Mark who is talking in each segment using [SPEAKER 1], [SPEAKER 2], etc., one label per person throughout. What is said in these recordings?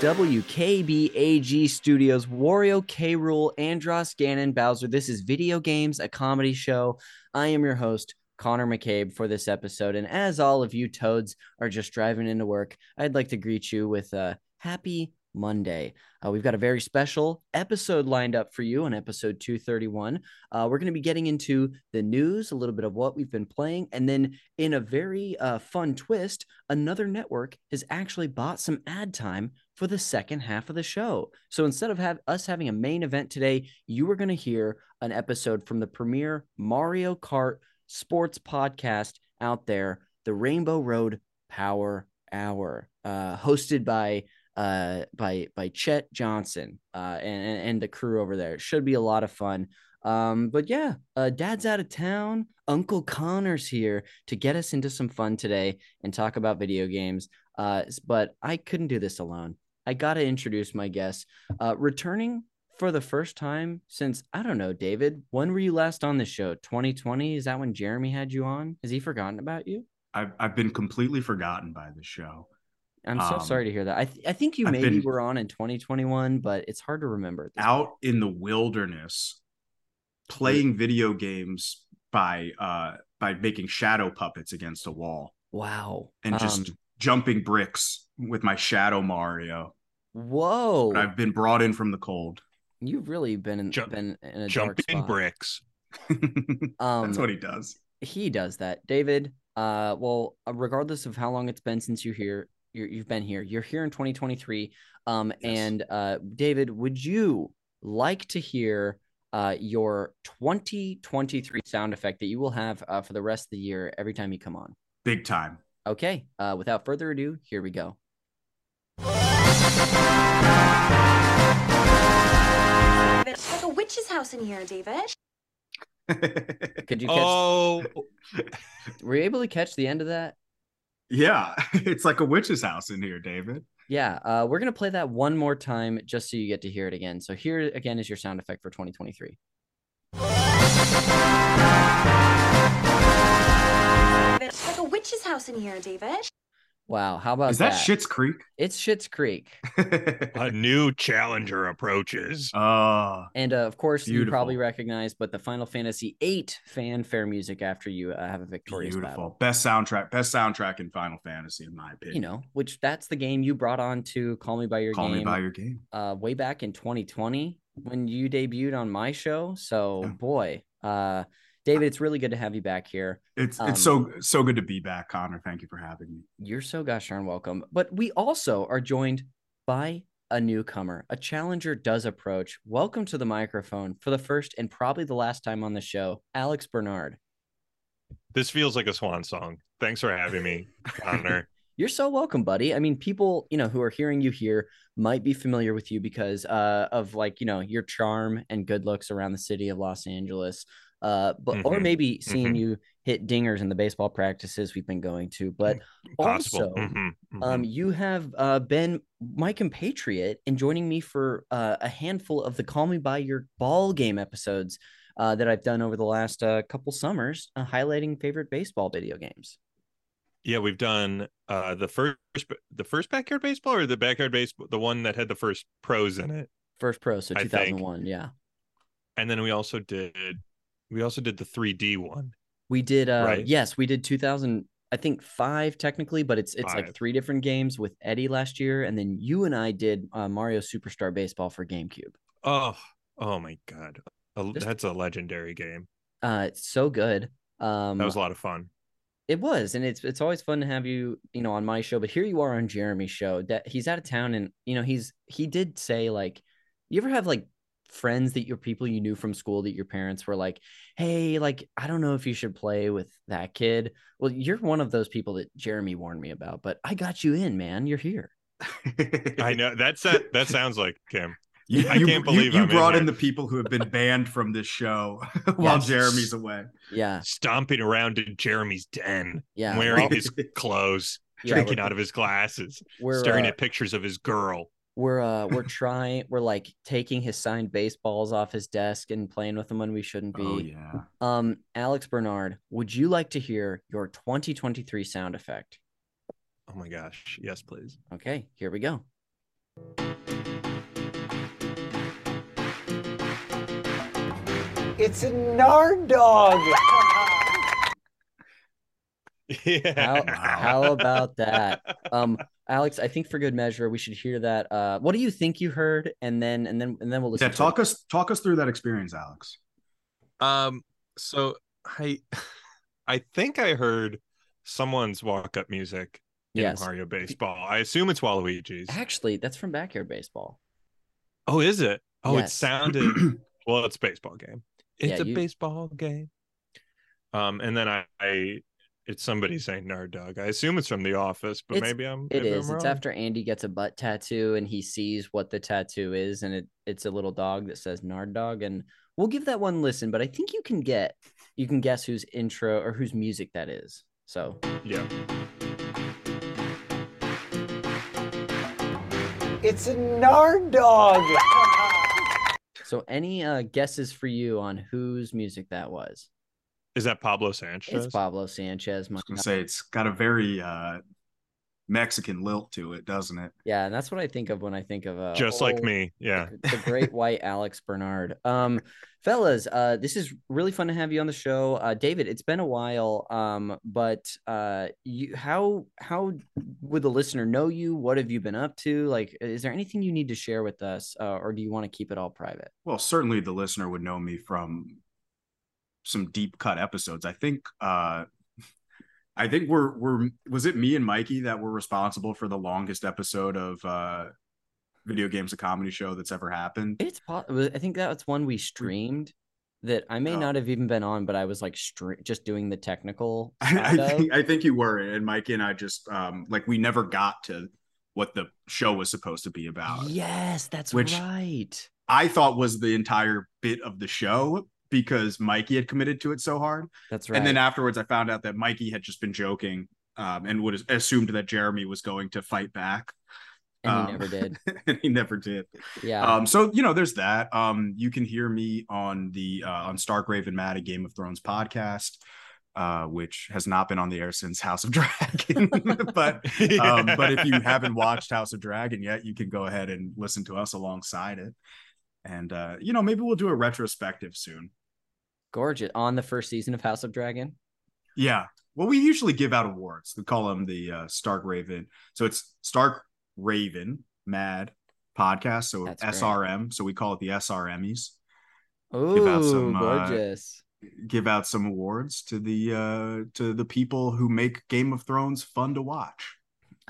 [SPEAKER 1] WKBAG Studios, Wario, K. Rool, Andross, Ganon, Bowser. This is Video Games, a comedy show. I am your host, Connor McCabe, for this episode. And as all of you toads are just driving into work, I'd like to greet you with a happy Monday. Uh, we've got a very special episode lined up for you on episode 231. Uh, we're going to be getting into the news, a little bit of what we've been playing, and then in a very uh, fun twist, another network has actually bought some ad time for the second half of the show. So instead of have us having a main event today, you are going to hear an episode from the premier Mario Kart sports podcast out there, the Rainbow Road Power Hour, uh, hosted by uh, by by Chet Johnson uh, and and the crew over there. It should be a lot of fun. Um, but yeah, uh, Dad's out of town. Uncle Connor's here to get us into some fun today and talk about video games. Uh, but I couldn't do this alone. I got to introduce my guest. Uh, returning for the first time since I don't know, David. When were you last on the show? 2020? Is that when Jeremy had you on? Has he forgotten about you?
[SPEAKER 2] I've I've been completely forgotten by the show.
[SPEAKER 1] I'm so
[SPEAKER 2] Um,
[SPEAKER 1] sorry to hear that. I th- I think you
[SPEAKER 2] I've
[SPEAKER 1] maybe were on in 2021, but it's hard to remember.
[SPEAKER 2] Out in the wilderness, playing video games by uh by making shadow puppets against a wall
[SPEAKER 1] Wow.
[SPEAKER 2] and just
[SPEAKER 1] Um,
[SPEAKER 2] jumping bricks with my shadow Mario.
[SPEAKER 1] whoa.
[SPEAKER 2] But I've been brought in from the cold.
[SPEAKER 1] You've really been in,
[SPEAKER 3] Jump-
[SPEAKER 1] been in a dark
[SPEAKER 3] jumping
[SPEAKER 1] spot.
[SPEAKER 3] bricks.
[SPEAKER 1] Um,
[SPEAKER 2] That's what he does.
[SPEAKER 1] he does that, David. Uh, well, uh, regardless of how long it's been since you here, you're, you've been here. You're here in 2023. Um,
[SPEAKER 2] Yes.
[SPEAKER 1] and uh, David, would you like to hear uh your 2023 sound effect that you will have uh, for the rest of the year every time you come on?
[SPEAKER 2] Big time.
[SPEAKER 1] Okay. Uh, without further ado, here we go.
[SPEAKER 4] It's like a witch's house in here, David.
[SPEAKER 1] Could you catch?
[SPEAKER 3] Oh,
[SPEAKER 1] Were you able to catch the end of that?
[SPEAKER 2] yeah, it's like a witch's house in here, David.
[SPEAKER 1] Yeah, uh, we're gonna play that one more time just so you get to hear it again. So here again is your sound effect for 2023.
[SPEAKER 4] It's witch's house in here, David.
[SPEAKER 1] Wow, how about
[SPEAKER 2] Is that Shit's Creek?
[SPEAKER 1] It's Shit's Creek,
[SPEAKER 3] a new challenger approaches.
[SPEAKER 2] Oh,
[SPEAKER 1] and uh, of course you probably recognize, but the Final Fantasy VIII fanfare music after you uh, have a victorious
[SPEAKER 2] beautiful.
[SPEAKER 1] battle.
[SPEAKER 2] Best soundtrack, best soundtrack in Final Fantasy, in my opinion.
[SPEAKER 1] You know, which that's the game you brought on to Call Me by Your
[SPEAKER 2] Call
[SPEAKER 1] Game
[SPEAKER 2] me by your game.
[SPEAKER 1] uh, way back in 2020 when you debuted on my show. So
[SPEAKER 2] Yeah.
[SPEAKER 1] boy, uh, David, it's really good to have you back here.
[SPEAKER 2] It's
[SPEAKER 1] Um,
[SPEAKER 2] it's so so good to be back, Connor. Thank you for having me.
[SPEAKER 1] You're so gosh darn welcome. But we also are joined by a newcomer. A challenger does approach. Welcome to the microphone for the first and probably the last time on the show, Alex Bernard.
[SPEAKER 3] This feels like a swan song. Thanks for having me, Connor.
[SPEAKER 1] You're so welcome, buddy. I mean, people, you know, who are hearing you here might be familiar with you because uh, of like, you know, your charm and good looks around the city of Los Angeles. Uh, but or
[SPEAKER 3] Mhm,
[SPEAKER 1] maybe seeing
[SPEAKER 3] mhm.
[SPEAKER 1] you hit dingers in the baseball practices we've been going to. But
[SPEAKER 3] Possible.
[SPEAKER 1] also,
[SPEAKER 3] Mhm,
[SPEAKER 1] um,
[SPEAKER 3] mhm.
[SPEAKER 1] you have uh, been my compatriot in joining me for uh, a handful of the Call Me By Your Ball Game episodes uh, that I've done over the last uh, couple summers, uh, highlighting favorite baseball video games.
[SPEAKER 3] yeah, we've done uh the first the first backyard baseball or the backyard baseball, the one that had the first pros in it,
[SPEAKER 1] First Pro, so 2001. Yeah.
[SPEAKER 3] and then we also did we also did the 3D one.
[SPEAKER 1] We did uh
[SPEAKER 3] Right.
[SPEAKER 1] yes, we did 2000 I think 5 technically, but it's it's like three different games with Eddie last year and then you and I did uh, Mario Superstar Baseball for GameCube.
[SPEAKER 3] Oh, oh my god, A-
[SPEAKER 1] Just-
[SPEAKER 3] that's a legendary game.
[SPEAKER 1] Uh it's so good. Um
[SPEAKER 3] That was a lot of fun.
[SPEAKER 1] It was, and it's it's always fun to have you, you know, on my show. But here you are on Jeremy's show. That he's out of town, and you know, he's he did say like, you ever have like friends that your people you knew from school that your parents were like, hey, like I don't know if you should play with that kid. Well, you're one of those people that Jeremy warned me about, but I got you in, man. You're here.
[SPEAKER 3] I know that's that that sounds like him.
[SPEAKER 2] You,
[SPEAKER 3] I
[SPEAKER 2] you-
[SPEAKER 3] can't
[SPEAKER 2] you-
[SPEAKER 3] believe
[SPEAKER 2] you,
[SPEAKER 3] I'm in
[SPEAKER 2] brought in, the people who have been banned from this show while
[SPEAKER 1] Yes.
[SPEAKER 2] Jeremy's away.
[SPEAKER 1] Yeah,
[SPEAKER 3] Stomping around in Jeremy's den,
[SPEAKER 1] yeah.
[SPEAKER 3] wearing his clothes,
[SPEAKER 1] yeah,
[SPEAKER 3] drinking out of his glasses, staring
[SPEAKER 1] uh,
[SPEAKER 3] at pictures of his girl.
[SPEAKER 1] We're uh we're trying we're like taking his signed baseballs off his desk and playing with them when we shouldn't be.
[SPEAKER 2] Oh yeah.
[SPEAKER 1] Um, Alex Bernard, would you like to hear your 2023 sound effect?
[SPEAKER 3] Oh my gosh. Yes, please.
[SPEAKER 1] Okay, here we go.
[SPEAKER 5] It's a Nard dog.
[SPEAKER 3] Yeah.
[SPEAKER 1] How, how about that? Um, Alex, I think for good measure, we should hear that. Uh, what do you think you heard? And then, and then, and then we'll listen.
[SPEAKER 2] Yeah,
[SPEAKER 1] to
[SPEAKER 2] talk
[SPEAKER 1] it.
[SPEAKER 2] us talk us through that experience, Alex.
[SPEAKER 3] Um, so I I think I heard someone's walk up music in
[SPEAKER 1] Yes.
[SPEAKER 3] Mario Baseball. I assume it's Waluigi's.
[SPEAKER 1] Actually, that's from Backyard Baseball.
[SPEAKER 3] Oh, is it? Oh, it sounded well, it's a baseball game. It's
[SPEAKER 1] Yeah,
[SPEAKER 3] a
[SPEAKER 1] you-
[SPEAKER 3] baseball game. Um, and then I, I it's somebody saying Nard Dog. I assume it's from The Office, but
[SPEAKER 1] It's-
[SPEAKER 3] maybe I'm
[SPEAKER 1] It
[SPEAKER 3] maybe
[SPEAKER 1] is.
[SPEAKER 3] I'm
[SPEAKER 1] It's after Andy gets a butt tattoo and he sees what the tattoo is, and it it's a little dog that says Nard Dog. And we'll give that one listen, but I think you can get you can guess whose intro or whose music that is. So
[SPEAKER 3] Yeah.
[SPEAKER 5] It's a Nard dog.
[SPEAKER 1] so any uh guesses for you on whose music that was?
[SPEAKER 3] Is that Pablo Sanchez?
[SPEAKER 1] It's Pablo Sanchez.
[SPEAKER 2] I
[SPEAKER 1] my
[SPEAKER 2] was gonna
[SPEAKER 1] God.
[SPEAKER 2] say it's got a very uh Mexican lilt to it, doesn't it?
[SPEAKER 1] Yeah, and that's what I think of when I think of uh,
[SPEAKER 3] Just like me. Yeah.
[SPEAKER 1] the, the great white Alex Bernard. Um, fellas, uh, this is really fun to have you on the show. Uh, David, it's been a while. Um, but uh, you, how how would the listener know you? What have you been up to? Like, is there anything you need to share with us, uh, or do you want to keep it all private?
[SPEAKER 2] Well, certainly the listener would know me from some deep cut episodes. I think uh I think we're we're was it me and Mikey that were responsible for the longest episode of uh video games a comedy show that's ever happened.
[SPEAKER 1] It's I think that's one we streamed. That I may
[SPEAKER 2] Oh.
[SPEAKER 1] not have even been on, but I was like just doing the technical.
[SPEAKER 2] I,
[SPEAKER 1] side
[SPEAKER 2] think I think you were, and Mikey and I just um like we never got to what the show was supposed to be about.
[SPEAKER 1] Yes, that's
[SPEAKER 2] Which-
[SPEAKER 1] right.
[SPEAKER 2] I thought was the entire bit of the show because Mikey had committed to it so hard.
[SPEAKER 1] That's right.
[SPEAKER 2] And then afterwards, I found out that Mikey had just been joking um, and would have assumed that Jeremy was going to fight back.
[SPEAKER 1] and he
[SPEAKER 2] um,
[SPEAKER 1] never did.
[SPEAKER 2] and he never did.
[SPEAKER 1] Yeah.
[SPEAKER 2] Um, so you know, there's that. Um, you can hear me on the uh, on Stark Raven Mad a Game of Thrones podcast, uh, which has not been on the air since House of Dragon. but um, but if you haven't watched House of Dragon yet, you can go ahead and listen to us alongside it. And uh, you know, maybe we'll do a retrospective soon.
[SPEAKER 1] Gorgeous. On the first season of House of Dragon.
[SPEAKER 2] Yeah. Well, we usually give out awards. We call them the uh, Stark Raven. So it's Stark Raven Mad podcast. So
[SPEAKER 1] That's great.
[SPEAKER 2] SRM. So we call it the SRMEs.
[SPEAKER 1] Ooh,
[SPEAKER 2] out some, uh,
[SPEAKER 1] gorgeous.
[SPEAKER 2] Give out some awards to the uh to the people who make Game of Thrones fun to watch.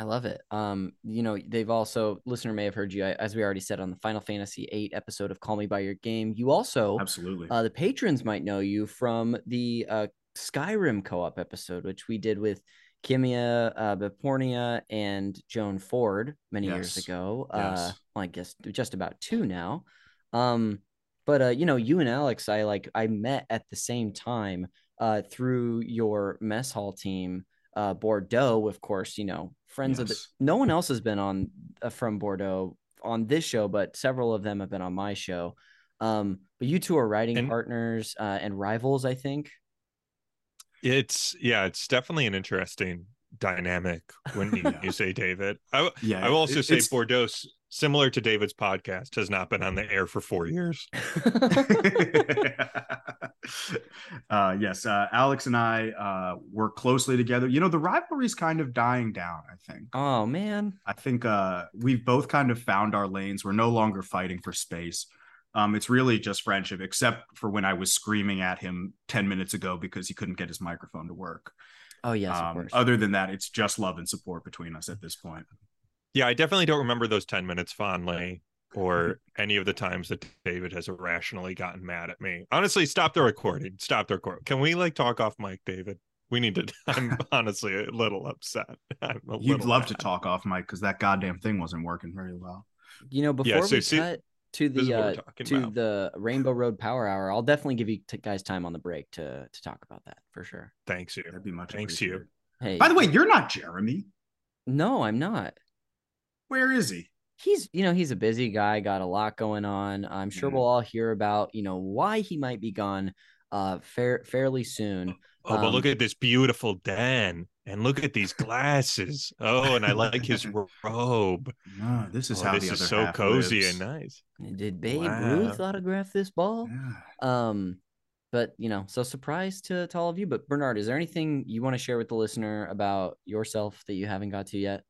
[SPEAKER 1] I love it. Um, you know, they've also listener may have heard you as we already said on the Final Fantasy VIII episode of Call Me by Your Game. You also
[SPEAKER 2] Absolutely.
[SPEAKER 1] uh, the patrons might know you from the uh, Skyrim co-op episode, which we did with Kimia uh, Bepornia and Joan Ford many years
[SPEAKER 2] Yes.
[SPEAKER 1] ago. Uh,
[SPEAKER 2] Yes.
[SPEAKER 1] well, I guess just about two now. Um, but uh, you know, you and Alex, I like I met at the same time uh, through your mess hall team, uh, Bordeaux. Of course, you know, friends of the. No one else has been on uh, from Bordeaux on this show, but several of them have been on my show. Um, but you two are writing
[SPEAKER 3] And-
[SPEAKER 1] partners uh, and rivals, I think.
[SPEAKER 3] It's yeah, it's definitely an interesting dynamic when you, you say David. I, w-
[SPEAKER 2] yeah.
[SPEAKER 3] I will also
[SPEAKER 2] it-
[SPEAKER 3] say Bordeaux, s- similar to David's podcast, has not been on the air for four years.
[SPEAKER 2] uh, yes, uh, Alex and I uh, work closely together. You know, the rivalry's kind of dying down, I think.
[SPEAKER 1] oh man,
[SPEAKER 2] I think uh, we've both kind of found our lanes. We're no longer fighting for space. Um, it's really just friendship, except for when I was screaming at him 10 minutes ago because he couldn't get his microphone to work.
[SPEAKER 1] oh yes, of
[SPEAKER 2] um,
[SPEAKER 1] course.
[SPEAKER 2] other than that, it's just love and support between us at this point.
[SPEAKER 3] Yeah, I definitely don't remember those 10 minutes fondly or any of the times that David has irrationally gotten mad at me. Honestly, stop the recording. Stop the recording. Can we like talk off mic, David? We need to. I'm honestly a little upset. I'm a
[SPEAKER 2] You'd
[SPEAKER 3] little
[SPEAKER 2] love to talk off mic because that goddamn thing wasn't working very well.
[SPEAKER 1] you know,
[SPEAKER 3] Yeah,
[SPEAKER 1] before
[SPEAKER 3] so
[SPEAKER 1] we
[SPEAKER 3] see-
[SPEAKER 1] cut to the uh, to
[SPEAKER 3] about.
[SPEAKER 1] the Rainbow Road Power Hour, I'll definitely give you t- guys time on the break to to talk about that for sure.
[SPEAKER 3] Thanks you.
[SPEAKER 2] That'd be much
[SPEAKER 3] Thanks you.
[SPEAKER 1] Hey,
[SPEAKER 2] By the way, you're not Jeremy.
[SPEAKER 1] no, I'm not.
[SPEAKER 2] Where is he?
[SPEAKER 1] he's you know he's a busy guy got a lot going on i'm sure
[SPEAKER 2] Mhm.
[SPEAKER 1] we'll all hear about you know why he might be gone uh fair fairly soon
[SPEAKER 3] Oh, but look
[SPEAKER 1] Um,
[SPEAKER 3] at this beautiful den and look at these glasses. Oh, and I like his robe.
[SPEAKER 2] No, this is
[SPEAKER 3] Oh,
[SPEAKER 2] how
[SPEAKER 3] this
[SPEAKER 2] the
[SPEAKER 3] is
[SPEAKER 2] other
[SPEAKER 3] so
[SPEAKER 2] half
[SPEAKER 3] cozy
[SPEAKER 2] lives.
[SPEAKER 3] and nice.
[SPEAKER 1] Did Babe
[SPEAKER 3] Wow.
[SPEAKER 1] Ruth autograph this ball?
[SPEAKER 2] Yeah.
[SPEAKER 1] Um, but you know, so surprise to, to all of you. But Bernard, is there anything you want to share with the listener about yourself that you haven't got to yet?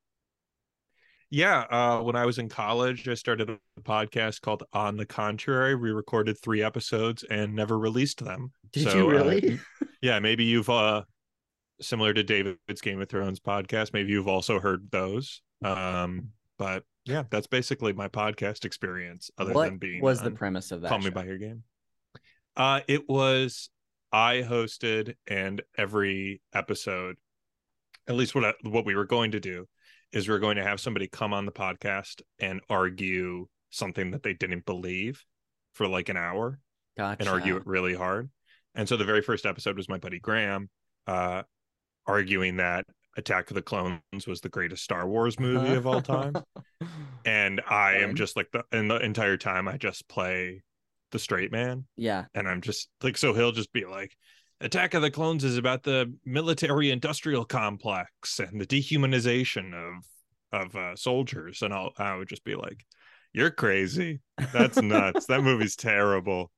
[SPEAKER 3] Yeah, uh, when I was in college, I started a podcast called On the Contrary. We recorded three episodes and never released them.
[SPEAKER 1] Did
[SPEAKER 3] So,
[SPEAKER 1] you
[SPEAKER 3] uh,
[SPEAKER 1] really?
[SPEAKER 3] yeah, maybe you've uh similar to David's Game of Thrones podcast, maybe you've also heard those. Um, but yeah, that's basically my podcast experience, other
[SPEAKER 1] what
[SPEAKER 3] than being
[SPEAKER 1] was the premise of that?
[SPEAKER 3] Call Me by Your Game. Uh, it was I hosted, and every episode, at least what I, what we were going to do, is we are going to have somebody come on the podcast and argue something that they didn't believe for like an hour
[SPEAKER 1] Gotcha.
[SPEAKER 3] and argue it really hard. And so the very first episode was my buddy Graham uh, arguing that Attack of the Clones was the greatest Star Wars movie of all time. And I am just like the and the entire time I just play the straight man.
[SPEAKER 1] yeah.
[SPEAKER 3] And I'm just like so he'll just be like Attack of the Clones is about the military industrial complex and the dehumanization of of uh, soldiers. And I'll I would just be like, You're crazy. That's nuts. that movie's terrible.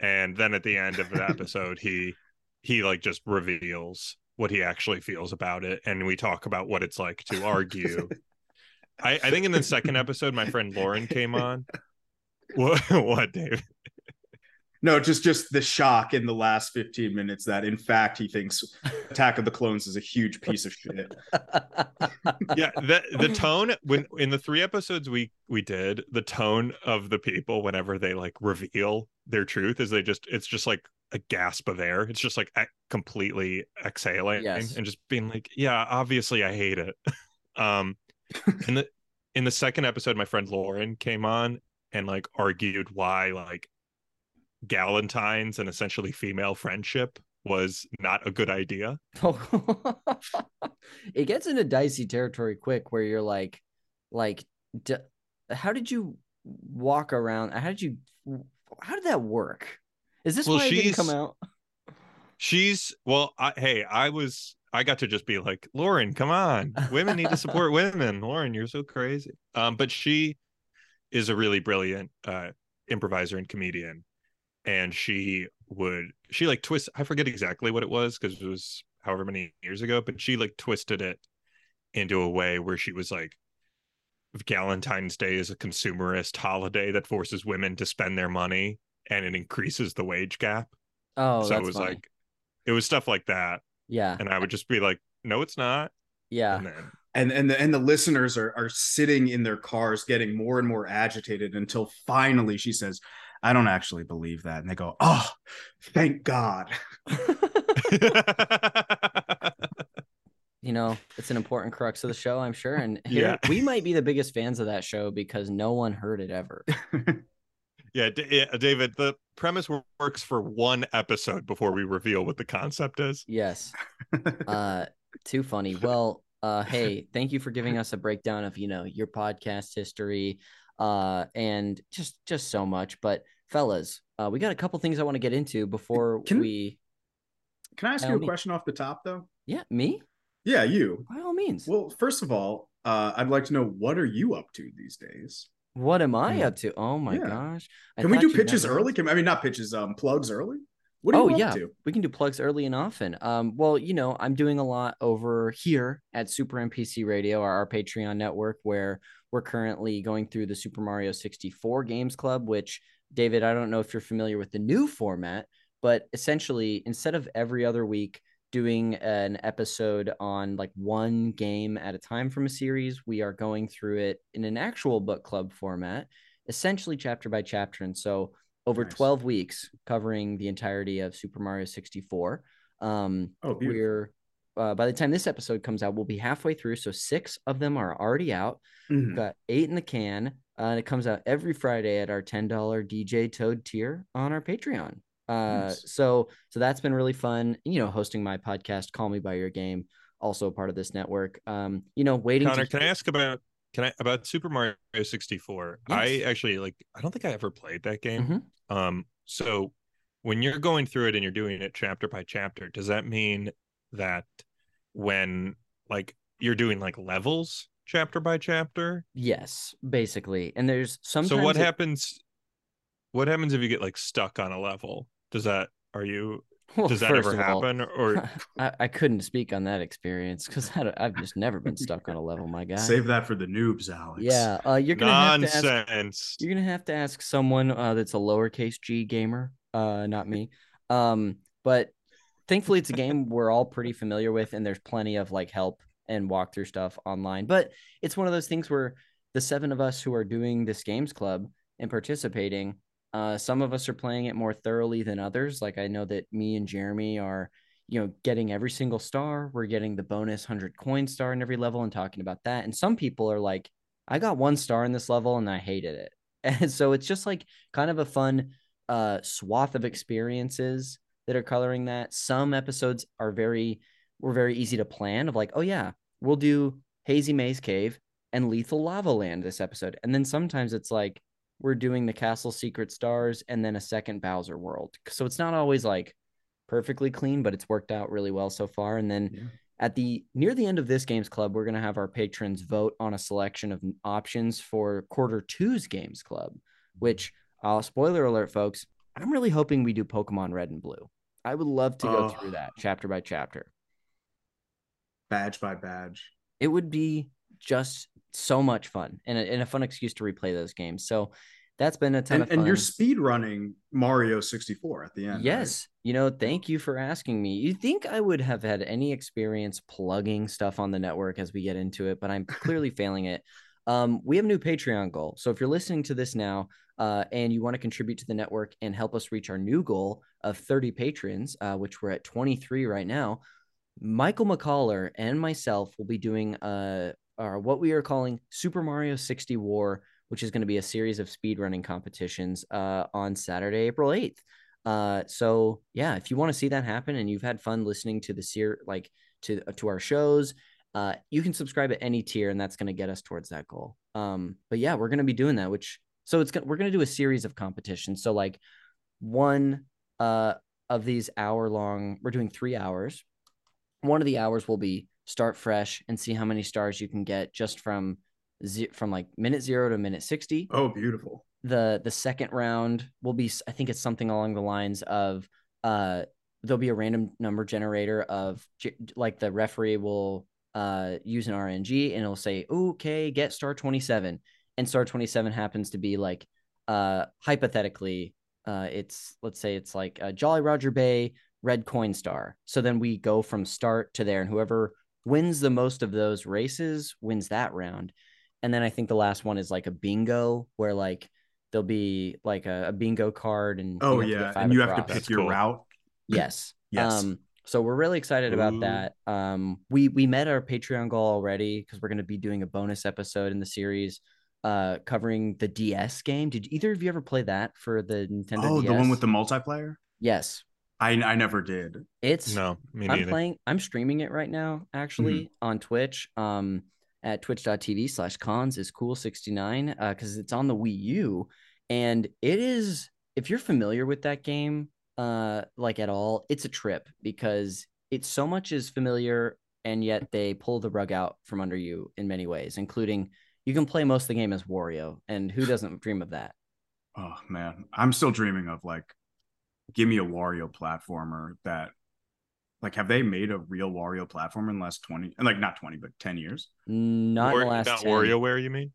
[SPEAKER 3] And then at the end of the episode, he he like just reveals what he actually feels about it. And we talk about what it's like to argue. I, I think in the second episode, my friend Lauren came on. What, what Dave?
[SPEAKER 2] No, just just the shock in the last 15 minutes that in fact he thinks Attack of the Clones is a huge piece of shit.
[SPEAKER 3] yeah the the tone when in the three episodes we we did the tone of the people whenever they like reveal their truth is they just it's just like a gasp of air it's just like completely exhaling
[SPEAKER 1] Yes.
[SPEAKER 3] and just being like yeah obviously i hate it um in the in the second episode my friend lauren came on and like argued why like galentines and essentially female friendship was not a good idea
[SPEAKER 1] it gets into dicey territory quick where you're like like d- how did you walk around how did you how did that work is this
[SPEAKER 3] Well,
[SPEAKER 1] why it didn't come out
[SPEAKER 3] She's well, I, hey, I was I got to just be like, Lauren, come on. Women need to support women. Lauren, you're so crazy. Um, but she is a really brilliant uh improviser and comedian. And she would she like twist I forget exactly what it was because it was however many years ago, but she like twisted it into a way where she was like Valentine's Day is a consumerist holiday that forces women to spend their money and it increases the wage gap.
[SPEAKER 1] oh
[SPEAKER 3] so
[SPEAKER 1] that's
[SPEAKER 3] it was
[SPEAKER 1] funny.
[SPEAKER 3] like it was stuff like that
[SPEAKER 1] yeah
[SPEAKER 3] and i would just be like no it's not
[SPEAKER 1] yeah
[SPEAKER 3] and then
[SPEAKER 2] And and the and the listeners are are sitting in their cars getting more and more agitated until finally she says, I don't actually believe that. And they go, Oh, thank God.
[SPEAKER 1] you know it's an important crux of the show i'm sure and here
[SPEAKER 3] Yeah.
[SPEAKER 1] we might be the biggest fans of that show because no one heard it ever
[SPEAKER 3] yeah, D- yeah david the premise works for one episode before we reveal what the concept is
[SPEAKER 1] yes uh too funny well uh hey thank you for giving us a breakdown of you know your podcast history uh and just just so much but fellas uh we got a couple things i want to get into before
[SPEAKER 2] Can-
[SPEAKER 1] we
[SPEAKER 2] Can I ask you a
[SPEAKER 1] means.
[SPEAKER 2] question off the top though?
[SPEAKER 1] yeah me
[SPEAKER 2] Yeah, you.
[SPEAKER 1] by all means
[SPEAKER 2] Well, first of all, uh, I'd like to know what are you up to these days?
[SPEAKER 1] what am i up to oh my
[SPEAKER 2] Yeah.
[SPEAKER 1] gosh I
[SPEAKER 2] Can we do pitches early? Can I mean not pitches, um, plugs early? What are
[SPEAKER 1] Oh, yeah.
[SPEAKER 2] to?
[SPEAKER 1] we can do plugs early and often. Um, well, you know, I'm doing a lot over here at Super NPC Radio, our, our Patreon network, where we're currently going through the Super Mario 64 Games Club, which, David, I don't know if you're familiar with the new format, but essentially, instead of every other week doing an episode on like one game at a time from a series, we are going through it in an actual book club format, essentially chapter by chapter. And so, over
[SPEAKER 2] Nice.
[SPEAKER 1] 12 weeks covering the entirety of Super Mario 64. Um,
[SPEAKER 2] Oh, beautiful.
[SPEAKER 1] we're uh, by the time this episode comes out, we'll be halfway through. So six of them are already out.
[SPEAKER 2] Mhm.
[SPEAKER 1] We've got eight in the can, uh, and it comes out every Friday at our ten dollar DJ Toad tier on our Patreon. Uh,
[SPEAKER 2] Nice.
[SPEAKER 1] so so that's been really fun. You know, hosting my podcast, Call Me by Your Game, also a part of this network. Um, you know, waiting.
[SPEAKER 3] connor
[SPEAKER 1] to
[SPEAKER 3] can i ask about can i about super mario 64 i actually like i don't think i ever played that game
[SPEAKER 1] Mhm.
[SPEAKER 3] um so when you're going through it and you're doing it chapter by chapter does that mean that when like you're doing like levels chapter by chapter.
[SPEAKER 1] Yes, basically. And there's some.
[SPEAKER 3] so what
[SPEAKER 1] it-
[SPEAKER 3] happens? What happens if you get like stuck on a level? Does that are you?
[SPEAKER 1] Well,
[SPEAKER 3] Does that ever
[SPEAKER 1] of all,
[SPEAKER 3] happen? Or
[SPEAKER 1] I, I couldn't speak on that experience because I've just never been stuck on a level, my guy.
[SPEAKER 2] Save that for the noobs, Alex.
[SPEAKER 1] Yeah, uh, you're gonna have to ask
[SPEAKER 3] nonsense?
[SPEAKER 1] You're gonna have to ask someone uh, that's a lowercase g gamer, uh, not me. Um, but thankfully, it's a game we're all pretty familiar with, and there's plenty of like help and walk through stuff online. But it's one of those things where the seven of us who are doing this games club and participating, uh, some of us are playing it more thoroughly than others. Like I know that me and Jeremy are, you know, getting every single star. We're getting the bonus hundred coin star in every level and talking about that. And some people are like, I got one star in this level and I hated it. And so it's just like kind of a fun uh swath of experiences that are coloring that. Some episodes are very were very easy to plan of like, oh yeah, we'll do Hazy Maze Cave and Lethal Lava Land this episode. And then sometimes it's like we're doing the Castle Secret Stars and then a second Bowser World. So it's not always like perfectly clean, but it's worked out really well so far. And then
[SPEAKER 2] Yeah.
[SPEAKER 1] at the near the end of this games club, we're going to have our patrons vote on a selection of options for quarter two's games club, which uh, spoiler alert, folks, I'm really hoping we do Pokemon Red and Blue. I would love to go
[SPEAKER 2] Oh.
[SPEAKER 1] through that chapter by chapter.
[SPEAKER 2] Badge by badge.
[SPEAKER 1] It would be just so much fun and a, and a fun excuse to replay those games. So that's been a ton
[SPEAKER 2] And,
[SPEAKER 1] of fun.
[SPEAKER 2] and you're speed running Mario 64 at the end. right?
[SPEAKER 1] Yes. You know, thank you for asking me. You think I would have had any experience plugging stuff on the network as we get into it, but I'm clearly failing it. Um, we have a new Patreon goal. So if you're listening to this now uh, and you want to contribute to the network and help us reach our new goal of 30 patrons, uh, which we're at 23 right now, Michael McCollar and myself will be doing uh, our, what we are calling Super Mario 60 War, which is going to be a series of speedrunning competitions uh, on Saturday, April 8th. Uh, so yeah, if you want to see that happen and you've had fun listening to the seer like to to our shows, uh, you can subscribe at any tier, and that's going to get us towards that goal. Um, but yeah, we're going to be doing that. Which so it's gonna, we're going to do a series of competitions. So like one uh of these hour long, we're doing three hours. One of the hours will be start fresh and see how many stars you can get just from ze- from like minute zero to minute 60
[SPEAKER 2] oh beautiful.
[SPEAKER 1] the the second round will be i think it's something along the lines of uh there'll be a random number generator of like the referee will uh use an rng and it'll say okay get star 27 and star 27 happens to be like uh hypothetically uh it's let's say it's like a jolly roger bay red coin star so then we go from start to there and whoever wins the most of those races wins that round and then i think the last one is like a bingo where like there'll be like a, a bingo card and
[SPEAKER 2] Oh,
[SPEAKER 1] you have to
[SPEAKER 2] yeah. And you have to pick
[SPEAKER 3] That's
[SPEAKER 2] your
[SPEAKER 3] cool.
[SPEAKER 2] route.
[SPEAKER 1] yes
[SPEAKER 2] Yes.
[SPEAKER 1] um so we're really excited about that um we we met our patreon goal already because we're going to be doing a bonus episode in the series uh covering the ds game did either of you ever play that for the nintendo
[SPEAKER 2] oh,
[SPEAKER 1] DS?
[SPEAKER 2] the one with the multiplayer?
[SPEAKER 1] yes
[SPEAKER 2] I, I never did.
[SPEAKER 1] it's
[SPEAKER 3] No, me
[SPEAKER 1] I'm
[SPEAKER 3] neither.
[SPEAKER 1] playing. I'm streaming it right now, actually,
[SPEAKER 2] Mm-hmm.
[SPEAKER 1] on Twitch. Um, at twitch.tv slash cons is cool 69 uh because it's on the wii u and it is if you're familiar with that game uh like at all it's a trip because it's so much is familiar and yet they pull the rug out from under you in many ways including you can play most of the game as wario and who doesn't dream of that
[SPEAKER 2] Oh man, I'm still dreaming of like, give me a Wario platformer that, like, have they made a real Wario platformer in the last twenty and like not twenty but ten years?
[SPEAKER 1] not in
[SPEAKER 3] War-
[SPEAKER 1] the last
[SPEAKER 3] not
[SPEAKER 1] 10.
[SPEAKER 3] WarioWare, you mean?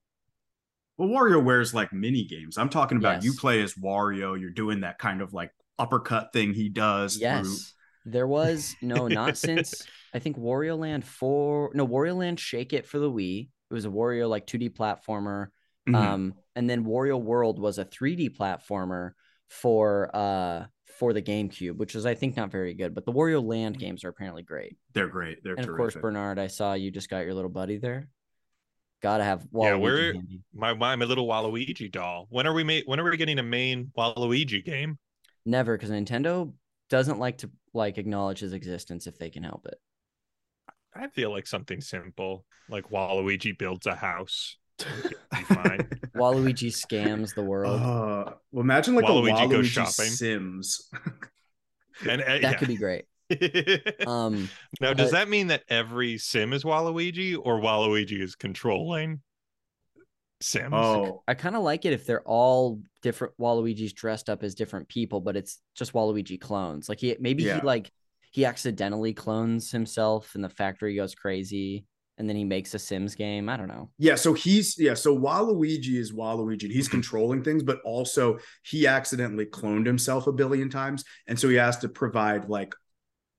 [SPEAKER 2] Well, Wario is like mini games. I'm talking about you play as Wario. You're doing that kind of like uppercut thing he does. through-
[SPEAKER 1] Yes. There was no, not since I think Wario Land 4, no, Wario Land Shake It for the Wii. It was a Wario like 2D platformer.
[SPEAKER 2] Mhm.
[SPEAKER 1] Um, and then Wario World was a 3D platformer for uh for the GameCube, which is I think not very good, but the Wario Land games are apparently great.
[SPEAKER 2] They're great. They're
[SPEAKER 1] and of course, Bernard, I saw you just got your little buddy there. Gotta have
[SPEAKER 3] Yeah,
[SPEAKER 1] Waluigi
[SPEAKER 3] we're-
[SPEAKER 1] handy.
[SPEAKER 3] My, my my little Waluigi doll. When are we ma- When are we getting a main Waluigi game?
[SPEAKER 1] Never, because Nintendo doesn't like to like acknowledge his existence if they can help it.
[SPEAKER 3] I feel like something simple, like Waluigi builds a house. It'd fine.
[SPEAKER 1] Waluigi scams the world.
[SPEAKER 2] Uh, well, imagine like
[SPEAKER 3] Waluigi
[SPEAKER 2] a Waluigi
[SPEAKER 3] goes shopping.
[SPEAKER 2] Sims.
[SPEAKER 3] and uh,
[SPEAKER 1] that
[SPEAKER 3] yeah.
[SPEAKER 1] could be great. Um,
[SPEAKER 3] now, does
[SPEAKER 1] but-
[SPEAKER 3] that mean that every sim is Waluigi, or Waluigi is controlling sims?
[SPEAKER 2] Oh,
[SPEAKER 1] I kind of like it if they're all different Waluigi's dressed up as different people, but it's just Waluigi clones. Like he maybe
[SPEAKER 2] Yeah.
[SPEAKER 1] he like he accidentally clones himself and the factory goes crazy and then he makes a Sims game. I don't know.
[SPEAKER 2] yeah. So he's yeah. So Waluigi is Waluigi. and He's controlling things, but also he accidentally cloned himself a billion times, and so he has to provide like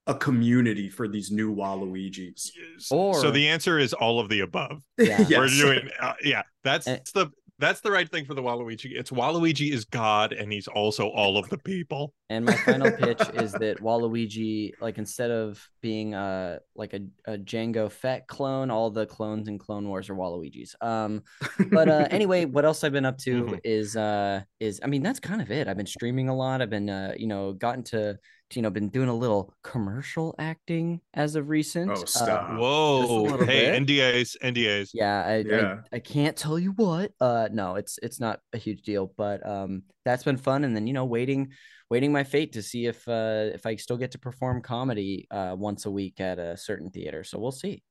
[SPEAKER 2] a community for these new Waluigis.
[SPEAKER 1] Or-
[SPEAKER 3] so the answer is all of the above.
[SPEAKER 1] Yeah.
[SPEAKER 2] Yes.
[SPEAKER 3] We're doing, uh, yeah. That's
[SPEAKER 1] And-
[SPEAKER 3] the that's the right thing for the Waluigi. It's Waluigi is God, and he's also all of the people.
[SPEAKER 1] And my final pitch is that Waluigi, like instead of being uh like a, a Jango Fett clone, all the clones in Clone Wars are Waluigis. Um, but uh anyway, what else I've been up to
[SPEAKER 3] Mhm.
[SPEAKER 1] is uh is I mean that's kind of it. I've been streaming a lot. I've been uh you know gotten to you know been doing a little commercial acting as of recent.
[SPEAKER 2] Oh,
[SPEAKER 1] Uh,
[SPEAKER 2] stop.
[SPEAKER 3] Whoa! Hey,
[SPEAKER 1] bit.
[SPEAKER 3] NDAs, NDAs.
[SPEAKER 1] yeah, I,
[SPEAKER 2] Yeah.
[SPEAKER 1] I I can't tell you what. Uh no, it's it's not a huge deal, but um that's been fun and then you know waiting waiting my fate to see if uh if I still get to perform comedy uh once a week at a certain theater. So we'll see.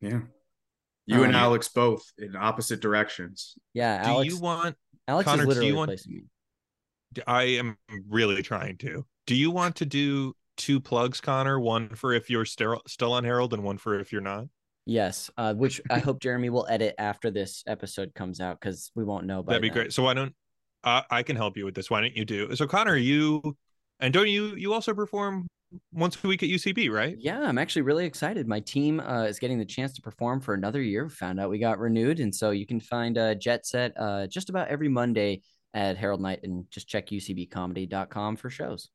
[SPEAKER 2] Yeah. You and
[SPEAKER 1] Um,
[SPEAKER 2] Alex both in opposite directions.
[SPEAKER 1] Yeah,
[SPEAKER 3] Do you want?
[SPEAKER 1] Alex
[SPEAKER 3] Connor,
[SPEAKER 1] is
[SPEAKER 3] do
[SPEAKER 1] literally
[SPEAKER 3] you want-
[SPEAKER 1] replacing me.
[SPEAKER 3] I am really trying to. Do you want to do two plugs, Connor? One for if you're still still on Harold, and one for if you're not.
[SPEAKER 1] Yes, uh which I hope Jeremy will edit after this episode comes out cuz we won't know
[SPEAKER 3] That'd be
[SPEAKER 1] then.
[SPEAKER 3] great. So why don't uh, I can help you with this? Why don't you do? So Connor, you and don't you you also perform once a week at UCB, right?
[SPEAKER 1] Yeah, I'm actually really excited. My team uh, is getting the chance to perform for another year. Found out we got renewed, and so you can find uh, Jet Set uh, just about every Monday at Harold Night, and just check ucbcomedy.com for shows.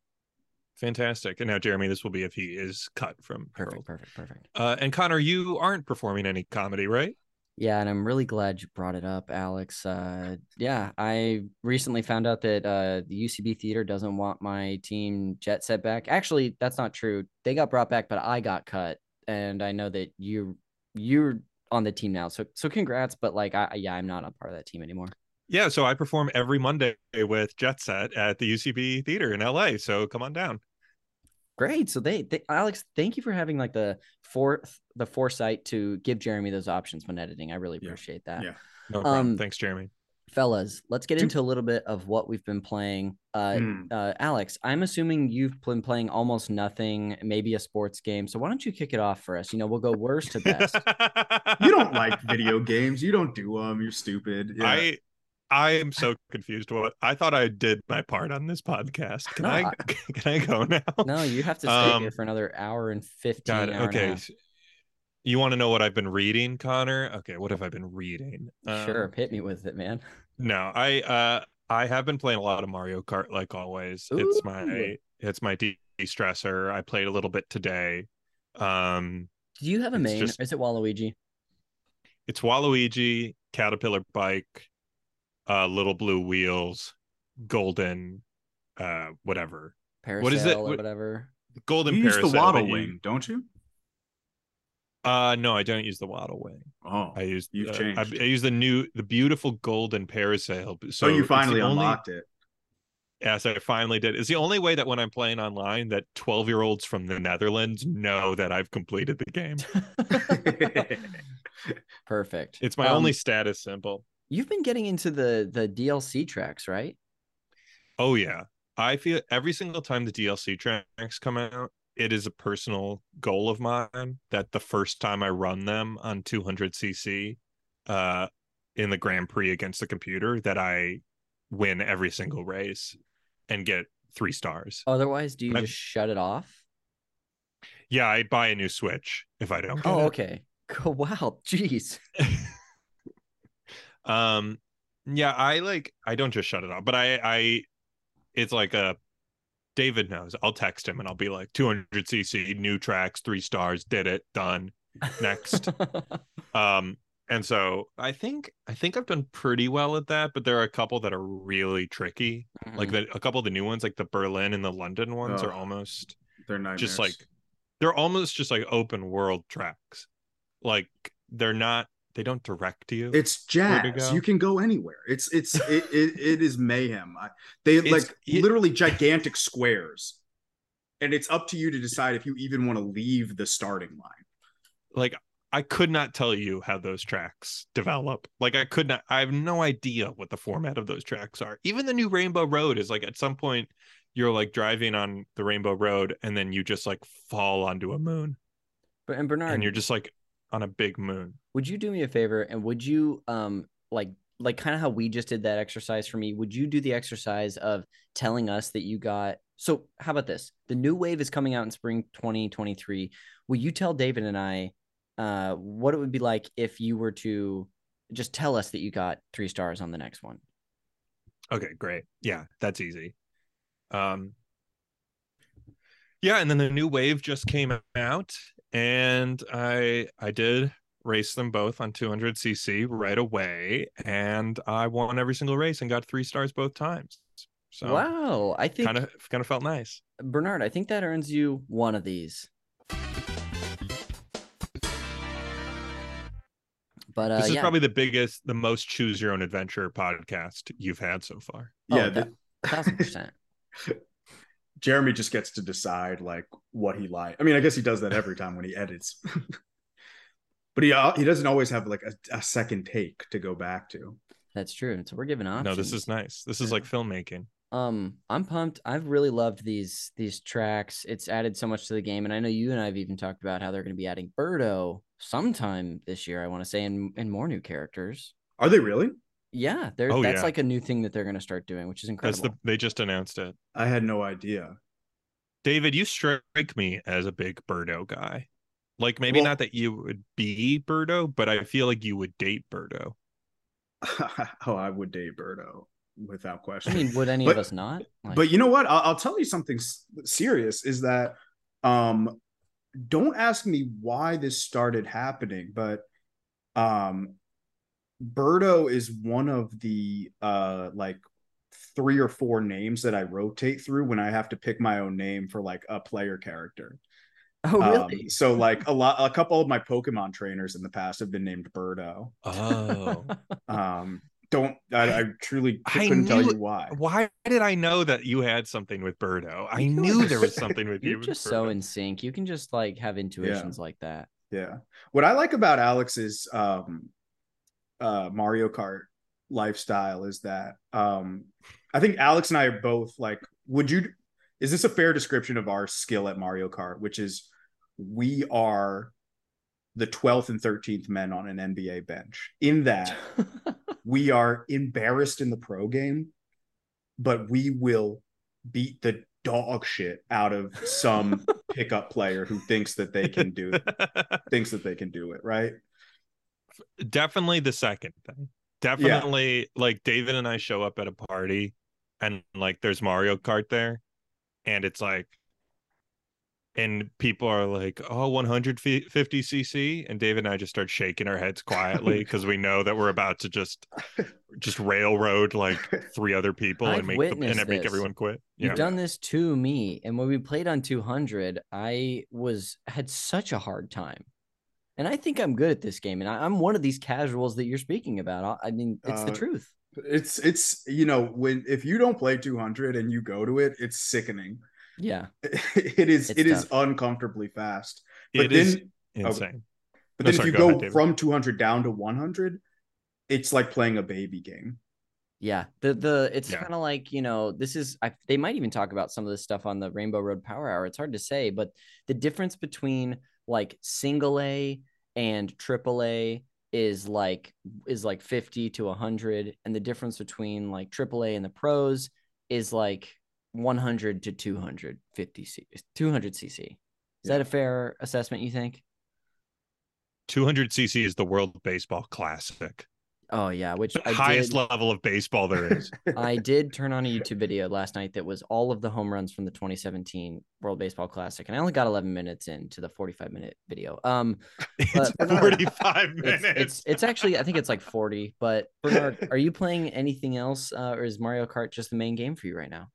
[SPEAKER 3] Fantastic. And now, Jeremy, this will be if he is cut from
[SPEAKER 1] Perfect, perfect, perfect.
[SPEAKER 3] Uh, and Connor, you aren't performing any comedy, right?
[SPEAKER 1] Yeah, and I'm really glad you brought it up, Alex. Uh, yeah, I recently found out that uh, the UCB Theater doesn't want my team Jet Set back. Actually, that's not true. They got brought back, but I got cut, and I know that you you're on the team now. So so congrats, but like I yeah, I'm not a part of that team anymore.
[SPEAKER 3] Yeah. So I perform every Monday with Jet Set at the UCB Theater in LA. So come on down.
[SPEAKER 1] Great. So they, they Alex, thank you for having like the fourth the foresight to give Jeremy those options when editing. I really
[SPEAKER 2] Yeah.
[SPEAKER 1] appreciate that.
[SPEAKER 2] Yeah.
[SPEAKER 3] No problem.
[SPEAKER 1] Um,
[SPEAKER 3] Thanks, Jeremy.
[SPEAKER 1] Fellas, let's get into a little bit of what we've been playing. Uh,
[SPEAKER 2] Hmm.
[SPEAKER 1] uh, Alex, I'm assuming you've been playing almost nothing, maybe a sports game. So why don't you kick it off for us? You know, we'll go worst to best.
[SPEAKER 2] You don't like video games. You don't do them. You're stupid. Yeah.
[SPEAKER 3] I I am so confused. What I thought I did my part on this podcast. Can
[SPEAKER 1] No,
[SPEAKER 3] I,
[SPEAKER 1] I-
[SPEAKER 3] can I go now?
[SPEAKER 1] no, you have to stay
[SPEAKER 3] Um,
[SPEAKER 1] here for another hour and 15.
[SPEAKER 3] God,
[SPEAKER 1] hour and
[SPEAKER 3] okay.
[SPEAKER 1] half.
[SPEAKER 3] You want to know what I've been reading, Connor? Okay, what have I been reading?
[SPEAKER 1] sure,
[SPEAKER 3] Um,
[SPEAKER 1] hit me with it, man.
[SPEAKER 3] No, I uh I have been playing a lot of Mario Kart like always. It's my it's my de-stressor. I played a little bit today. Um
[SPEAKER 1] Do you have a main?
[SPEAKER 3] just-
[SPEAKER 1] is it Waluigi?
[SPEAKER 3] it's Waluigi, Caterpillar bike, uh little blue wheels, golden uh whatever.
[SPEAKER 1] Parasail
[SPEAKER 3] What is it?
[SPEAKER 1] or
[SPEAKER 3] What-
[SPEAKER 1] whatever.
[SPEAKER 3] Golden
[SPEAKER 2] you use the
[SPEAKER 3] Parasail,
[SPEAKER 2] waddle
[SPEAKER 3] but you-
[SPEAKER 2] wing, don't you?
[SPEAKER 3] Uh no, I don't use the waddle wing.
[SPEAKER 2] Oh,
[SPEAKER 3] I use
[SPEAKER 2] You've
[SPEAKER 3] uh,
[SPEAKER 2] changed.
[SPEAKER 3] I use the new the beautiful golden parasail. So
[SPEAKER 2] so you
[SPEAKER 3] it's the
[SPEAKER 2] finally
[SPEAKER 3] only-
[SPEAKER 2] unlocked it.
[SPEAKER 3] Yes, I finally did. It's the only way that when I'm playing online, that 12 year olds from the Netherlands know that I've completed the game.
[SPEAKER 1] Perfect.
[SPEAKER 3] It's my
[SPEAKER 1] Um,
[SPEAKER 3] only status symbol.
[SPEAKER 1] You've been getting into the the DLC tracks, right?
[SPEAKER 3] Oh yeah, I feel every single time the DLC tracks come out, it is a personal goal of mine that the first time I run them on 200cc, uh, in the Grand Prix against the computer, that I win every single race and get three stars.
[SPEAKER 1] Otherwise, do you
[SPEAKER 3] I've-
[SPEAKER 1] just shut it off?
[SPEAKER 3] Yeah, I buy a new Switch if I don't.
[SPEAKER 1] Oh,
[SPEAKER 3] it.
[SPEAKER 1] okay. Cool. Wow. Jeez.
[SPEAKER 3] um yeah i like i don't just shut it off but i i it's like a david knows i'll text him and i'll be like 200cc new tracks three stars did it done next um and so i think i think i've done pretty well at that but there are a couple that are really tricky like
[SPEAKER 1] Mhm.
[SPEAKER 3] the a couple of the new ones like the berlin and the london ones are
[SPEAKER 2] Oh,
[SPEAKER 3] almost
[SPEAKER 2] They're nightmares.
[SPEAKER 3] just like they're almost just like open world tracks like they're not they don't direct you
[SPEAKER 2] it's jazz. You can go anywhere. It's it's it it, it is mayhem. I, they
[SPEAKER 3] It's-
[SPEAKER 2] like
[SPEAKER 3] it-
[SPEAKER 2] literally gigantic squares. and it's up to you to decide if you even want to leave the starting line.
[SPEAKER 3] like I could not tell you how those tracks develop. Like I could not I have no idea what the format of those tracks are. Even the new Rainbow Road is like at some point you're like driving on the Rainbow Road and then you just like fall onto a moon
[SPEAKER 1] But and Bernard,
[SPEAKER 3] and you're just like on a big moon.
[SPEAKER 1] would you do me a favor and would you um like like kind of how we just did that exercise for me would you do the exercise of telling us that you got so how about this the new wave is coming out in spring 2023 will you tell david and i uh what it would be like if you were to just tell us that you got three stars on the next one
[SPEAKER 3] Okay, great. Yeah, that's easy. Um Yeah, and then the new wave just came out and I I did race them both on 200cc right away and I won every single race and got 3 stars both times. So
[SPEAKER 1] wow i think
[SPEAKER 3] kind of kind of felt nice.
[SPEAKER 1] bernard i think that earns you one of these but uh
[SPEAKER 3] this is
[SPEAKER 1] yeah
[SPEAKER 3] probably the biggest the most choose your own adventure podcast you've had so far.
[SPEAKER 1] Oh,
[SPEAKER 2] Yeah,
[SPEAKER 1] that- thousand percent
[SPEAKER 2] Jeremy just gets to decide like what he like. I mean, I guess he does that every time when he edits. but he uh, he doesn't always have like a, a second take to go back to.
[SPEAKER 1] that's true so we're giving options
[SPEAKER 3] No, this is nice. This is
[SPEAKER 2] Yeah.
[SPEAKER 3] like filmmaking.
[SPEAKER 1] Um, I'm pumped. I've really loved these these tracks. It's added so much to the game, and I know you and I have even talked about how they're going to be adding Birdo sometime this year. I want to say, and and more new characters.
[SPEAKER 2] Are they really?
[SPEAKER 1] Yeah, they're
[SPEAKER 3] Oh,
[SPEAKER 1] that's
[SPEAKER 3] yeah.
[SPEAKER 1] like a new thing that they're going to start doing, which is
[SPEAKER 3] That's
[SPEAKER 1] incredible.
[SPEAKER 3] the they just announced it.
[SPEAKER 2] I had no idea.
[SPEAKER 3] David, you strike me as a big Birdo guy. Like maybe
[SPEAKER 2] Well-
[SPEAKER 3] not that you would be Birdo, but I feel like you would date Birdo.
[SPEAKER 2] oh, I would date Birdo without question.
[SPEAKER 1] I mean, would any
[SPEAKER 2] But-
[SPEAKER 1] of us not? Like,
[SPEAKER 2] but you know what? I'll, I'll tell you something s- serious. Is that um, don't ask me why this started happening, but um, Birdo is one of the uh like three or four names that I rotate through when I have to pick my own name for like a player character.
[SPEAKER 1] oh
[SPEAKER 2] Um,
[SPEAKER 1] really?
[SPEAKER 2] so like a lot, a couple of my Pokemon trainers in the past have been named Birdo.
[SPEAKER 3] Oh.
[SPEAKER 2] Um, don't I, I truly
[SPEAKER 3] I
[SPEAKER 2] couldn't tell
[SPEAKER 3] knew-
[SPEAKER 2] you why.
[SPEAKER 3] Why did I know that you had something with Birdo? I
[SPEAKER 1] You
[SPEAKER 3] knew there was something with you.
[SPEAKER 1] You're
[SPEAKER 3] with
[SPEAKER 1] just so in sync. You can just like have intuitions like that.
[SPEAKER 2] Yeah. What I like about Alex's um uh Mario Kart lifestyle is that um I think Alex and I are both like would you is this a fair description of our skill at Mario Kart which is we are the 12th and 13th men on an NBA bench in that we are embarrassed in the pro game but we will beat the dog shit out of some pickup player who thinks that they can do thinks that they can do it, right?
[SPEAKER 3] Definitely the second thing. Definitely like David and I show up at a party and like there's Mario Kart there and it's like and people are like, "Oh, 150 cc," and David and I just start shaking our heads quietly because we know that we're about to just just railroad like three other people
[SPEAKER 1] I've
[SPEAKER 3] and make them,
[SPEAKER 1] witnessed
[SPEAKER 3] and make everyone quit.
[SPEAKER 1] You've
[SPEAKER 3] Yeah,
[SPEAKER 1] done this to me, and when we played on 200, I was had such a hard time. And I think I'm good at this game, and I, I'm one of these casuals that you're speaking about. I, I mean, it's the
[SPEAKER 2] Uh,
[SPEAKER 1] truth.
[SPEAKER 2] It's it's you know when if you don't play 200 and you go to it, it's sickening.
[SPEAKER 1] Yeah,
[SPEAKER 2] It is
[SPEAKER 1] It's
[SPEAKER 2] it is
[SPEAKER 1] tough.
[SPEAKER 2] uncomfortably fast. But
[SPEAKER 3] it is
[SPEAKER 2] then
[SPEAKER 3] insane.
[SPEAKER 2] but
[SPEAKER 3] No,
[SPEAKER 2] then
[SPEAKER 3] sorry,
[SPEAKER 2] if you
[SPEAKER 3] go
[SPEAKER 2] go,
[SPEAKER 3] ahead,
[SPEAKER 2] from 200 down to 100, it's like playing a baby game.
[SPEAKER 1] yeah. The the it's
[SPEAKER 3] Yeah.
[SPEAKER 1] kind of like you know this is I, they might even talk about some of this stuff on the Rainbow Road Power Hour. It's hard to say, but the difference between like single A and AAA is like is like 50 to 100 and the difference between like AAA and the pros is like 100 to 250 c 200 cc is that a fair assessment you think?
[SPEAKER 3] 200 cc is the World Baseball Classic,
[SPEAKER 1] oh yeah which i
[SPEAKER 3] highest
[SPEAKER 1] did
[SPEAKER 3] level of baseball there is.
[SPEAKER 1] i did turn on a youtube video last night that was all of the home runs from the 2017 world baseball classic and i only got 11 minutes into the 45 minute video um
[SPEAKER 3] it's
[SPEAKER 1] But-
[SPEAKER 3] 45 minutes.
[SPEAKER 1] it's, it's it's actually i think it's like 40 but bernard are you playing anything else uh, or is mario kart just the main game for you right now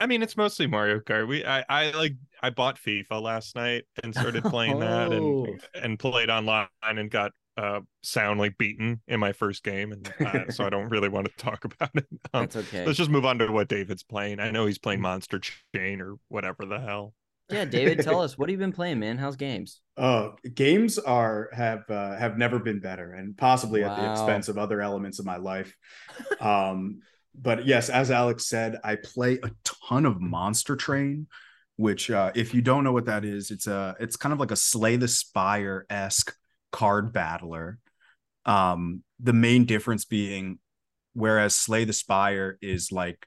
[SPEAKER 3] I mean, it's mostly Mario Kart. We, I, I like, I bought FIFA last night and started playing that,
[SPEAKER 1] Oh.
[SPEAKER 3] and and played online and got uh, soundly beaten in my first game, and uh, so I don't really want to talk about it. Um,
[SPEAKER 1] That's okay.
[SPEAKER 3] let's just move on to what David's playing. I know he's playing Monster Chain or whatever the hell.
[SPEAKER 1] Yeah, David, tell us what have you been playing, man? How's games?
[SPEAKER 2] Uh, games are have uh, have never been better, and possibly at the expense of other elements of my life. Um, but yes, as Alex said, I play a ton of Monster Train, which uh, if you don't know what that is, it's a it's kind of like a Slay the Spire esque card battler. Um, the main difference being, whereas Slay the Spire is like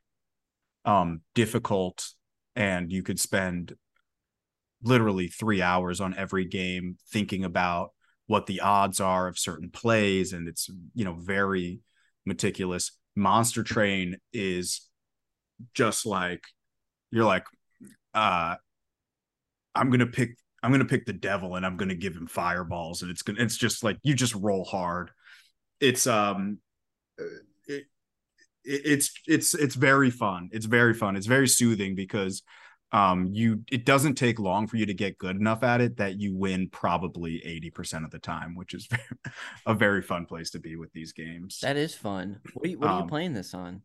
[SPEAKER 2] um difficult, and you could spend literally three hours on every game thinking about what the odds are of certain plays and it's you know very meticulous monster train is just like you're like uh i'm gonna pick i'm gonna pick the devil and i'm gonna give him fireballs and it's gonna it's just like you just roll hard it's um uh, it, it, it's it's it's very fun it's very fun it's very soothing because um you it doesn't take long for you to get good enough at it that you win probably 80% of the time which is a very fun place to be with these games
[SPEAKER 1] That is fun. What are you, what are you
[SPEAKER 2] Um,
[SPEAKER 1] playing this on?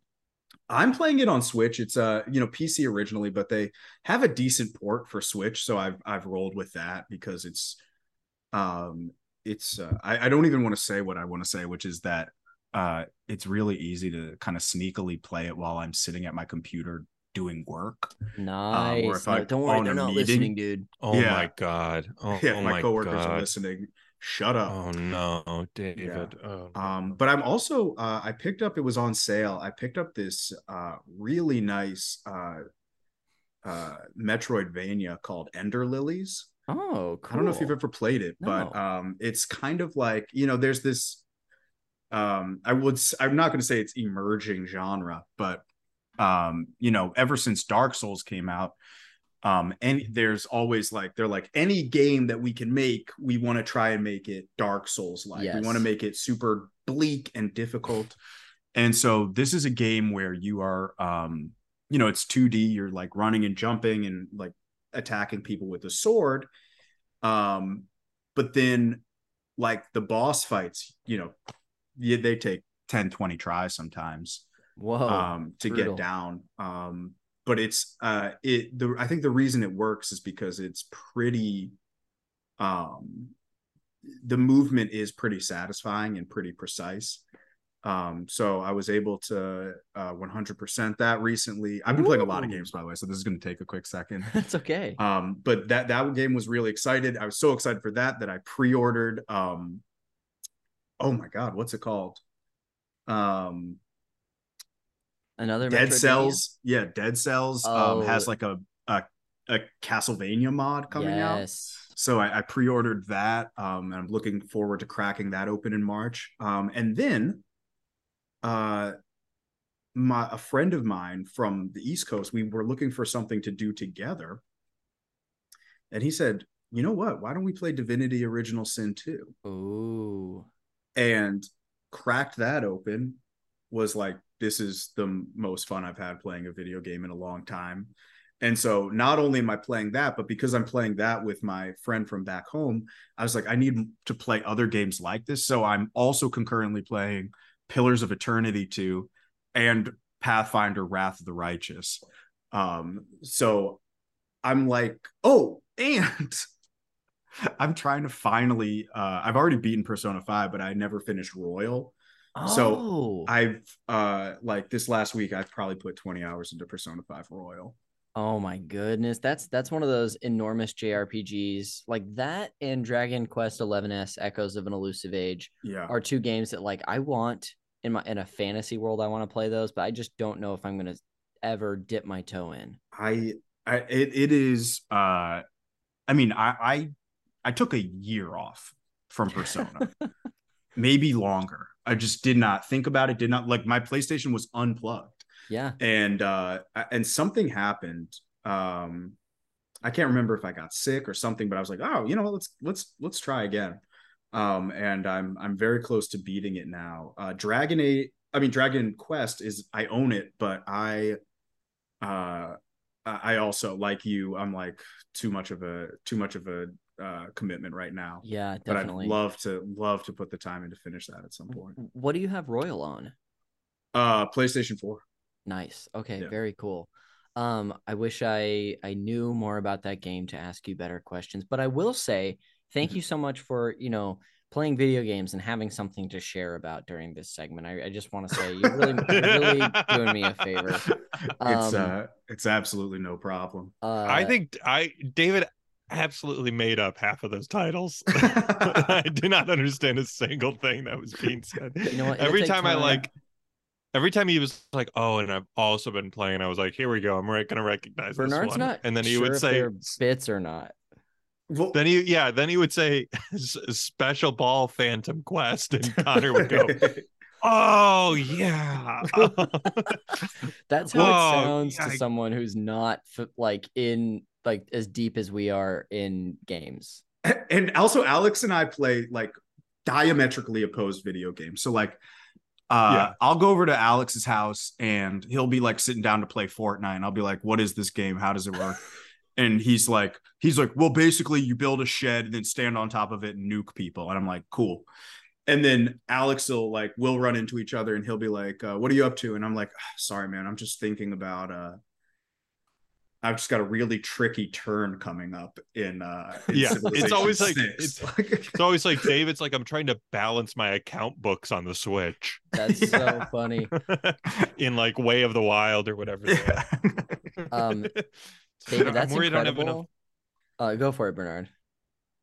[SPEAKER 2] I'm playing it on switch it's uh you know pc originally but they have a decent port for switch so i've i've rolled with that because it's um it's uh, I, I don't even want to say what i want to say which is that uh it's really easy to kind of sneakily play it while i'm sitting at my computer doing work
[SPEAKER 1] Nice.
[SPEAKER 2] or if
[SPEAKER 1] No,
[SPEAKER 2] I-
[SPEAKER 1] don't worry, they're not
[SPEAKER 2] meeting-
[SPEAKER 1] listening, dude.
[SPEAKER 3] Oh
[SPEAKER 2] Yeah.
[SPEAKER 3] my god! Oh,
[SPEAKER 2] yeah
[SPEAKER 3] oh
[SPEAKER 2] my,
[SPEAKER 3] my
[SPEAKER 2] coworkers
[SPEAKER 3] god!
[SPEAKER 2] are listening shut up
[SPEAKER 3] Oh no, David. Oh.
[SPEAKER 2] Um, but I'm also uh, I picked up it was on sale. I picked up this uh, really nice uh, uh, Metroidvania called Ender Lilies.
[SPEAKER 1] Oh, cool.
[SPEAKER 2] I don't know if you've ever played it, but um, it's kind of like you know, there's this. Um, I would i'm not going to say it's emerging genre, but um, you know, ever since Dark Souls came out, um, and there's always like they're like any game that we can make, we want to try and make it Dark Souls like. We want to make it super bleak and difficult. And so this is a game where you are um, you know, it's 2D, you're like running and jumping and like attacking people with a sword. Um, but then like the boss fights, you know, yeah, they take 10, 20 tries sometimes
[SPEAKER 1] Whoa.
[SPEAKER 2] um to
[SPEAKER 1] brutal.
[SPEAKER 2] get down. Um, but it's uh it the I think the reason it works is because it's pretty um the movement is pretty satisfying and pretty precise. Um, so I was able to uh 100% that recently. I've been playing a lot of games by the way, so this is going to take a quick second.
[SPEAKER 1] That's okay.
[SPEAKER 2] Um, but that that game was really excited. I was so excited for that that I pre-ordered. Um, oh my god, what's it called? Um,
[SPEAKER 1] Another
[SPEAKER 2] Dead
[SPEAKER 1] Metroidvania?
[SPEAKER 2] Cells. Yeah, Dead Cells.
[SPEAKER 1] Oh.
[SPEAKER 2] Um, has like a a a Castlevania mod coming out.
[SPEAKER 1] yes.
[SPEAKER 2] So I, I pre-ordered that. Um, and I'm looking forward to cracking that open in March. Um, and then, uh, my a friend of mine from the East Coast, we were looking for something to do together, and he said, "You know what? Why don't we play Divinity: Original Sin 2?
[SPEAKER 1] Ooh.
[SPEAKER 2] And cracked that open. Was like, this is the most fun I've had playing a video game in a long time. And so not only am I playing that, but because I'm playing that with my friend from back home, I was like, I need to play other games like this. So I'm also concurrently playing Pillars of Eternity 2 and Pathfinder Wrath of the Righteous. Um, so I'm like, oh, and I'm trying to finally uh I've already beaten Persona 5, but I never finished Royal. So,
[SPEAKER 1] Oh.
[SPEAKER 2] I've uh like this last week I've probably put 20 hours into Persona 5 Royal.
[SPEAKER 1] Oh my goodness, that's that's one of those enormous JRPGs like that and Dragon Quest 11S Echoes of an Elusive Age
[SPEAKER 2] Yeah.
[SPEAKER 1] are two games that like I want in my in a fantasy world I want to play those, but I just don't know if I'm gonna ever dip my toe in.
[SPEAKER 2] I I it, it is uh I mean I I I took a year off from Persona. Maybe longer. I just did not think about it, did not like my PlayStation was unplugged.
[SPEAKER 1] Yeah.
[SPEAKER 2] and uh and something happened um i can't remember if i got sick or something but i was like oh you know what let's let's let's try again um and i'm i'm very close to beating it now uh dragon 8 i mean dragon quest is i own it but i uh I also like you i'm like too much of a too much of a uh, commitment right now.
[SPEAKER 1] Yeah,
[SPEAKER 2] But
[SPEAKER 1] definitely.
[SPEAKER 2] I'd love to love to put the time in to finish that at some point.
[SPEAKER 1] what do you have Royal on?
[SPEAKER 2] Uh, PlayStation Four.
[SPEAKER 1] Nice. Okay,
[SPEAKER 2] Yeah.
[SPEAKER 1] very cool. Um, I wish I I knew more about that game to ask you better questions, but I will say thank
[SPEAKER 2] Mhm.
[SPEAKER 1] you so much for, you know, playing video games and having something to share about during this segment. I, I just want to say you're really you're really doing me a favor.
[SPEAKER 2] it's
[SPEAKER 1] Um,
[SPEAKER 2] uh, it's absolutely no problem.
[SPEAKER 1] Uh,
[SPEAKER 3] I think I David absolutely made up half of those titles. I do not understand a single thing that was being said.
[SPEAKER 1] You know what?
[SPEAKER 3] Every
[SPEAKER 1] take
[SPEAKER 3] time I like every time he was like, "Oh, and I've also been playing," I was like, "Here we go. I'm right gonna recognize
[SPEAKER 1] Bernard's
[SPEAKER 3] this one."
[SPEAKER 1] not
[SPEAKER 3] and then he
[SPEAKER 1] sure
[SPEAKER 3] would say,
[SPEAKER 1] they're bits or not.
[SPEAKER 2] Well,
[SPEAKER 3] then he yeah, then he would say, "Special Ball Phantom Quest," and Connor would go, "Oh yeah."
[SPEAKER 1] That's how
[SPEAKER 3] Whoa,
[SPEAKER 1] it sounds to
[SPEAKER 3] I-
[SPEAKER 1] someone who's not like in like as deep as we are in games.
[SPEAKER 2] and also Alex and I play like diametrically opposed video games. So like uh
[SPEAKER 3] Yeah.
[SPEAKER 2] I'll go over to Alex's house and he'll be like sitting down to play Fortnite and I'll be like, "What is this game? How does it work?" and he's like he's like, "Well, basically you build a shed and then stand on top of it and nuke people." And I'm like, "Cool." And then Alex will like we'll run into each other and he'll be like, uh, "What are you up to?" And I'm like, "Ah, "Sorry, man. I'm just thinking about uh I've just got a really tricky turn coming up in uh in
[SPEAKER 3] Yeah, it's always like-
[SPEAKER 2] 6.
[SPEAKER 3] it's-
[SPEAKER 2] Like-
[SPEAKER 3] It's always like David's like, I'm trying to balance my account books on the Switch
[SPEAKER 1] That's so funny.
[SPEAKER 3] in like Way of the Wild or whatever. they are.
[SPEAKER 2] Yeah.
[SPEAKER 1] Um,
[SPEAKER 3] I'm
[SPEAKER 1] David, that's
[SPEAKER 3] worried I don't have
[SPEAKER 1] incredible. Uh, go for it, Bernard.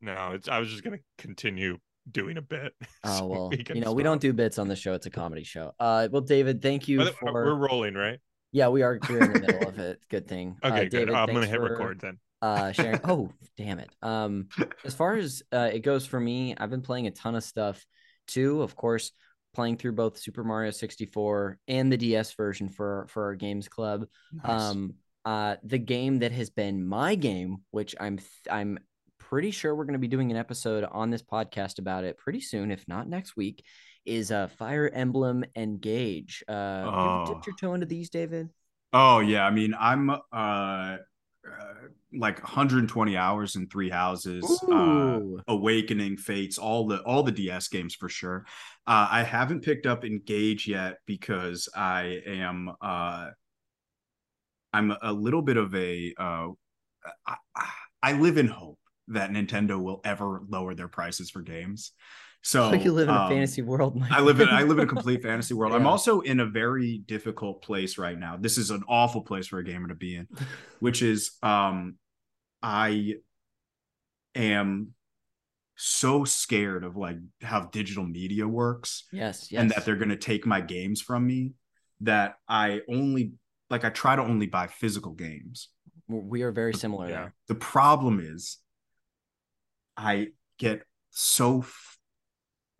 [SPEAKER 3] No, it's I was just gonna continue doing a bit.
[SPEAKER 1] Oh
[SPEAKER 3] so
[SPEAKER 1] well,
[SPEAKER 3] we
[SPEAKER 1] you know we don't do bits on the show. It's a comedy show. Uh, well, David, thank you
[SPEAKER 3] By the-
[SPEAKER 1] for.
[SPEAKER 3] We're rolling, right?
[SPEAKER 1] Yeah, we are. We're in the middle of it. Good thing.
[SPEAKER 3] Okay,
[SPEAKER 1] uh,
[SPEAKER 3] good.
[SPEAKER 1] David,
[SPEAKER 3] I'm gonna hit
[SPEAKER 1] for,
[SPEAKER 3] record then.
[SPEAKER 1] Uh, sharing. oh, damn it. Um, as far as uh, it goes for me, I've been playing a ton of stuff too. Of course, playing through both Super Mario 64 and the DS version for for our games club.
[SPEAKER 2] Nice.
[SPEAKER 1] Um, uh, the game that has been my game, which I'm th- I'm pretty sure we're going to be doing an episode on this podcast about it pretty soon, if not next week, is uh Fire Emblem Engage. Uh, have you
[SPEAKER 2] Oh.
[SPEAKER 1] dipped your toe into these, David?
[SPEAKER 2] Oh yeah, I mean I'm uh, uh like 120 hours in three houses, uh, Awakening, Fates, all the all the DS games for sure. Uh, I haven't picked up Engage yet because I am uh, I'm a little bit of a uh, I, I live in hope that Nintendo will ever lower their prices for games. So
[SPEAKER 1] you live in a
[SPEAKER 2] um,
[SPEAKER 1] fantasy world. My
[SPEAKER 2] I live in I live in a complete fantasy world. I'm also in a very difficult place right now. This is an awful place for a gamer to be in, which is um I am so scared of like how digital media works
[SPEAKER 1] yes, yes.
[SPEAKER 2] and that they're going to take my games from me that I only like I try to only buy physical games.
[SPEAKER 1] we are very similar
[SPEAKER 3] Yeah.
[SPEAKER 1] there.
[SPEAKER 2] The problem is I get so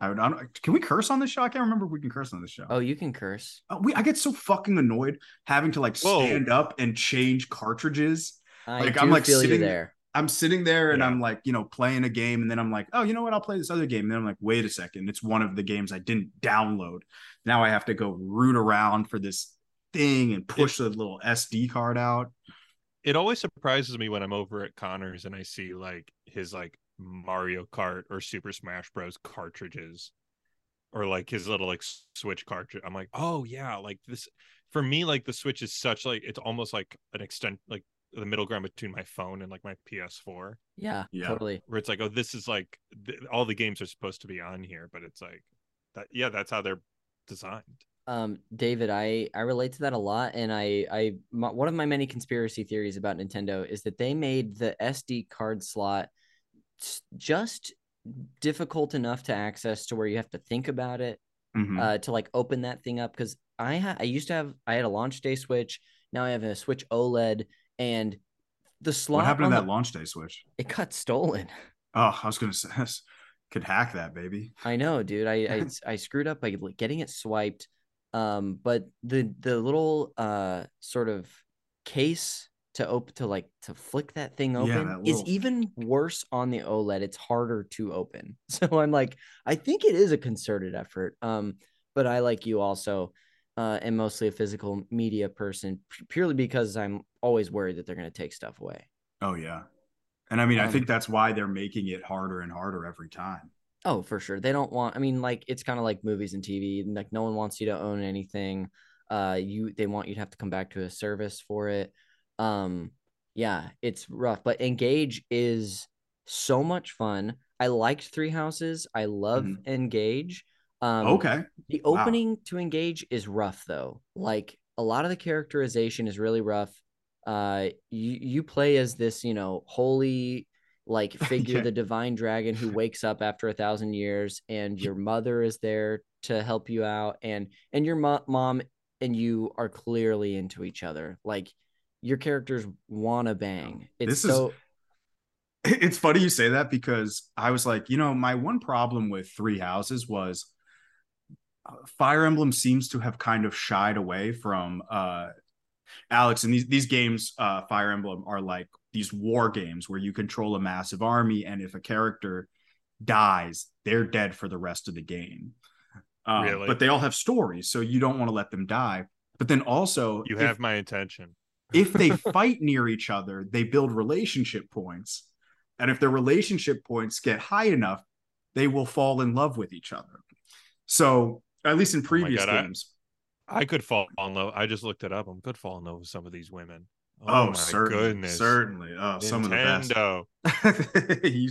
[SPEAKER 2] I would, I don't, can we curse on this show? I can't remember if we can curse on this show.
[SPEAKER 1] Oh, you can curse.
[SPEAKER 2] Uh, we I get so fucking annoyed having to like
[SPEAKER 3] Whoa.
[SPEAKER 2] stand up and change cartridges.
[SPEAKER 1] I
[SPEAKER 2] Like,
[SPEAKER 1] do
[SPEAKER 2] I'm, like,
[SPEAKER 1] feel you
[SPEAKER 2] sitting-
[SPEAKER 1] there.
[SPEAKER 2] I'm sitting there and
[SPEAKER 3] Yeah.
[SPEAKER 2] I'm like, you know, playing a game, and then I'm like, oh, you know what? I'll play this other game. And then I'm like, wait a second, it's one of the games I didn't download. Now I have to go root around for this thing and push the little SD card out.
[SPEAKER 3] It always surprises me when I'm over at Connor's and I see like his like Mario Kart or Super Smash Bros cartridges or like his little like Switch cartridge. I'm like, oh yeah, like this for me, like the Switch is such like it's almost like an extent like the middle ground between my phone and like my PS4,
[SPEAKER 1] Yeah,
[SPEAKER 2] Yeah.
[SPEAKER 1] totally.
[SPEAKER 3] where it's like, oh, this is like th- all the games are supposed to be on here, but it's like that. Yeah, that's how they're designed.
[SPEAKER 1] Um, David, I I relate to that a lot, and I I my, one of my many conspiracy theories about Nintendo is that they made the SD card slot s- just difficult enough to access to where you have to think about it
[SPEAKER 2] Mhm.
[SPEAKER 1] uh, to like open that thing up because I ha- I used to have I had a launch day Switch. Now I have a Switch OLED, and the slot
[SPEAKER 2] what happened to that
[SPEAKER 1] the-
[SPEAKER 2] launch day switch?
[SPEAKER 1] it got stolen.
[SPEAKER 2] Oh, I was gonna say could hack that baby.
[SPEAKER 1] I know, dude. I I, I screwed up by getting it swiped. Um, but the the little uh sort of case to open to like to flick that thing
[SPEAKER 2] Yeah,
[SPEAKER 1] open
[SPEAKER 2] that
[SPEAKER 1] is
[SPEAKER 2] little-
[SPEAKER 1] even worse on the OLED. It's harder to open. So I'm like, I think it is a concerted effort. Um, but I like you also uh am mostly a physical media person purely because I'm always worried that they're gonna take stuff away.
[SPEAKER 2] Oh yeah. And I mean, I
[SPEAKER 1] Um,
[SPEAKER 2] think that's why they're making it harder and harder every time.
[SPEAKER 1] Oh, for sure. They don't want. I mean, like it's kind of like movies and TV. Like no one wants you to own anything. Uh, you they want you to have to come back to a service for it. Um, yeah, it's rough. But Engage is so much fun. I liked Three Houses. I love
[SPEAKER 2] Mhm.
[SPEAKER 1] Engage. Um,
[SPEAKER 2] Okay.
[SPEAKER 1] The
[SPEAKER 2] Wow.
[SPEAKER 1] opening to Engage is rough though. Like a lot of the characterization is really rough. Uh, you you play as this, you know, holy like figure,
[SPEAKER 2] Yeah.
[SPEAKER 1] the divine dragon who wakes up after a thousand years, and your mother is there to help you out, and and your mo- mom and you are clearly into each other. Like your characters wanna bang. It's
[SPEAKER 2] This Is, it's funny you say that because I was like, you know, my one problem with Three Houses was uh, Fire Emblem seems to have kind of shied away from uh Alex and these these games uh Fire Emblem are like these war games where you control a massive army and if a character dies, they're dead for the rest of the game. Um,
[SPEAKER 3] Really?
[SPEAKER 2] But they all have stories, so you don't want to let them die. But then also,
[SPEAKER 3] You
[SPEAKER 2] if-
[SPEAKER 3] have my attention.
[SPEAKER 2] If they fight near each other, they build relationship points. And if their relationship points get high enough, they will fall in love with each other. So, at least in previous
[SPEAKER 3] God,
[SPEAKER 2] games,
[SPEAKER 3] I could fall in love. I just looked it up. I could fall in love with some of these women.
[SPEAKER 2] oh,
[SPEAKER 3] my
[SPEAKER 2] certainly,
[SPEAKER 3] goodness.
[SPEAKER 2] certainly, oh, some of the best.
[SPEAKER 3] Nintendo.
[SPEAKER 2] you,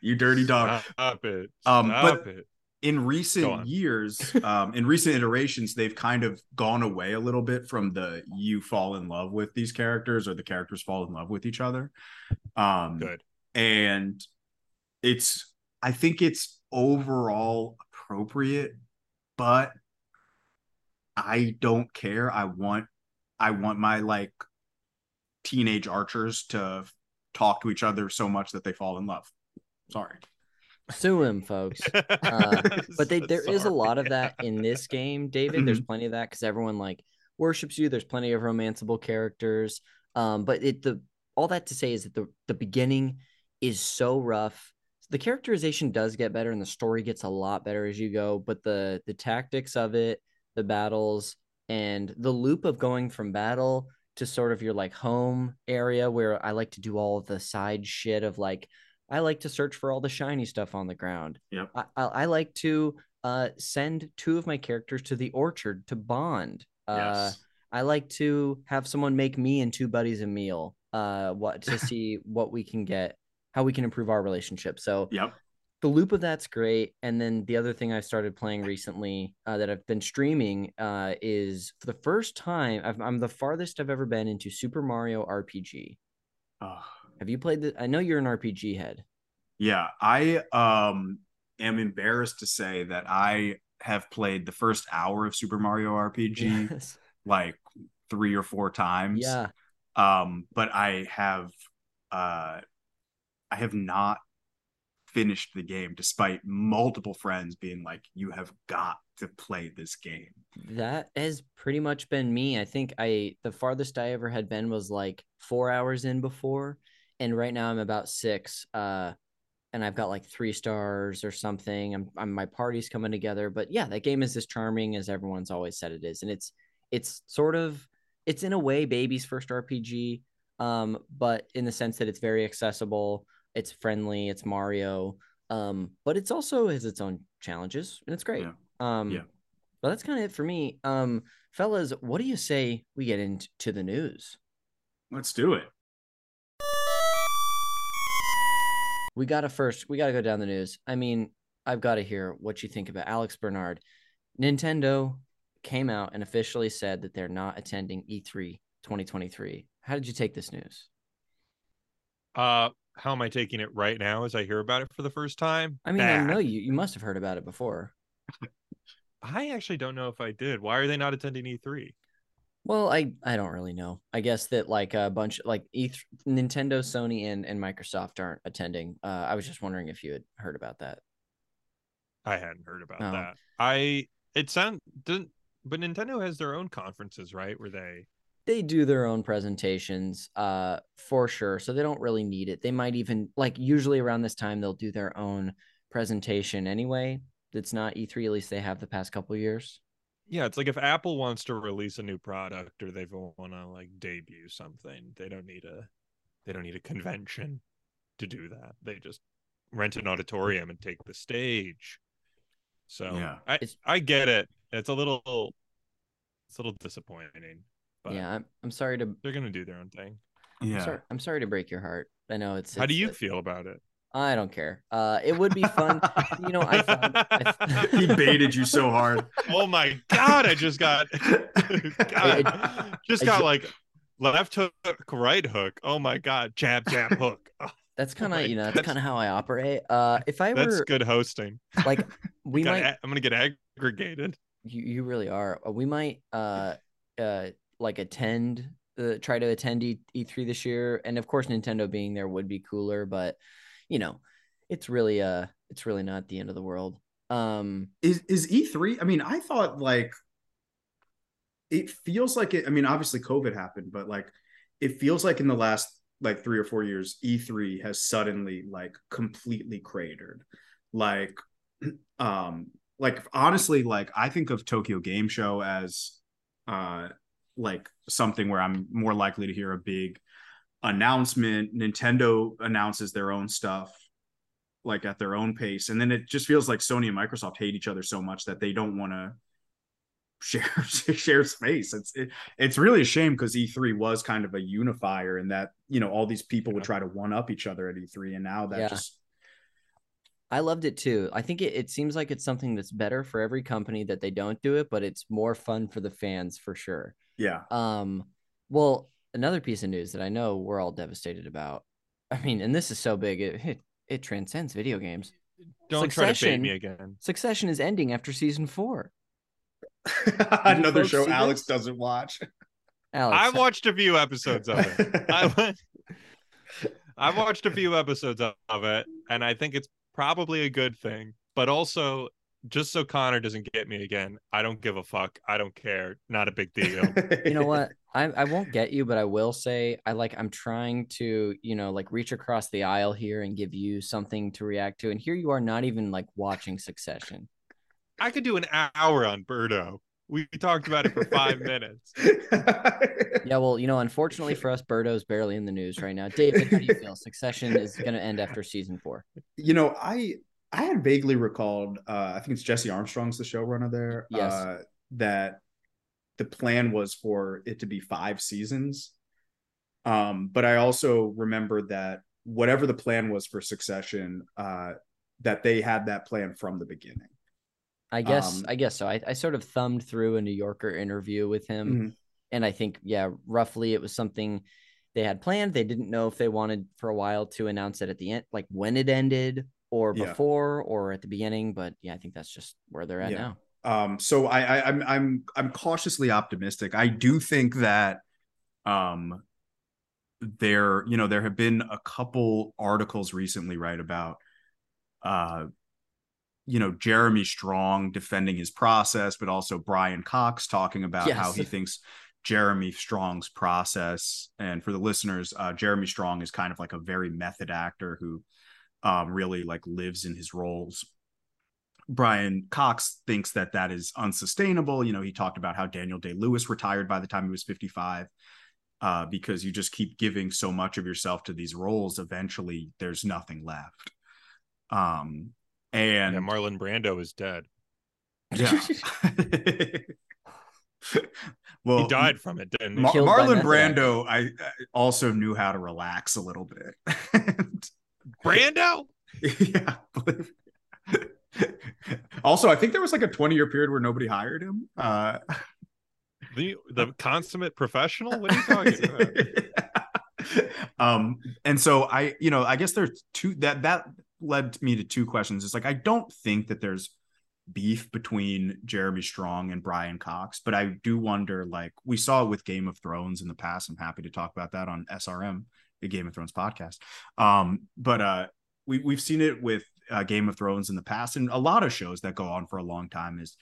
[SPEAKER 2] you dirty dog.
[SPEAKER 3] Stop it.
[SPEAKER 2] Um, but-
[SPEAKER 3] it.
[SPEAKER 2] In recent years, um, in recent iterations, they've kind of gone away a little bit from the you fall in love with these characters or the characters fall in love with each other. Um,
[SPEAKER 3] Good.
[SPEAKER 2] and it's I think it's overall appropriate, but I don't care. I want I want my like teenage archers to talk to each other so much that they fall in love. Sorry.
[SPEAKER 1] Sue him, folks. Uh, but they,
[SPEAKER 3] So
[SPEAKER 1] there is a lot of that in this game, David. There's
[SPEAKER 2] Mhm.
[SPEAKER 1] plenty of that because everyone like worships you. There's plenty of romanceable characters. Um, but it the all that to say is that the the beginning is so rough. The characterization does get better and the story gets a lot better as you go, but the the tactics of it, the battles, and the loop of going from battle to sort of your like home area where I like to do all of the side shit of like I like to search for all the shiny stuff on the ground.
[SPEAKER 2] Yep.
[SPEAKER 1] I, I, I like to uh, send two of my characters to the orchard to bond. Uh,
[SPEAKER 2] Yes.
[SPEAKER 1] I like to have someone make me and two buddies a meal. Uh, what to see what we can get, how we can improve our relationship. So
[SPEAKER 2] Yep.
[SPEAKER 1] the loop of that's great. And then the other thing I started playing recently uh, that I've been streaming uh, is for the first time I've, I'm the farthest I've ever been into Super Mario RPG.
[SPEAKER 2] Ugh.
[SPEAKER 1] Have you played the? I know you're an RPG head.
[SPEAKER 2] Yeah, I um am embarrassed to say that I have played the first hour of Super Mario RPG
[SPEAKER 1] Yes.
[SPEAKER 2] like three or four times.
[SPEAKER 1] Yeah.
[SPEAKER 2] Um, but I have uh I have not finished the game despite multiple friends being like, you have got to play this game.
[SPEAKER 1] That has pretty much been me. I think I the farthest I ever had been was like four hours in before, and right now I'm about six. Uh, and I've got like three stars or something. I'm, I'm my party's coming together. But yeah, that game is as charming as everyone's always said it is, and it's it's sort of it's in a way baby's first RPG, um, but in the sense that it's very accessible, it's friendly, it's Mario, um, but it's also has its own challenges, and it's great.
[SPEAKER 2] Yeah.
[SPEAKER 1] Um,
[SPEAKER 2] Yeah.
[SPEAKER 1] But that's kind of it for me. Um, fellas, what do you say we get into the news?
[SPEAKER 2] Let's do it.
[SPEAKER 1] We gotta first, we gotta go down the news. I mean, I've got to hear what you think about Alex Bernard. Nintendo came out and officially said that they're not attending E E3 2023. How did you take this news?
[SPEAKER 3] Uh, how am I taking it right now as I hear about it for the first time?
[SPEAKER 1] I mean, I know you you must have heard about it before.
[SPEAKER 3] I actually don't know if I did. Why are they not attending E E3?
[SPEAKER 1] Well, I I don't really know. I guess that like a bunch like E3, Nintendo, Sony, and and Microsoft aren't attending. Uh, I was just wondering if you had heard about that.
[SPEAKER 3] I hadn't heard about
[SPEAKER 1] Oh.
[SPEAKER 3] that. I it sound didn't but Nintendo has their own conferences, right? Where they
[SPEAKER 1] they do their own presentations uh for sure so they don't really need it they might even like usually around this time they'll do their own presentation anyway That's not e3 at least they have the past couple years
[SPEAKER 3] yeah, it's like if Apple wants to release a new product or they want to like debut something, they don't need a they don't need a convention. to do that. They just rent an auditorium and take the stage. So
[SPEAKER 2] Yeah.
[SPEAKER 3] I
[SPEAKER 1] It's-
[SPEAKER 3] I get it. It's a little it's a little disappointing, but
[SPEAKER 1] yeah, I'm, I'm sorry to
[SPEAKER 3] they're gonna do their own thing.
[SPEAKER 1] I'm
[SPEAKER 2] Yeah.
[SPEAKER 1] sorry, I'm sorry to break your heart. I know it's.
[SPEAKER 3] How do you
[SPEAKER 1] it-
[SPEAKER 3] feel about it?
[SPEAKER 1] I don't care. Uh, it would be fun. you know, I found. I,
[SPEAKER 2] he baited you so hard.
[SPEAKER 3] Oh my god, I just got God, just
[SPEAKER 1] I
[SPEAKER 3] got
[SPEAKER 1] ju-
[SPEAKER 3] like left hook, right hook. Oh my god, jab, jab, hook. Oh,
[SPEAKER 1] That's kind
[SPEAKER 3] my
[SPEAKER 1] of you know that's
[SPEAKER 3] God.
[SPEAKER 1] kind of how I operate. Uh, if I
[SPEAKER 3] that's
[SPEAKER 1] were
[SPEAKER 3] good hosting.
[SPEAKER 1] like, we
[SPEAKER 3] Got
[SPEAKER 1] might.
[SPEAKER 3] a- I'm gonna get aggregated.
[SPEAKER 1] You, you really are. Uh, We might uh uh like attend uh, try to attend E- E3 this year, and of course Nintendo being there would be cooler, but you know, it's really uh it's really not the end of the world. Um,
[SPEAKER 2] is is E3? I mean, I thought like it feels like it. I mean, obviously COVID happened, but like it feels like in the last like three or four years, E3 has suddenly like completely cratered. Like, um, like honestly, like I think of Tokyo Game Show as uh like something where I'm more likely to hear a big announcement. Nintendo announces their own stuff like at their own pace and then it just feels like sony and microsoft hate each other so much that they don't want to share share space it's it, it's really a shame because e3 was kind of a unifier and that you know all these people would try to one up each other at e3 and now that
[SPEAKER 1] Yeah.
[SPEAKER 2] just
[SPEAKER 1] I loved it too. I think it, it seems like it's something that's better for every company that they don't do it, but it's more fun for the fans for sure.
[SPEAKER 2] yeah
[SPEAKER 1] Um, well, another piece of news that I know we're all devastated about. I mean, and this is so big, it it, it transcends video games.
[SPEAKER 3] Don't try to bait me again.
[SPEAKER 1] Succession is ending after season four.
[SPEAKER 2] another show alex
[SPEAKER 1] this?
[SPEAKER 2] doesn't watch
[SPEAKER 1] Alex,
[SPEAKER 3] I watched a few episodes of it. I, I've watched a few episodes of, of it, and I think it's probably a good thing. But also, just so Connor doesn't get me again, I don't give a fuck. I don't care. Not a big deal.
[SPEAKER 1] you know what? I I won't get you, but I will say I like I'm trying to, you know, like reach across the aisle here and give you something to react to. And here you are not even like watching Succession.
[SPEAKER 3] I could do an hour on Birdo. We talked about it for five minutes.
[SPEAKER 1] Yeah, well, you know, unfortunately for us, Birdo's barely in the news right now. David, how do you feel? Succession is going to end after season four.
[SPEAKER 2] you know i i had vaguely recalled uh i think it's jesse armstrong's the showrunner there
[SPEAKER 1] Yes.
[SPEAKER 2] uh that the plan was for it to be five seasons um but i also remember that whatever the plan was for succession uh that they had that plan from the beginning
[SPEAKER 1] I guess
[SPEAKER 2] Um,
[SPEAKER 1] I guess so. I, I sort of thumbed through a New Yorker interview with him,
[SPEAKER 2] Mhm.
[SPEAKER 1] and I think yeah, roughly it was something they had planned. They didn't know if they wanted for a while to announce it at the end, like when it ended, or
[SPEAKER 2] Yeah.
[SPEAKER 1] before, or at the beginning. But yeah, I think that's just where they're at
[SPEAKER 2] Yeah.
[SPEAKER 1] now.
[SPEAKER 2] Um, so I, I I'm I'm I'm cautiously optimistic. I do think that um there, you know, there have been a couple articles recently, right, about uh you know Jeremy Strong defending his process, but also Brian Cox talking about how he thinks Jeremy Strong's process. And for the listeners, uh, Jeremy Strong is kind of like a very method actor who um, really like lives in his roles. Brian Cox thinks that that is unsustainable. You know, he talked about how Daniel Day Lewis retired by the time he was 55 uh, because you just keep giving so much of yourself to these roles. Eventually, there's nothing left. Um, and
[SPEAKER 3] Yeah, Marlon Brando is dead.
[SPEAKER 2] yeah. well,
[SPEAKER 3] he died from it, didn't he?
[SPEAKER 2] Mar- Marlon Brando, I, I also knew how to relax a little bit. And-
[SPEAKER 3] Brando?
[SPEAKER 2] yeah. also, I think there was like a 20 year period where nobody hired him. Uh,
[SPEAKER 3] The the consummate professional? What are you talking about?
[SPEAKER 2] um, and so I, you know, I guess there's two that that led me to two questions. It's like I don't think that there's beef between Jeremy Strong and Brian Cox, but I do wonder, like we saw with Game of Thrones in the past. I'm happy to talk about that on SRM, the Game of Thrones podcast. Um, but uh we we've seen it with uh, Game of Thrones in the past, and a lot of shows that go on for a long time is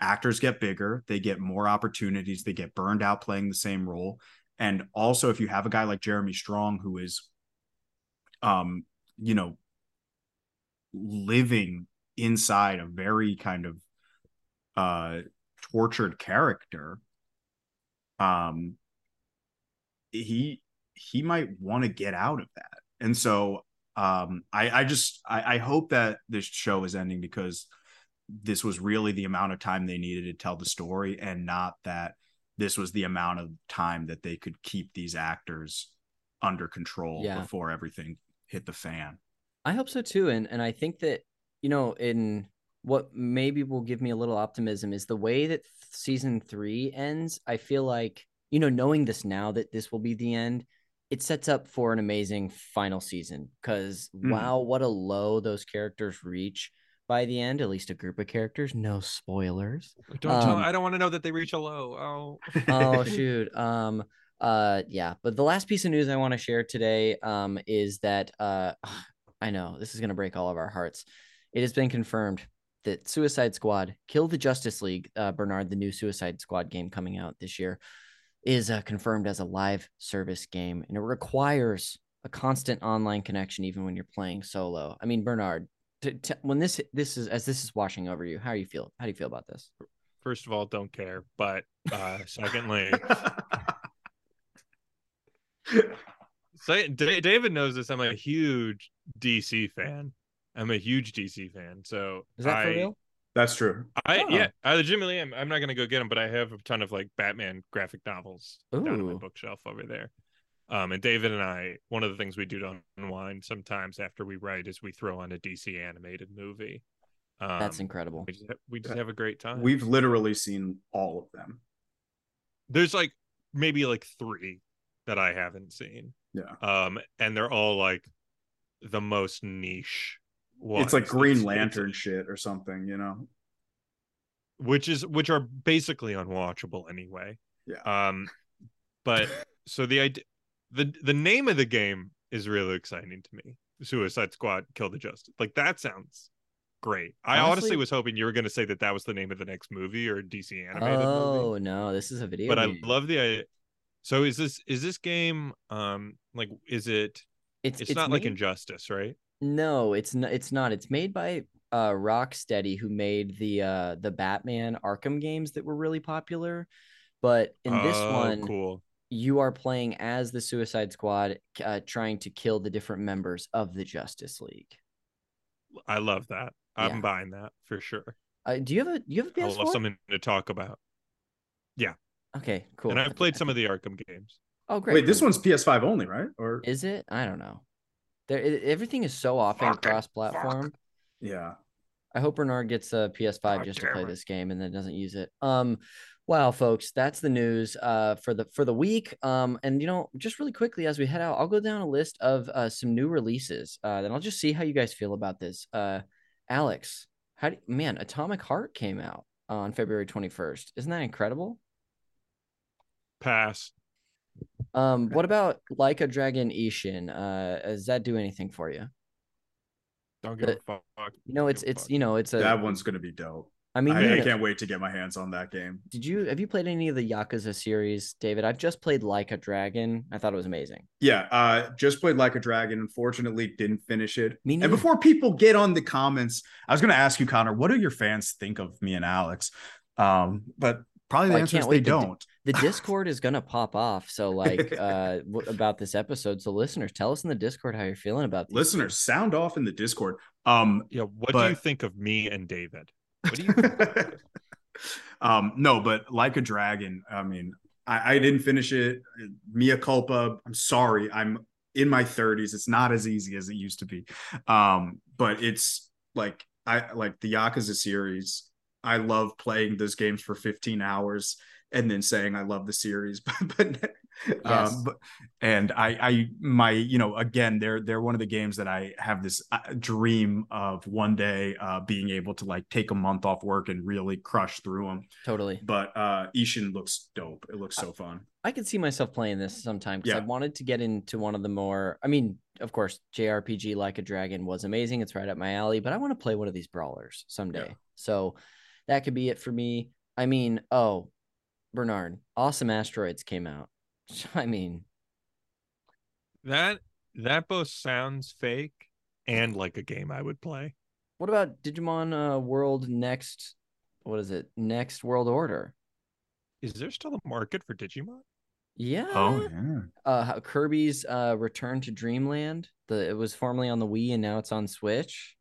[SPEAKER 2] actors get bigger, they get more opportunities, they get burned out playing the same role. And also, if you have a guy like Jeremy Strong who is, um, you know, living inside a very kind of uh tortured character, um, he he might want to get out of that. And so Um, I, I just I, I hope that this show is ending because this was really the amount of time they needed to tell the story, and not that this was the amount of time that they could keep these actors under control
[SPEAKER 1] Yeah.
[SPEAKER 2] before everything hit the fan.
[SPEAKER 1] I hope so too, and and I think that you know, in what maybe will give me a little optimism is the way that season three ends. I feel like you know, knowing this now that this will be the end, it sets up for an amazing final season. Because
[SPEAKER 2] Mhm.
[SPEAKER 1] wow, what a low those characters reach by the end. At least a group of characters. No spoilers.
[SPEAKER 3] Don't tell.
[SPEAKER 1] Um,
[SPEAKER 3] I don't want to know that they reach a low. Oh,
[SPEAKER 1] oh shoot um uh yeah but the last piece of news i want to share today um is that uh i know this is going to break all of our hearts it has been confirmed that suicide squad kill the justice league uh bernard the new suicide squad game coming out this year is uh, confirmed as a live service game and it requires a constant online connection even when you're playing solo i mean bernard t- t- when this this is as this is washing over you how do you feel how do you feel about this
[SPEAKER 3] first of all, don't care. But uh, secondly, so Da- David knows this. I'm a huge DC fan. I'm a huge DC fan. So
[SPEAKER 1] is that
[SPEAKER 3] I,
[SPEAKER 1] for real
[SPEAKER 2] That's true.
[SPEAKER 3] I
[SPEAKER 1] Oh.
[SPEAKER 3] yeah, I legitimately am. I'm not gonna go get them, but I have a ton of like Batman graphic novels down on my bookshelf over there. Um, and David and I, one of the things we do to unwind sometimes after we write is we throw on a DC animated movie. Um,
[SPEAKER 1] that's incredible
[SPEAKER 3] we just, ha- we just have a great time.
[SPEAKER 2] We've literally seen all of them.
[SPEAKER 3] there's like maybe like three that I haven't seen.
[SPEAKER 2] Yeah.
[SPEAKER 3] Um, and they're all like the most niche. Ones.
[SPEAKER 2] It's like Green
[SPEAKER 3] It's- it's-
[SPEAKER 2] Lantern shit or something, you know?
[SPEAKER 3] which is which are basically unwatchable anyway.
[SPEAKER 2] Yeah.
[SPEAKER 3] Um, but so the idea, the the name of the game is really exciting to me. Suicide Squad: Kill the Justice. Like that sounds great. I honestly,
[SPEAKER 1] Honestly-
[SPEAKER 3] was hoping you were going to say that that was the name of the next movie or DC animated movie.
[SPEAKER 1] Oh no, this is a video.
[SPEAKER 3] but I love the idea. So is this is this game um like is it
[SPEAKER 1] it's
[SPEAKER 3] it's, not like Injustice, right?
[SPEAKER 1] No, it's not. It's not. It's made by uh Rocksteady, who made the uh the Batman Arkham games that were really popular. But in this
[SPEAKER 3] Oh,
[SPEAKER 1] one,
[SPEAKER 3] cool.
[SPEAKER 1] you are playing as the Suicide Squad, uh, trying to kill the different members of the Justice League.
[SPEAKER 3] I love that. I'm
[SPEAKER 1] Yeah.
[SPEAKER 3] buying that for sure.
[SPEAKER 1] Uh, do you have a do you have a
[SPEAKER 3] I
[SPEAKER 1] PS4?
[SPEAKER 3] love something to talk about. Yeah.
[SPEAKER 1] Okay, cool.
[SPEAKER 3] And I've played some of the Arkham games.
[SPEAKER 1] Oh, great.
[SPEAKER 2] Wait, this one's PS5 only, right? Or
[SPEAKER 1] is it? I don't know. There, it, everything is so often
[SPEAKER 3] Fuck
[SPEAKER 1] cross-platform.
[SPEAKER 2] yeah.
[SPEAKER 1] I hope Bernard gets a PS5
[SPEAKER 3] God
[SPEAKER 1] just to play
[SPEAKER 3] it.
[SPEAKER 1] this game and then doesn't use it. Um, wow, folks, that's the news uh for the for the week. Um, and you know, just really quickly as we head out, I'll go down a list of uh some new releases. Uh, then I'll just see how you guys feel about this. Uh, Alex, how do man? Atomic Heart came out on February twenty first. Isn't that incredible?
[SPEAKER 3] Pass.
[SPEAKER 1] Um, what about Like a Dragon Ishin? Uh, does that do anything for you?
[SPEAKER 3] Don't give
[SPEAKER 1] The-
[SPEAKER 3] a fuck.
[SPEAKER 1] You know, it's it's
[SPEAKER 3] fuck.
[SPEAKER 1] you know, it's a.
[SPEAKER 2] that one's gonna be dope.
[SPEAKER 1] I mean,
[SPEAKER 2] I, I
[SPEAKER 1] in
[SPEAKER 2] can't wait to get my hands on that game.
[SPEAKER 1] Did you have you played any of the Yakuza series, David? I've just played Like a Dragon. I thought it was amazing.
[SPEAKER 2] Yeah, uh, just played Like a Dragon. Unfortunately, didn't finish it.
[SPEAKER 1] Me
[SPEAKER 2] And before people get on the comments, I was going to ask you, Connor, what do your fans think of me and Alex? Um, but probably the
[SPEAKER 1] I
[SPEAKER 2] answer is they
[SPEAKER 1] wait to d-
[SPEAKER 2] don't.
[SPEAKER 1] The Discord is gonna pop off. So like uh w- about this episode. So listeners, tell us in the Discord how you're feeling about these.
[SPEAKER 2] Listeners, sound off in the Discord. Um,
[SPEAKER 3] Yeah, what do you think of me and David? What do you
[SPEAKER 2] um, no, but like a dragon. I mean, I, I didn't finish it. Mea culpa. I'm sorry. I'm in my 30s. It's not as easy as it used to be. Um, but it's like I like the Yakuza series. I love playing those games for 15 hours and then saying I love the series. But but
[SPEAKER 1] Yes.
[SPEAKER 2] um, but and I I my you know again they're they're one of the games that I have this uh, dream of one day uh being able to like take a month off work and really crush through them.
[SPEAKER 1] Totally.
[SPEAKER 2] But uh Ishin looks dope. It looks so fun.
[SPEAKER 1] I could see myself playing this sometime because I wanted to get into one of the more. I mean, of course, JRPG Like a Dragon was amazing. It's right up my alley, but I want to play one of these brawlers someday.
[SPEAKER 2] Yeah.
[SPEAKER 1] So that could be it for me. I mean, oh, Bernard, Awesome Asteroids came out. I mean,
[SPEAKER 3] that that both sounds fake and like a game I would play.
[SPEAKER 1] what about Digimon uh, World Next? What is it? Next World Order.
[SPEAKER 3] Is there still a market for Digimon?
[SPEAKER 1] Yeah.
[SPEAKER 2] Oh yeah.
[SPEAKER 1] Uh, Kirby's uh return to Dreamland. The it was formerly on the Wii and now it's on Switch.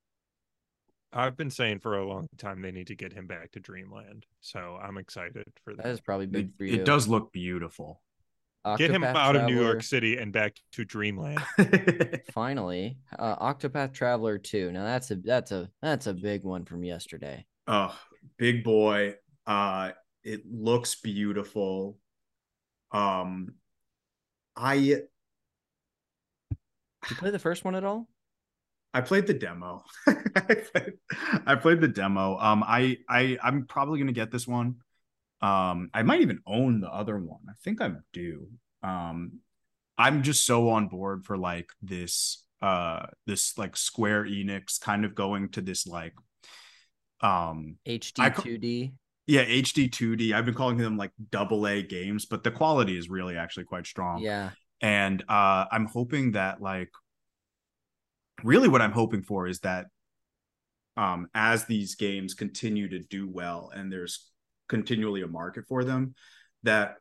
[SPEAKER 3] I've been saying for a long time they need to get him back to Dreamland. So I'm excited for
[SPEAKER 1] That
[SPEAKER 3] that.
[SPEAKER 1] is probably
[SPEAKER 2] It,
[SPEAKER 1] big for you.
[SPEAKER 2] it does look beautiful.
[SPEAKER 3] Get him
[SPEAKER 1] Octopath
[SPEAKER 3] out of New York City and back to Dreamland.
[SPEAKER 1] Finally, uh, Octopath Traveler 2. Now that's a that's a that's a big one from yesterday.
[SPEAKER 2] oh, big boy. Uh it looks beautiful. Um I
[SPEAKER 1] Did you play the first one at all?
[SPEAKER 2] I played the demo. I, played, I played the demo. Um, I I I'm probably gonna get this one. Um, I might even own the other one. I think I'm due. Um, I'm just so on board for like this uh this like Square Enix kind of going to this like um
[SPEAKER 1] HD 2D.
[SPEAKER 2] Yeah, HD 2D. I've been calling them like double A games, but the quality is really actually quite strong
[SPEAKER 1] Yeah.
[SPEAKER 2] and uh i'm hoping that like really what i'm hoping for is that um as these games continue to do well and there's continually a market for them that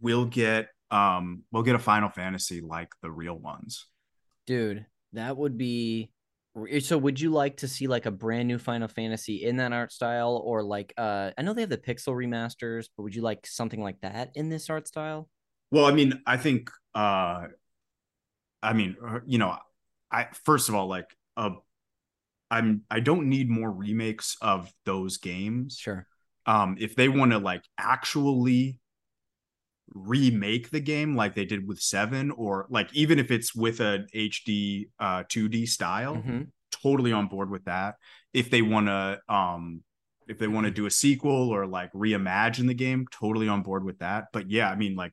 [SPEAKER 2] we'll get um we'll get a final fantasy like the real ones
[SPEAKER 1] Dude, that would be so would you like to see like a brand new Final Fantasy in that art style or like uh I know they have the pixel remasters, but would you like something like that in this art style?
[SPEAKER 2] well i mean i think uh i mean uh, you know i first of all like uh i'm i don't need more remakes of those games
[SPEAKER 1] Sure.
[SPEAKER 2] um if they want to like actually remake the game like they did with 7 or like even if it's with an HD uh 2D style
[SPEAKER 1] Mhm.
[SPEAKER 2] totally on board with that if they want to um if they want to do a sequel or like reimagine the game totally on board with that but yeah i mean like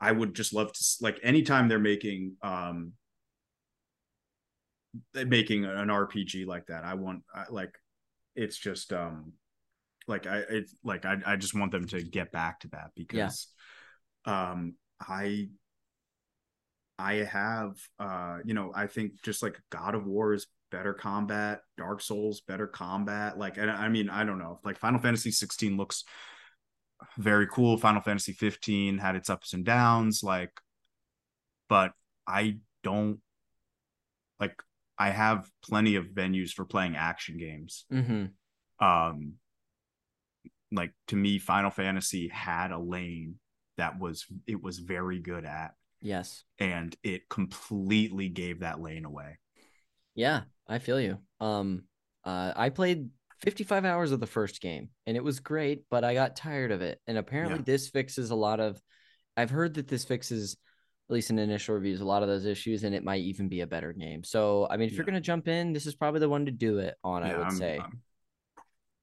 [SPEAKER 2] i would just love to like anytime they're making um making an rpg like that i want I, like it's just um like i it's like I, I just want them to get back to that because um i i have uh you know i think just like god of war is better combat dark souls better combat like and i mean i don't know like final fantasy 16 looks very cool final fantasy 15 had its ups and downs like but i don't like i have plenty of venues for playing action games
[SPEAKER 1] Mhm.
[SPEAKER 2] um like to me final fantasy had a lane that was it was very good at
[SPEAKER 1] Yes.
[SPEAKER 2] and it completely gave that lane away
[SPEAKER 1] Yeah, I feel you. Um, uh, I played 55 hours of the first game and it was great, but I got tired of it. And apparently,
[SPEAKER 2] Yeah.
[SPEAKER 1] this fixes a lot of. I've heard that this fixes, at least in initial reviews, a lot of those issues, and it might even be a better game. So, I mean, if you're gonna jump in, this is probably the one to do it on. I would
[SPEAKER 2] I'm-
[SPEAKER 1] say.
[SPEAKER 2] I'm-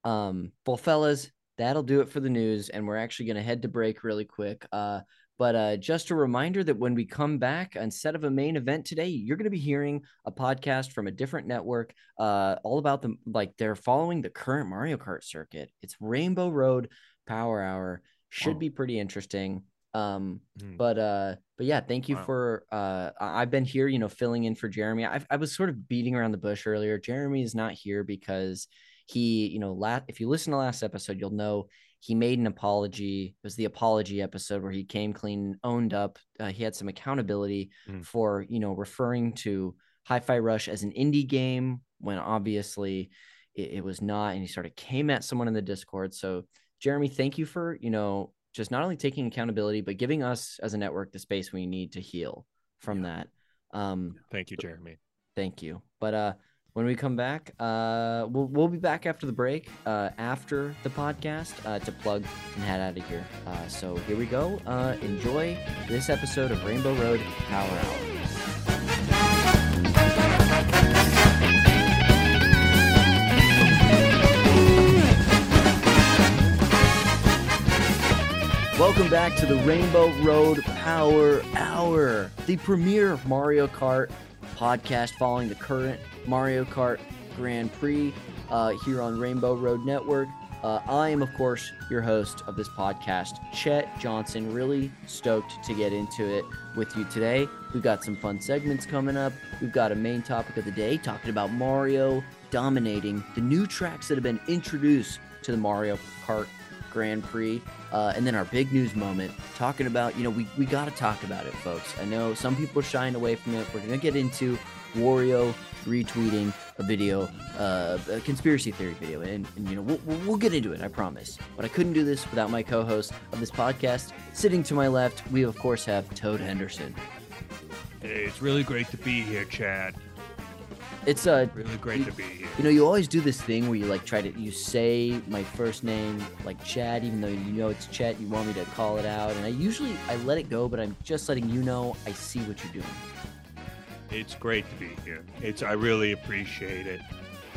[SPEAKER 1] Um, well, fellas, that'll do it for the news, and we're actually gonna head to break really quick. Uh, but uh, just a reminder that when we come back, instead of a main event today, you're gonna be hearing a podcast from a different network, uh, all about the like they're following the current Mario Kart circuit. It's Rainbow Road Power Hour. Should be pretty interesting. Um,
[SPEAKER 3] Mhm.
[SPEAKER 1] but uh, but yeah, thank you
[SPEAKER 3] Wow.
[SPEAKER 1] for uh, I've been here, you know, filling in for Jeremy. I I was sort of beating around the bush earlier. Jeremy is not here because he, you know, la- if you listen to last episode, you'll know he made an apology. It was the apology episode where he came clean, owned up. Uh, he had some accountability
[SPEAKER 3] Mm.
[SPEAKER 1] for, you know, referring to Hi-Fi Rush as an indie game when obviously it, it was not, and he sort of came at someone in the Discord. So, Jeremy, thank you for, you know, just not only taking accountability but giving us as a network the space we need to heal from
[SPEAKER 2] Yeah.
[SPEAKER 1] that. Um,
[SPEAKER 3] Thank you, Jeremy.
[SPEAKER 1] Thank you. But uh when we come back, uh we'll we'll be back after the break, uh after the podcast, uh to plug and head out of here. Uh so here we go. Uh enjoy this episode of Rainbow Road Power Hour. Welcome back to the Rainbow Road Power Hour, the premier Mario Kart podcast following the current Mario Kart Grand Prix uh, here on Rainbow Road Network. Uh, I am, of course, your host of this podcast, Chet Johnson. Really stoked to get into it with you today. We've got some fun segments coming up. We've got a main topic of the day talking about Mario dominating the new tracks that have been introduced to the Mario Kart Grand Prix, uh, and then our big news moment, talking about, you know, we, we got to talk about it, folks. I know some people are shying away from it. We're going to get into Wario retweeting a video, uh, a conspiracy theory video, and, and you know we'll, we'll, get into it. I promise. But I couldn't do this without my co-host of this podcast. Sitting to my left, we of course have Toad Henderson.
[SPEAKER 3] Hey, it's really great to be here, Chad.
[SPEAKER 1] It's a
[SPEAKER 3] Really great to be here.
[SPEAKER 1] you know, you always do this thing where you like try to you say my first name like Chad, even though you know it's Chet. You want me to call it out, and I usually I let it go, but I'm just letting you know I see what you're doing.
[SPEAKER 3] It's great to be here. It's I really appreciate it.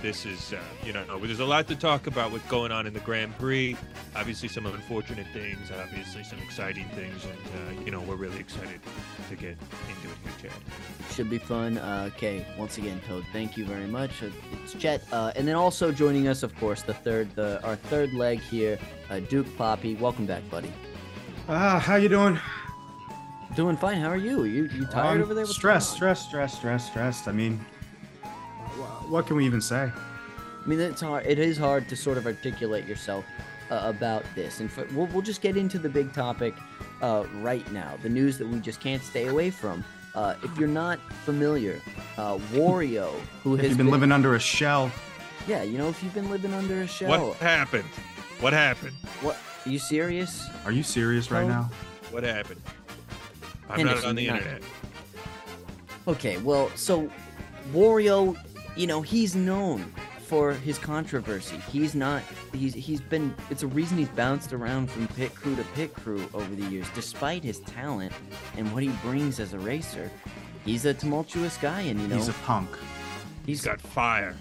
[SPEAKER 3] This is, uh, you know, there's a lot to talk about what's going on in the Grand Prix. Obviously, some unfortunate things. Obviously, some exciting things, and uh, you know, we're really excited to get into it here, Chad.
[SPEAKER 1] Should be fun. Uh, okay, once again, Toad, thank you very much. Uh, It's Chet, uh, and then also joining us, of course, the third, the our third leg here, uh, Duke Poppy. Welcome back, buddy.
[SPEAKER 2] Ah, how you doing?
[SPEAKER 1] Doing fine. How are you? You you tired
[SPEAKER 2] Um,
[SPEAKER 1] over there? What's
[SPEAKER 2] stressed,
[SPEAKER 1] going on?
[SPEAKER 2] stressed, stressed, stressed, stressed. I mean, wh- what can we even say?
[SPEAKER 1] I mean, it's hard. It is hard to sort of articulate yourself uh, about this, and for, we'll we'll just get into the big topic uh, right now. The news that we just can't stay away from. Uh, if you're not familiar, uh, Wario, who
[SPEAKER 2] If
[SPEAKER 1] has
[SPEAKER 2] you've been living under a shell,
[SPEAKER 1] yeah, you know, if you've been living under a shell,
[SPEAKER 3] What happened? What happened?
[SPEAKER 1] what? Are you serious?
[SPEAKER 2] are you serious right
[SPEAKER 1] Oh.
[SPEAKER 2] now?
[SPEAKER 3] What happened? I'm not on the
[SPEAKER 1] you're not-
[SPEAKER 3] internet.
[SPEAKER 1] Okay, well, so Wario, you know, he's known for his controversy. He's not he's he's been it's a reason he's bounced around from pit crew to pit crew over the years despite his talent and what he brings as a racer. He's a tumultuous guy and you know
[SPEAKER 2] He's a punk.
[SPEAKER 3] He's got fire,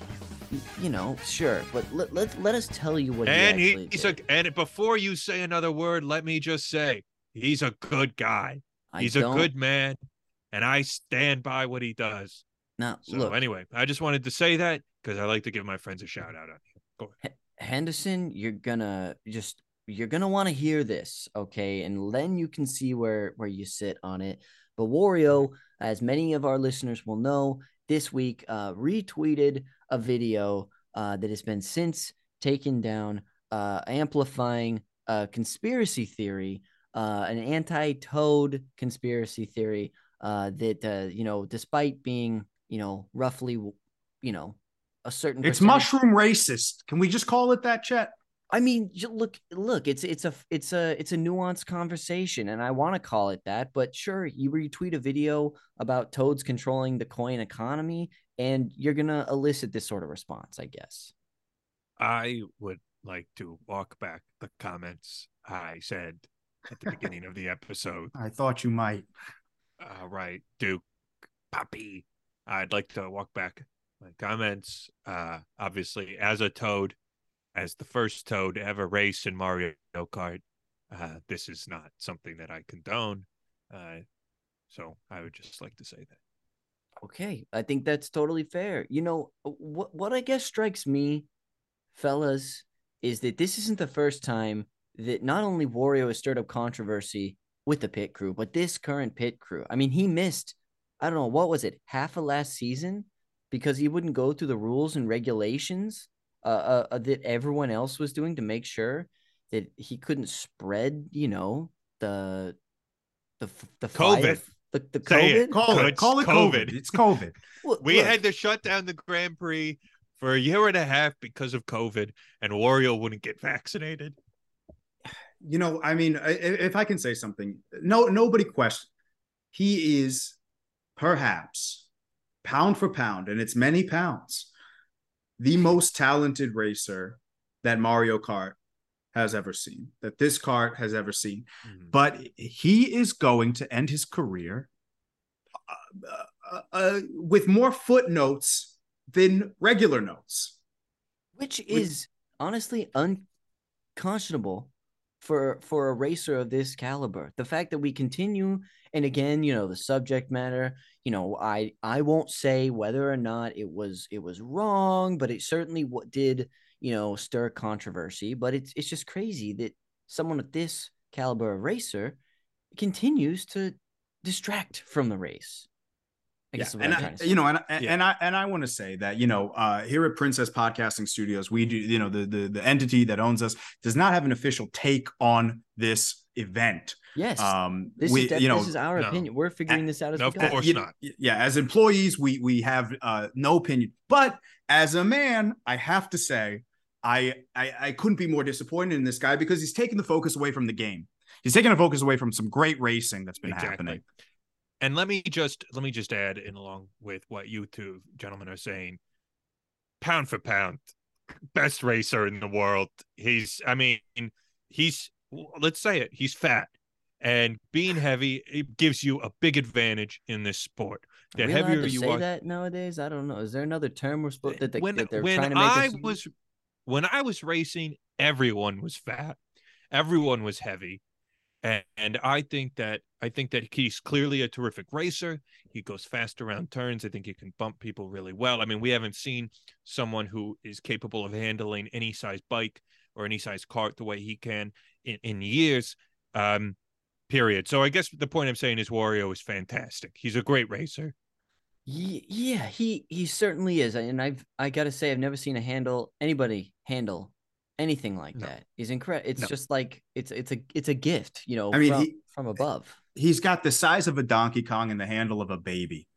[SPEAKER 1] you know, sure, but let let, let us tell you what
[SPEAKER 3] and
[SPEAKER 1] he
[SPEAKER 3] he, he's
[SPEAKER 1] did.
[SPEAKER 3] a. And before you say another word, let me just say he's a good guy.
[SPEAKER 1] I
[SPEAKER 3] He's a
[SPEAKER 1] don't-
[SPEAKER 3] good man, and I stand by what he does.
[SPEAKER 1] Now,
[SPEAKER 3] So
[SPEAKER 1] look,
[SPEAKER 3] anyway, I just wanted to say that because I like to give my friends a shout out on here. Go ahead.
[SPEAKER 1] Henderson, you're gonna just you're gonna want to hear this, okay? And then you can see where where you sit on it. But Wario, as many of our listeners will know, this week uh, retweeted a video uh, that has been since taken down, uh, amplifying a conspiracy theory, uh, an anti-Toad conspiracy theory uh, that uh, you know, despite being you know roughly, you know, a certain
[SPEAKER 2] It's
[SPEAKER 1] percentage-
[SPEAKER 2] mushroom racist. Can we just call it that, Chet?
[SPEAKER 1] I mean, look, look, it's it's a it's a it's a nuanced conversation, and I want to call it that. But sure, you retweet a video about toads controlling the coin economy, and you're gonna elicit this sort of response, I guess.
[SPEAKER 3] I would like to walk back the comments I said at the beginning of the episode.
[SPEAKER 2] I thought you might.
[SPEAKER 3] All right, Duke, Poppy. I'd like to walk back my comments. Uh, obviously, as a Toad, as the first Toad to ever race in Mario Kart, uh, this is not something that I condone. Uh, so I would just like to say that.
[SPEAKER 1] Okay, I think that's totally fair. You know what? What I guess strikes me, fellas, is that this isn't the first time that not only Wario has stirred up controversy with the pit crew, but this current pit crew. I mean, he missed, I don't know, what was it, half of last season because he wouldn't go through the rules and regulations uh, uh, uh, that everyone else was doing to make sure that he couldn't spread, you know, the the the
[SPEAKER 3] COVID.
[SPEAKER 1] fire- the, the
[SPEAKER 3] Say it.
[SPEAKER 1] COVID.
[SPEAKER 2] Call
[SPEAKER 3] Good.
[SPEAKER 2] it. Call it
[SPEAKER 3] COVID.
[SPEAKER 2] COVID. It's COVID.
[SPEAKER 1] Look-
[SPEAKER 3] We
[SPEAKER 1] look,
[SPEAKER 3] had to shut down the Grand Prix for a year and a half because of COVID, and Wario wouldn't get vaccinated.
[SPEAKER 2] you know, I mean, I- I- if I can say something, no, nobody question. He is perhaps pound for pound, and it's many pounds, the most talented racer that Mario Kart has ever seen, that this kart has ever seen. But he is going to end his career uh, uh, uh, with more footnotes than regular notes.
[SPEAKER 1] which is honestly unconscionable for for a racer of this caliber. The fact that we continue and again you know the subject matter you know i i won't say whether or not it was it was wrong but it certainly what did you know stir controversy. But it's it's just crazy that someone of this caliber of racer continues to distract from the race I guess
[SPEAKER 2] Yeah, and
[SPEAKER 1] I'm
[SPEAKER 2] I,
[SPEAKER 1] trying to say.
[SPEAKER 2] you know, and I,
[SPEAKER 3] Yeah.
[SPEAKER 2] and I and I want to say that you know, uh, here at Princess Podcasting Studios, we do you know the the the entity that owns us does not have an official take on this event.
[SPEAKER 1] yes,
[SPEAKER 2] Um,
[SPEAKER 1] this
[SPEAKER 2] we
[SPEAKER 1] is def-
[SPEAKER 2] you know
[SPEAKER 1] this is our
[SPEAKER 3] no.
[SPEAKER 1] opinion. We're figuring this out as
[SPEAKER 3] No,
[SPEAKER 1] we
[SPEAKER 3] of course
[SPEAKER 2] you-
[SPEAKER 3] not.
[SPEAKER 2] Yeah, as employees, we we have uh, no opinion. But as a man, I have to say, I, I I couldn't be more disappointed in this guy because he's taking the focus away from the game. He's taking the focus away from some great racing that's been
[SPEAKER 3] Exactly.
[SPEAKER 2] happening.
[SPEAKER 3] And let me just let me just add in along with what you two gentlemen are saying. Pound for pound, best racer in the world. He's I mean, he's let's say it, he's fat. And being heavy, it gives you a big advantage in this sport. The
[SPEAKER 1] Are we
[SPEAKER 3] heavier
[SPEAKER 1] to
[SPEAKER 3] you
[SPEAKER 1] say
[SPEAKER 3] are,
[SPEAKER 1] that nowadays? I don't know. Is there another term we're supposed that, they,
[SPEAKER 3] when
[SPEAKER 1] that they're
[SPEAKER 3] when
[SPEAKER 1] trying to make
[SPEAKER 3] I
[SPEAKER 1] us
[SPEAKER 3] was when I was racing, everyone was fat, everyone was heavy, and, and I think that I think that he's clearly a terrific racer. He goes fast around turns. I think he can bump people really well. I mean, we haven't seen someone who is capable of handling any size bike or any size cart the way he can in, in years. Um, period. So I guess the point I'm saying is Wario is fantastic. He's a great racer.
[SPEAKER 1] Yeah, he he certainly is, and I've I gotta say I've never seen a handle anybody handle anything like
[SPEAKER 3] No.
[SPEAKER 1] that. He's incredible. It's
[SPEAKER 3] No.
[SPEAKER 1] just like it's it's a it's a gift, you know,
[SPEAKER 2] I mean,
[SPEAKER 1] from,
[SPEAKER 2] he-
[SPEAKER 1] from above.
[SPEAKER 2] He's got the size of a Donkey Kong and the handle of a baby.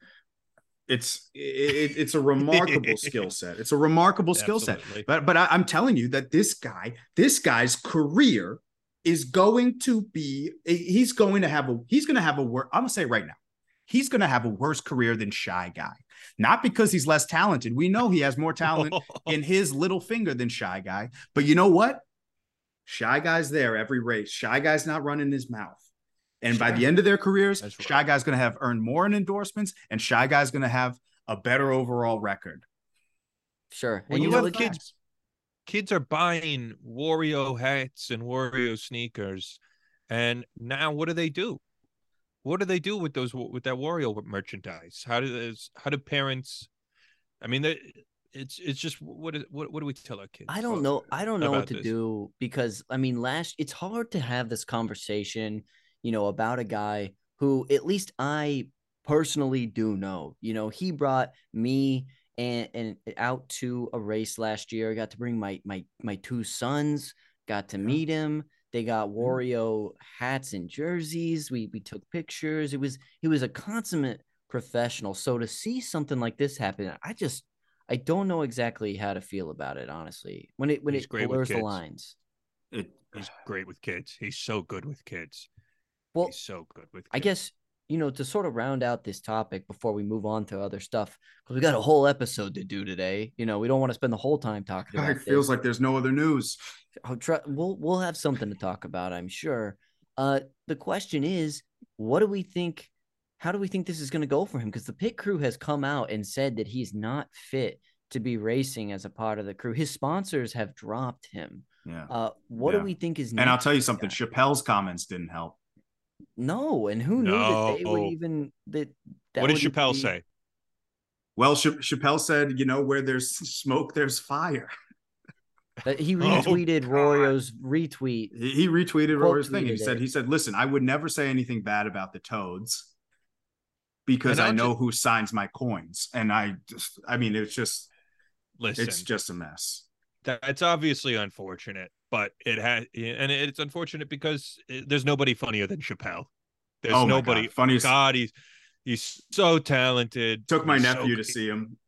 [SPEAKER 2] It's it, it's a remarkable skill set. It's a remarkable skill set. But but I, I'm telling you that this guy, this guy's career is going to be. He's going to have a. He's going to have a. wor- I'm gonna say right now, he's going to have a worse career than Shy Guy. Not because he's less talented. We know he has more talent in his little finger than Shy Guy. But you know what? Shy Guy's there every race. Shy Guy's not running his mouth. And by the end of their careers,
[SPEAKER 3] right.
[SPEAKER 2] Shy Guy's going to have earned more in endorsements, and Shy Guy's going to have a better overall record.
[SPEAKER 1] Sure.
[SPEAKER 3] When
[SPEAKER 1] And
[SPEAKER 3] you
[SPEAKER 1] know
[SPEAKER 3] have
[SPEAKER 1] what?
[SPEAKER 3] kids- kids are buying Wario hats and Wario sneakers, and now what do they do? What do they do with those with that Wario merchandise? How do those, how do parents? I mean, it's it's just what is, what what do we tell our kids?
[SPEAKER 1] I don't know. I don't know what to
[SPEAKER 3] this?
[SPEAKER 1] do because I mean, last it's hard to have this conversation, you know, about a guy who at least I personally do know. You know, he brought me and and out to a race last year. I got to bring my my my two sons. Got to meet him. They got mm. Wario hats and jerseys. We we took pictures. It was he was a consummate professional. So to see something like this happen, I just I don't know exactly how to feel about it, honestly. When it when
[SPEAKER 3] He's
[SPEAKER 1] it blurs the lines.
[SPEAKER 2] It,
[SPEAKER 3] He's great with kids. He's so good with kids.
[SPEAKER 1] Well,
[SPEAKER 3] He's so good with. Kids.
[SPEAKER 1] I guess you know to sort of round out this topic before we move on to other stuff because we got a whole episode to do today. You know, we don't want to spend the whole time talking about
[SPEAKER 2] it feels
[SPEAKER 1] this.
[SPEAKER 2] like there's no other news.
[SPEAKER 1] I'll try, we'll we'll have something to talk about, I'm sure. Uh, the question is, what do we think? How do we think this is going to go for him? Because the pit crew has come out and said that he's not fit to be racing as a part of the crew. His sponsors have dropped him.
[SPEAKER 2] Yeah.
[SPEAKER 1] Uh, what
[SPEAKER 2] Yeah.
[SPEAKER 1] do we think is?
[SPEAKER 2] And I'll tell you something.
[SPEAKER 1] guy?
[SPEAKER 2] Chappelle's comments didn't help.
[SPEAKER 1] No, and who knew that they would even that? that
[SPEAKER 3] what did Chappelle
[SPEAKER 1] be-
[SPEAKER 3] say?
[SPEAKER 2] Well, Ch- Chappelle said, you know, where there's smoke, there's fire.
[SPEAKER 1] That he
[SPEAKER 3] Oh,
[SPEAKER 1] retweeted
[SPEAKER 3] God.
[SPEAKER 1] Rorio's retweet.
[SPEAKER 2] He, he retweeted
[SPEAKER 1] Quote
[SPEAKER 2] Rory's thing. He
[SPEAKER 1] tweeted
[SPEAKER 2] said,
[SPEAKER 1] it.
[SPEAKER 2] he said, listen, I would never say anything bad about the Toads because
[SPEAKER 3] And
[SPEAKER 2] I
[SPEAKER 3] I'll
[SPEAKER 2] know
[SPEAKER 3] ju-
[SPEAKER 2] who signs my coins. And I just, I mean, it's just,
[SPEAKER 3] Listen,
[SPEAKER 2] it's just a mess.
[SPEAKER 3] that's obviously unfortunate, but it has, and it's unfortunate because eh, there's nobody funnier than Chappelle. There's
[SPEAKER 2] oh
[SPEAKER 3] nobody.
[SPEAKER 2] God. Funniest.
[SPEAKER 3] God, he's he's so talented.
[SPEAKER 2] Took my
[SPEAKER 3] He's so
[SPEAKER 2] nephew to see him.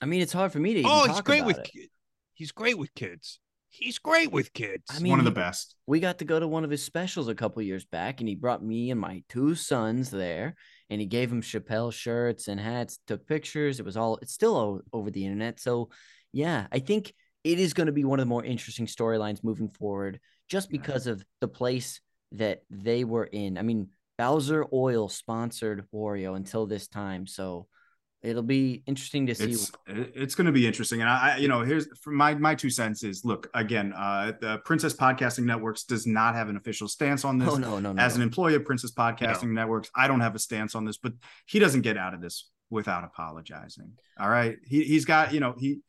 [SPEAKER 1] I mean, it's hard for me to. Even
[SPEAKER 3] Oh,
[SPEAKER 1] talk
[SPEAKER 3] he's great
[SPEAKER 1] about
[SPEAKER 3] with.
[SPEAKER 1] it.
[SPEAKER 3] He's great with kids. He's great with kids.
[SPEAKER 1] I mean,
[SPEAKER 2] one of the best.
[SPEAKER 1] We got to go to one of his specials a couple years back, and he brought me and my two sons there, and he gave them Chappelle shirts and hats, took pictures. It was all. It's still o- over the internet. So, yeah, I think it is going to be one of the more interesting storylines moving forward, just because of the place that they were in. I mean, Bowser Oil sponsored Wario until this time, so it'll be interesting to see.
[SPEAKER 2] It's it's going to be interesting, and I, you know here's for my my two cents is look again. Uh, the Princess Podcasting Networks does not have an official stance on this.
[SPEAKER 1] oh no, no, no!
[SPEAKER 2] As an employee of Princess Podcasting Networks, I don't have a stance on this, but he doesn't get out of this without apologizing. All right, he he's got you know he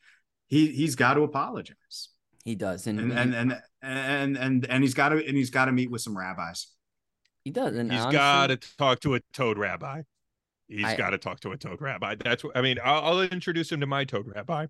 [SPEAKER 2] he he's got to apologize,
[SPEAKER 1] he does, and,
[SPEAKER 2] and
[SPEAKER 1] he,
[SPEAKER 2] and and and and and he's got to and he's got to meet with some rabbis.
[SPEAKER 1] he does, and
[SPEAKER 3] He's
[SPEAKER 1] honestly-
[SPEAKER 3] got to talk to a toad rabbi. He's got to talk to a toad rabbi. That's what I mean. I'll, I'll introduce him to my toad rabbi.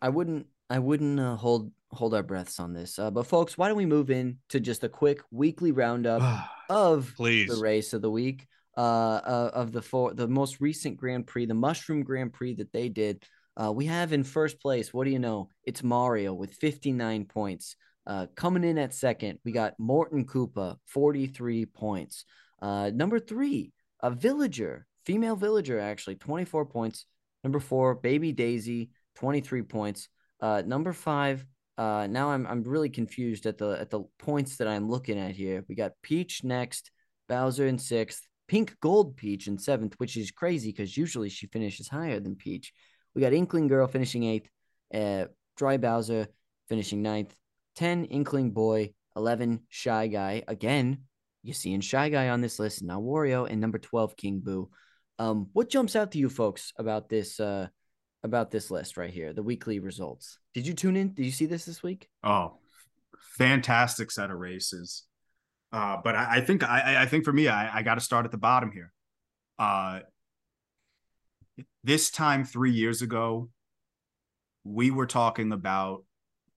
[SPEAKER 1] I wouldn't I wouldn't uh, hold hold our breaths on this. Uh, but folks, why don't we move in to just a quick weekly roundup of
[SPEAKER 3] Please.
[SPEAKER 1] the race of the week uh, uh of the four the most recent Grand Prix, the Mushroom Grand Prix that they did. Uh, we have in first place, what do you know? It's Mario with 59 points. Uh, coming in at second, we got Morton Koopa, 43 points. Uh, number three, a villager, female villager, actually, 24 points. Number four, Baby Daisy, 23 points. Uh, number five, uh, now I'm I'm really confused at the at the points that I'm looking at here. We got Peach next, Bowser in sixth, Pink Gold Peach in seventh, which is crazy because usually she finishes higher than Peach. We got Inkling Girl finishing eighth, uh, Dry Bowser finishing ninth, 10 Inkling Boy, 11 Shy Guy. Again, you seeing Shy Guy on this list, now Wario, and number 12 King Boo. Um, what jumps out to you folks about this uh about this list right here, the weekly results? Did you tune in? Did you see this this week?
[SPEAKER 2] Oh, fantastic set of races. Uh, but I, I think I, I think for me, I, I got to start at the bottom here. Uh, this time three years ago, we were talking about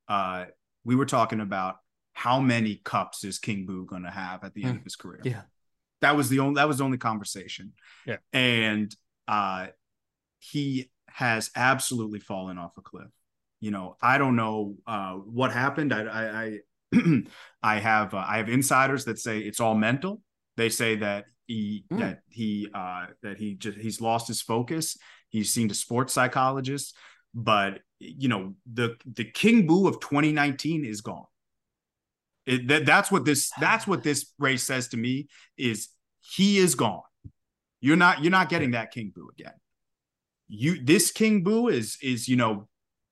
[SPEAKER 2] uh, we were talking about how many cups is King Boo going to have at the end
[SPEAKER 1] Hmm.
[SPEAKER 2] of his career.
[SPEAKER 1] Yeah.
[SPEAKER 2] that was the only that was the only conversation.
[SPEAKER 3] Yeah.
[SPEAKER 2] and uh, he has absolutely fallen off a cliff. You know, I don't know uh, what happened. I I I, I have uh, I have insiders that say it's all mental. They say that he
[SPEAKER 1] Mm.
[SPEAKER 2] that he uh, that he just he's lost his focus. He's seen a sports psychologist, but you know the the King Boo of 2019 is gone. It, that, that's what this that's what this race says to me is he is gone. You're not you're not getting that King Boo again. You this King Boo is is you know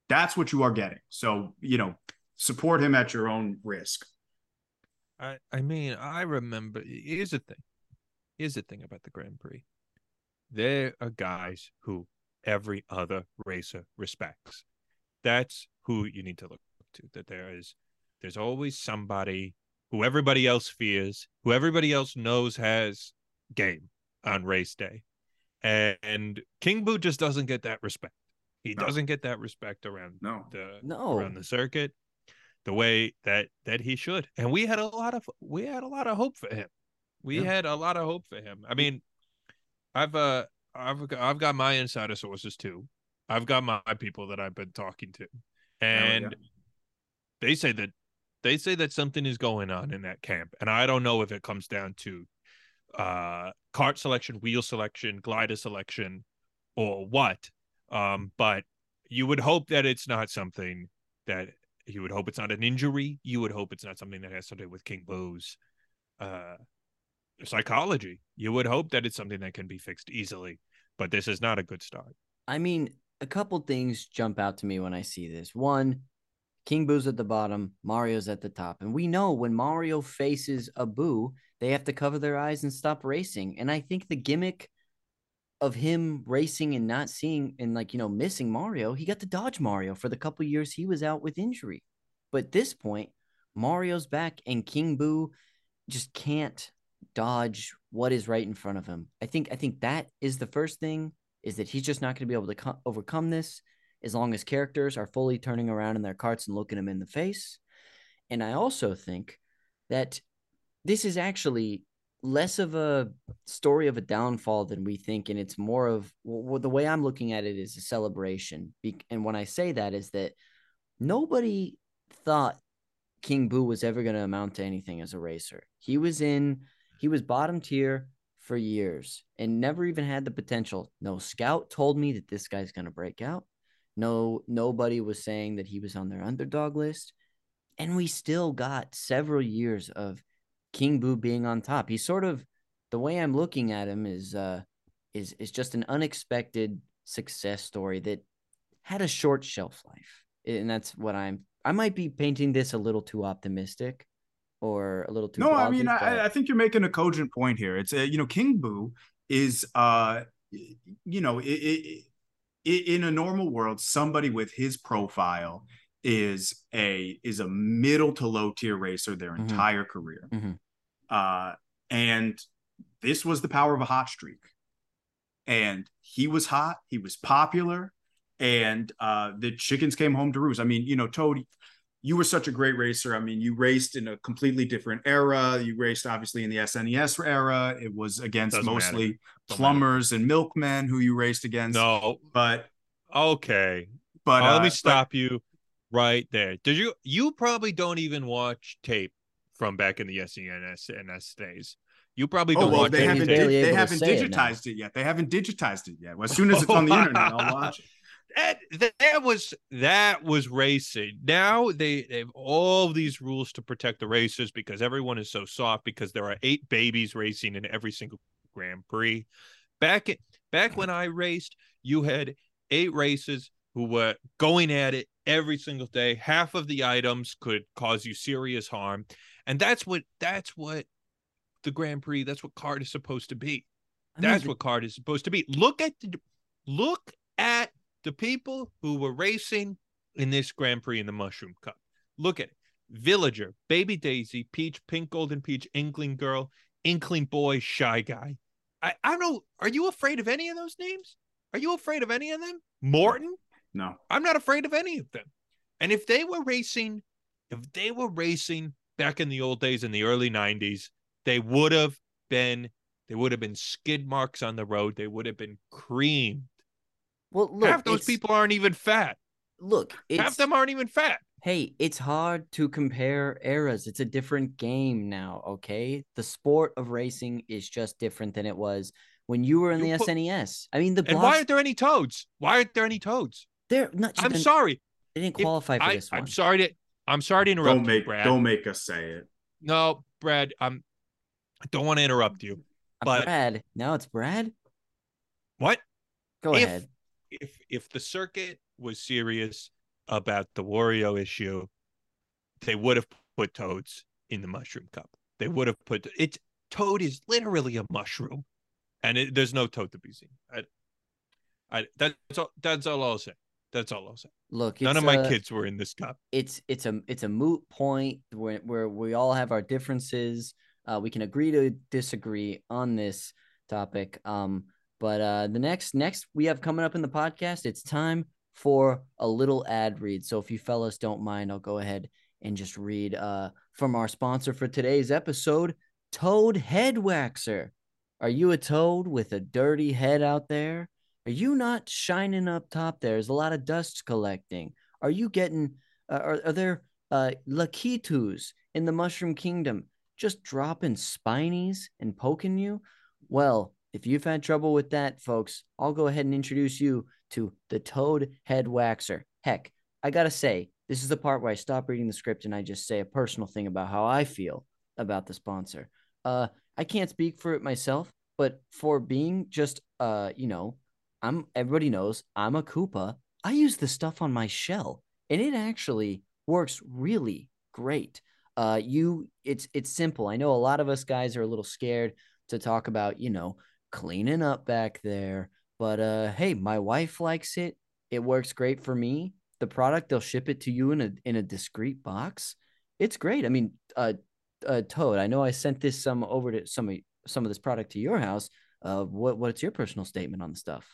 [SPEAKER 2] that's what you are getting. So you know support him at your own risk.
[SPEAKER 3] I, I mean, I remember. Here's the thing. Here's the thing about the Grand Prix. There are guys who every other racer respects. That's who you need to look to. That there is, there's always somebody who everybody else fears, who everybody else knows has game on race day, and King Boo just doesn't get that respect. He
[SPEAKER 2] No.
[SPEAKER 3] doesn't get that respect around
[SPEAKER 2] No.
[SPEAKER 3] the
[SPEAKER 1] No.
[SPEAKER 3] around the circuit the way that that he should and we had a lot of we had a lot of hope for him we
[SPEAKER 2] Yeah.
[SPEAKER 3] had a lot of hope for him. I mean i've uh i've got, i've got my insider sources too. I've got my people that i've been talking to. And they say that they say that something is going on in that camp. And i don't know if it comes down to uh cart selection wheel selection glider selection or what. Um but you would hope that it's not something that you would hope it's not an injury. You would hope it's not something that has to do with king boo's uh psychology you would hope that it's something that can be fixed easily but this is not a good start
[SPEAKER 1] I mean, a couple things jump out to me when I see this. One, King Boo's at the bottom, Mario's at the top. And we know when Mario faces a Boo, they have to cover their eyes and stop racing. And I think the gimmick of him racing and not seeing and like, you know, missing Mario, he got to dodge Mario for the couple years he was out with injury. But this point, Mario's back and King Boo just can't dodge what is right in front of him. I think I think that is the first thing is that he's just not going to be able to co- overcome this as long as characters are fully turning around in their carts and looking him in the face. And I also think that this is actually less of a story of a downfall than we think, and it's more of well, the way I'm looking at it is a celebration. And when I say that, is that nobody thought King Boo was ever going to amount to anything as a racer. He was in, he was bottom tier for years and never even had the potential. No scout told me that this guy's going to break out. No, nobody was saying that he was on their underdog list. And we still got several years of King Boo being on top. He's sort of the way I'm looking at him is uh is is just an unexpected success story that had a short shelf life. And that's what I'm I might be painting this a little too optimistic or a little too
[SPEAKER 2] No, I mean,
[SPEAKER 1] but-
[SPEAKER 2] I, I think you're making a cogent point here. It's uh, you know, King Boo is uh, you know, i i i in a normal world, somebody with his profile is a is a middle to low tier racer their
[SPEAKER 1] Mhm.
[SPEAKER 2] entire career.
[SPEAKER 1] Mhm.
[SPEAKER 2] Uh, and this was the power of a hot streak. and he was hot, he was popular, and uh, the chickens came home to roost. I mean, you know, Toad, you were such a great racer. I mean, you raced in a completely different era. You raced obviously in the SNES era. It was against
[SPEAKER 3] Doesn't
[SPEAKER 2] mostly
[SPEAKER 3] matter.
[SPEAKER 2] Plumbers and milkmen who you raced against.
[SPEAKER 3] No.
[SPEAKER 2] but
[SPEAKER 3] Okay.
[SPEAKER 2] but
[SPEAKER 3] Uh,
[SPEAKER 2] uh,
[SPEAKER 3] let me
[SPEAKER 2] but-
[SPEAKER 3] stop you right there. Did you you probably don't even watch tape from back in the SENS NS days. You probably
[SPEAKER 2] Oh
[SPEAKER 3] don't
[SPEAKER 2] well,
[SPEAKER 3] watch
[SPEAKER 2] they
[SPEAKER 3] any
[SPEAKER 2] haven't
[SPEAKER 3] tape.
[SPEAKER 2] they haven't
[SPEAKER 1] say it
[SPEAKER 2] digitized it, yet. They haven't digitized it yet. Well, as soon as it's on the
[SPEAKER 3] Oh,
[SPEAKER 2] internet, I'll watch it.
[SPEAKER 3] That, that was that was racing. Now they they have all these rules to protect the racers because everyone is so soft because there are eight babies racing in every single Grand Prix. Back back when I raced, you had eight races who were going at it every single day. Half of the items could cause you serious harm, and that's what that's what the Grand Prix. That's what card is supposed to be. That's what card is supposed to be. Look at the look the people who were racing in this Grand Prix in the Mushroom Cup. Look at it. Villager, Baby Daisy, Peach, Pink Golden Peach, Inkling Girl, Inkling Boy, Shy Guy. I, I don't know. Are you afraid of any of those names? Are you afraid of any of them? Morton?
[SPEAKER 2] No,
[SPEAKER 3] I'm not afraid of any of them. And if they were racing, if they were racing back in the old days in the early 90s, they would have been they would have been skid marks on the road. They would have been creamed.
[SPEAKER 1] Well, look,
[SPEAKER 3] Half those people aren't even fat.
[SPEAKER 1] Look, it's
[SPEAKER 3] Half them aren't even fat.
[SPEAKER 1] hey, it's hard to compare eras. It's a different game now, okay? The sport of racing is just different than it was when you were in
[SPEAKER 3] You
[SPEAKER 1] the
[SPEAKER 3] put-
[SPEAKER 1] SNES. I mean, the
[SPEAKER 3] And why aren't there any toads? Why aren't there any toads?
[SPEAKER 1] they're not.
[SPEAKER 3] I'm
[SPEAKER 1] then
[SPEAKER 3] sorry.
[SPEAKER 1] They didn't
[SPEAKER 3] If
[SPEAKER 1] qualify for
[SPEAKER 3] I,
[SPEAKER 1] this one.
[SPEAKER 3] I'm sorry to I'm sorry to interrupt
[SPEAKER 2] don't
[SPEAKER 3] you,
[SPEAKER 2] make
[SPEAKER 3] Brad.
[SPEAKER 2] don't make us say it.
[SPEAKER 3] No, Brad, I'm I don't want to interrupt you.
[SPEAKER 1] Uh,
[SPEAKER 3] but-
[SPEAKER 1] Brad, now it's Brad.
[SPEAKER 3] What?
[SPEAKER 1] Go
[SPEAKER 3] If-
[SPEAKER 1] ahead.
[SPEAKER 3] If if the circuit was serious about the Wario issue, they would have put Toads in the Mushroom Cup. They would have put it. Toad is literally a mushroom, and it, there's no Toad to be seen. I, I that's all. That's all I'll say. That's all I'll say.
[SPEAKER 1] Look,
[SPEAKER 3] None of my
[SPEAKER 1] uh,
[SPEAKER 3] kids were in this cup.
[SPEAKER 1] it's it's a it's a moot point where where we all have our differences. Uh, we can agree to disagree on this topic. Um, but uh, the next next we have coming up in the podcast, it's time for a little ad read. So if you fellas don't mind, I'll go ahead and just read uh from our sponsor for today's episode, Toad Head Waxer. Are you a toad with a dirty head out there? Are you not shining up top? There's a lot of dust collecting. Are you getting? Uh, are are there uh lakitus in the Mushroom Kingdom just dropping spinies and poking you? Well, if you've had trouble with that, folks, I'll go ahead and introduce you to the Toad Head Waxer. Heck, I gotta say, this is the part where I stop reading the script and I just say a personal thing about how I feel about the sponsor. Uh, I can't speak for it myself, but for being just uh, you know, I'm everybody knows I'm a Koopa. I use the stuff on my shell, and it actually works really great. Uh, you, it's it's simple. I know a lot of us guys are a little scared to talk about, you know, cleaning up back there, but uh, hey, my wife likes it. It works great for me. The product they'll ship it to you in a in a discreet box. It's great. I mean, uh, uh, Toad, I know I sent this some over to some of some of this product to your house. Uh, what what's your personal statement on the stuff?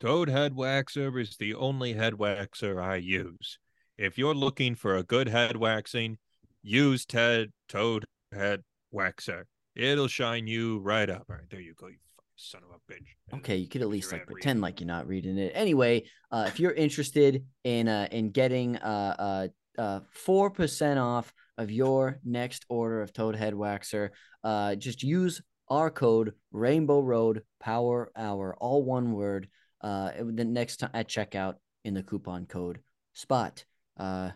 [SPEAKER 3] Toad Head Waxer is the only head waxer I use. If you're looking for a good head waxing, use Ted Toad Head Waxer. It'll shine you right up. All right, there you go, you son of a bitch.
[SPEAKER 1] Okay, you could at least like pretend like you're not reading it. Anyway, uh, if you're interested in uh, in getting uh uh uh four percent off of your next order of Toad Head Waxer, uh, just use our code Rainbow Road Power Hour, all one word. Uh, the next time at checkout in the coupon code spot. Uh,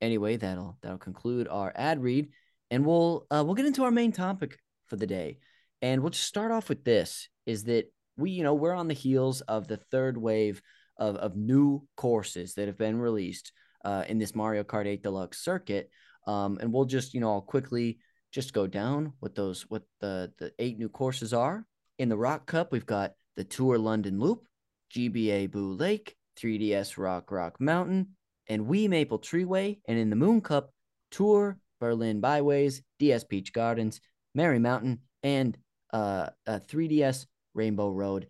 [SPEAKER 1] anyway, that'll that'll conclude our ad read, and we'll uh, we'll get into our main topic for the day, and we'll just start off with this: is that we you know we're on the heels of the third wave of of new courses that have been released uh, in this Mario Kart 8 Deluxe circuit, um, and we'll just you know I'll quickly just go down what those what the the eight new courses are. In the Rock Cup, we've got the Tour London Loop, GBA Boo Lake, 3DS Rock Rock Mountain, and Wii Maple Treeway. And in the Moon Cup, Tour Berlin Byways, DS Peach Gardens, Merry Mountain, and uh, uh 3DS Rainbow Road.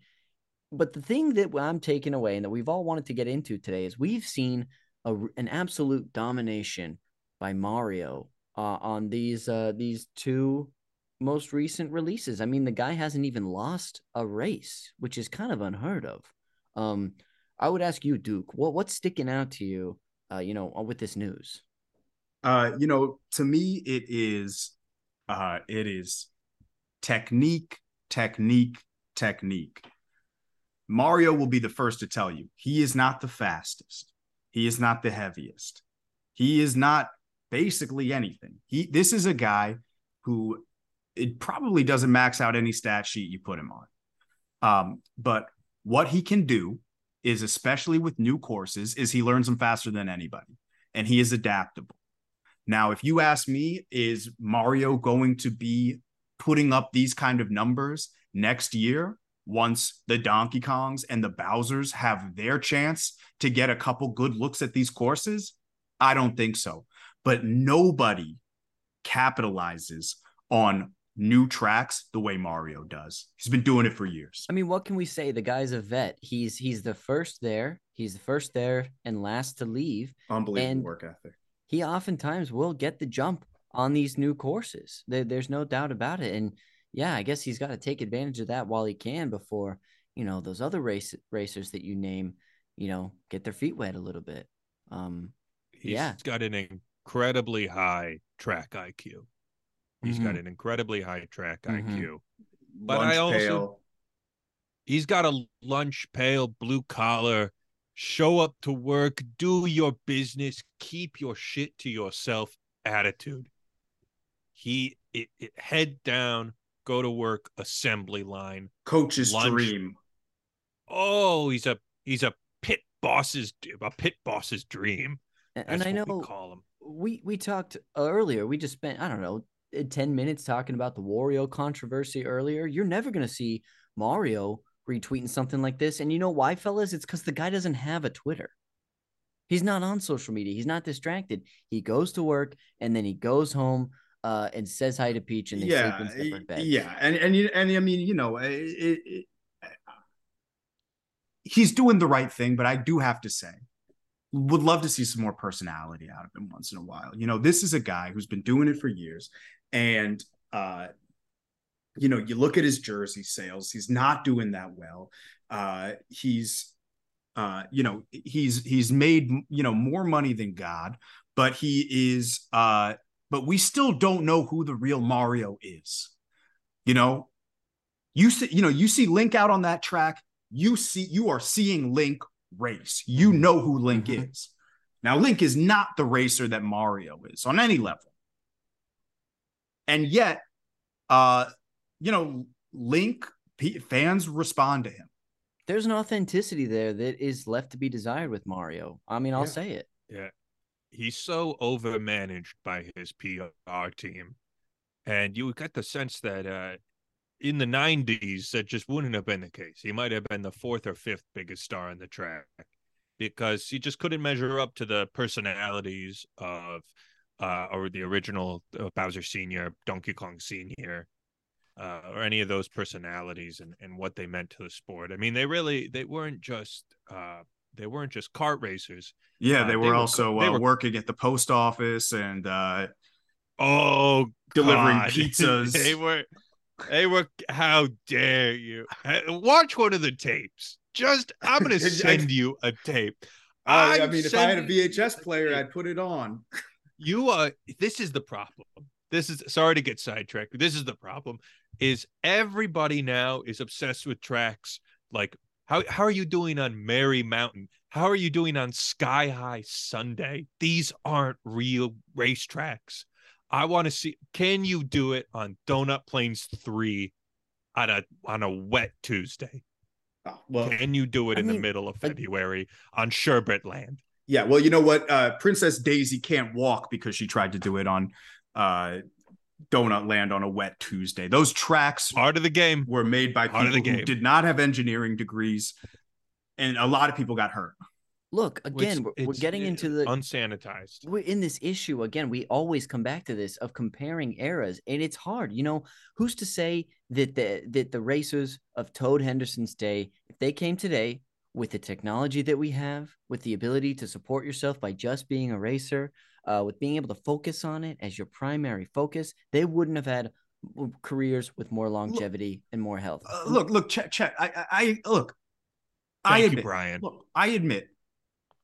[SPEAKER 1] but the thing that I'm taking away and that we've all wanted to get into today is we've seen a, an absolute domination by Mario uh, on these uh, these two most recent releases. I mean, the guy hasn't even lost a race, which is kind of unheard of. Um, I would ask you, Duke, what what's sticking out to you, uh, you know, with this news?
[SPEAKER 2] Uh, you know, to me, it is, uh, it is technique, technique, technique. Mario will be the first to tell you he is not the fastest. He is not the heaviest. He is not basically anything. He this is a guy who it probably doesn't max out any stat sheet you put him on. Um, but what he can do is especially with new courses is he learns them faster than anybody and he is adaptable. Now, if you ask me, is Mario going to be putting up these kind of numbers next year once the Donkey Kongs and the Bowsers have their chance to get a couple good looks at these courses? I don't think so. But nobody capitalizes on new tracks the way Mario does. He's been doing it for years.
[SPEAKER 1] I mean, what can we say? The guy's a vet. He's he's the first there. He's the first there and last to leave.
[SPEAKER 2] Unbelievable
[SPEAKER 1] And-
[SPEAKER 2] work ethic.
[SPEAKER 1] He oftentimes will get the jump on these new courses. There, there's no doubt about it. And yeah, I guess he's got to take advantage of that while he can before you know those other race racers that you name, you know, get their feet wet a little bit. Um,
[SPEAKER 3] He's
[SPEAKER 1] Yeah.
[SPEAKER 3] got an incredibly high track IQ. He's got
[SPEAKER 1] Mhm.
[SPEAKER 3] an incredibly high track
[SPEAKER 1] Mhm.
[SPEAKER 3] IQ. But I also- He's got a lunch pail, blue collar, show up to work, do your business, keep your shit to yourself attitude. He it, it head down, go to work, assembly line.
[SPEAKER 2] coach's
[SPEAKER 3] lunch.
[SPEAKER 2] dream.
[SPEAKER 3] Oh, he's a he's a pit boss's a pit boss's dream.
[SPEAKER 1] and,
[SPEAKER 3] That's
[SPEAKER 1] and I know
[SPEAKER 3] we call him.
[SPEAKER 1] we we talked earlier. We just spent I don't know ten minutes talking about the Wario controversy earlier. You're never gonna see Mario retweeting something like this, and you know why, fellas? It's because the guy doesn't have a Twitter. He's not on social media. He's not distracted. He goes to work and then he goes home uh, and says hi to Peach, and they
[SPEAKER 2] yeah,
[SPEAKER 1] sleep in separate beds.
[SPEAKER 2] yeah, and and you- and I mean, you know, it, it, it, he's doing the right thing, but I do have to say, would love to see some more personality out of him once in a while. You know, this is a guy who's been doing it for years, and uh, you know, you look at his jersey sales; he's not doing that well. Uh, he's uh, you know, he's he's made you know more money than God, but he is uh but we still don't know who the real Mario is. You know, you see, you know, you see Link out on that track. You see, you are seeing Link race. You know who Link
[SPEAKER 1] Mhm.
[SPEAKER 2] is. Now, Link is not the racer that Mario is on any level, and yet, uh, you know, Link p- fans respond to him.
[SPEAKER 1] There's an authenticity there that is left to be desired with Mario. I mean, I'll
[SPEAKER 2] Yeah.
[SPEAKER 1] say it.
[SPEAKER 3] Yeah. He's so overmanaged by his PR team. And you got the sense that uh, in the 90s, that just wouldn't have been the case. He might have been the fourth or fifth biggest star on the track because he just couldn't measure up to the personalities of uh, or the original uh, Bowser Sr., Donkey Kong Sr., uh, or any of those personalities and, and what they meant to the sport. I mean, they really they weren't just uh, they weren't just cart racers.
[SPEAKER 2] Yeah,
[SPEAKER 3] Uh,
[SPEAKER 2] they
[SPEAKER 3] they
[SPEAKER 2] were
[SPEAKER 3] were-
[SPEAKER 2] also
[SPEAKER 3] they
[SPEAKER 2] uh,
[SPEAKER 3] were-
[SPEAKER 2] working at the post office and uh,
[SPEAKER 3] Oh,
[SPEAKER 2] delivering
[SPEAKER 3] God.
[SPEAKER 2] pizzas.
[SPEAKER 3] they were, they were. How dare you? Uh, Watch one of the tapes. Just, I'm gonna send you a tape.
[SPEAKER 2] I, I mean, if I had a VHS player. I'd put it on.
[SPEAKER 3] you are. This is the problem. This is sorry to get sidetracked. This is the problem. Is everybody now is obsessed with tracks like how how are you doing on Merry Mountain? How are you doing on Sky High Sundae? These aren't real racetracks. I want to see. Can you do it on Donut Plains three on a on a wet Tuesday?
[SPEAKER 2] Oh, well,
[SPEAKER 3] Can you do it
[SPEAKER 1] I
[SPEAKER 3] in the middle of February on Sherbet Land?
[SPEAKER 2] yeah. Well, you know what? Uh, Princess Daisy can't walk because she tried to do it on uh, Donut Land on a wet Tuesday. Those tracks
[SPEAKER 3] Part of the game.
[SPEAKER 2] were made by
[SPEAKER 3] Part of
[SPEAKER 2] people
[SPEAKER 3] the
[SPEAKER 2] who did not have engineering degrees, and a lot of people got hurt.
[SPEAKER 1] Look,
[SPEAKER 3] It's-
[SPEAKER 1] again, we're, we're getting
[SPEAKER 3] uh,
[SPEAKER 1] into the
[SPEAKER 3] unsanitized.
[SPEAKER 1] we're in this issue again we always come back to this of comparing eras and it's hard you know who's to say that the that the racers of toad henderson's day if they came today with the technology that we have, with the ability to support yourself by just being a racer, uh, with being able to focus on it as your primary focus, they wouldn't have had careers with more longevity and more health.
[SPEAKER 2] Uh, look, look, check, Chet. I, I, I look.
[SPEAKER 3] Thank
[SPEAKER 2] I
[SPEAKER 3] you, Brian.
[SPEAKER 2] Look, I admit.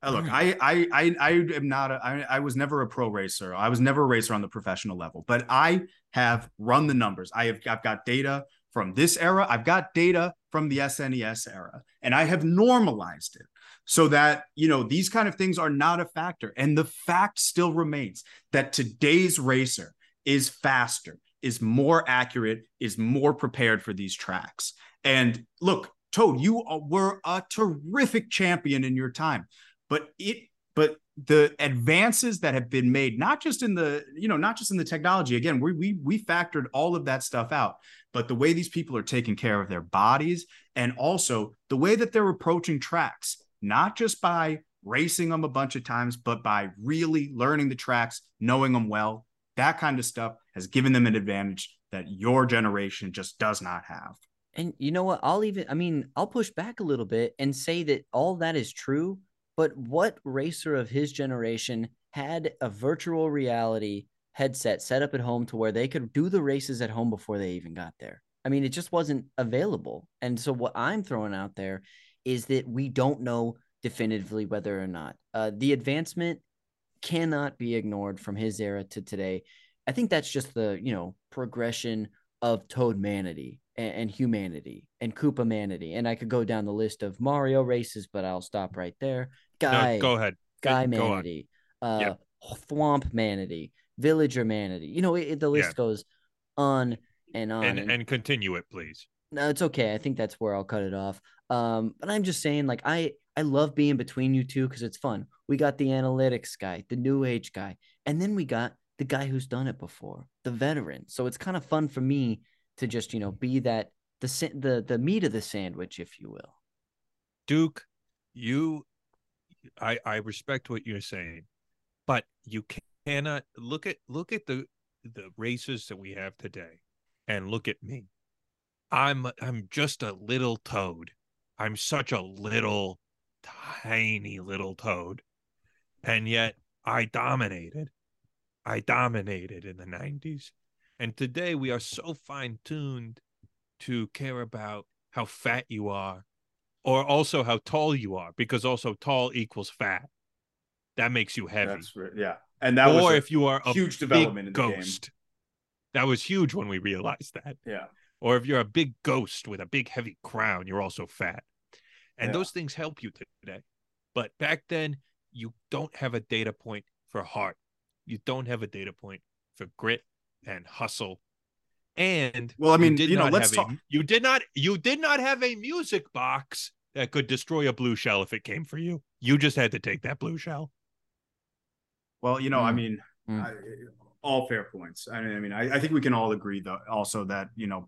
[SPEAKER 2] uh, Look, I, I, I, I am not. A, I, I was never a pro racer. I was never a racer on the professional level. But I have run the numbers. I have. I've got data from this era. I've got data from the SNES era, and I have normalized it so that you know these kind of things are not a factor. And the fact still remains that today's racer is faster, is more accurate, is more prepared for these tracks. And look, Toad, you were a terrific champion in your time, but it but the advances that have been made not just in the you know not just in the technology again we we we factored all of that stuff out but the way these people are taking care of their bodies and also the way that they're approaching tracks not just by racing them a bunch of times but by really learning the tracks knowing them well that kind of stuff has given them an advantage that your generation just does not have
[SPEAKER 1] And you know what? I'll even, I mean, I'll push back a little bit and say that all that is true. But what racer of his generation had a virtual reality headset set up at home to where they could do the races at home before they even got there? I mean, it just wasn't available. And so, what I'm throwing out there is that we don't know definitively whether or not uh, the advancement cannot be ignored from his era to today. I think that's just the, you know, progression of Toad manity and, and humanity and Koopa manity. And I could go down the list of Mario races, but I'll stop right there. Guy,
[SPEAKER 3] no, go ahead.
[SPEAKER 1] Guy
[SPEAKER 3] go on.
[SPEAKER 1] manity, uh,
[SPEAKER 3] Yep.
[SPEAKER 1] Thwomp manity, Villager manity. You know, it, the list
[SPEAKER 3] Yeah.
[SPEAKER 1] goes on and on.
[SPEAKER 3] And and continue it, please.
[SPEAKER 1] No, it's okay. I think that's where I'll cut it off. Um, but I'm just saying, like, I I love being between you two because it's fun. We got the analytics guy, the new age guy, and then we got the guy who's done it before, the veteran. So it's kind of fun for me to just you know be that the the the meat of the sandwich, if you will.
[SPEAKER 3] Duke, you I I respect what you're saying, but you cannot look at look at the the races that we have today and look at me. I'm I'm just a little toad. I'm such a little tiny little toad. And yet I dominated. I dominated in the 90s. And today we are so fine-tuned to care about how fat you are or also how tall you are because also tall equals fat. That makes you heavy.
[SPEAKER 2] That's right. Yeah. And that
[SPEAKER 3] or
[SPEAKER 2] was a
[SPEAKER 3] if you are a
[SPEAKER 2] huge development in the game.
[SPEAKER 3] ghost. That was huge when we realized that.
[SPEAKER 2] Yeah.
[SPEAKER 3] Or if you're a big ghost with a big heavy crown, you're also fat. And
[SPEAKER 2] Yeah.
[SPEAKER 3] those things help you today. But back then, you don't have a data point for heart. You don't have a data point for grit and hustle. And
[SPEAKER 2] Well, I mean,
[SPEAKER 3] did
[SPEAKER 2] you know,
[SPEAKER 3] not
[SPEAKER 2] let's
[SPEAKER 3] have a-
[SPEAKER 2] talk.
[SPEAKER 3] you did not you did not have a music box that could destroy a blue shell if it came for you. You just had to take that blue shell.
[SPEAKER 2] Well, you know, I
[SPEAKER 1] Mm.
[SPEAKER 2] mean,
[SPEAKER 1] Mm.
[SPEAKER 2] I, all fair points. I mean, I mean, I, I think we can all agree, though, also that you know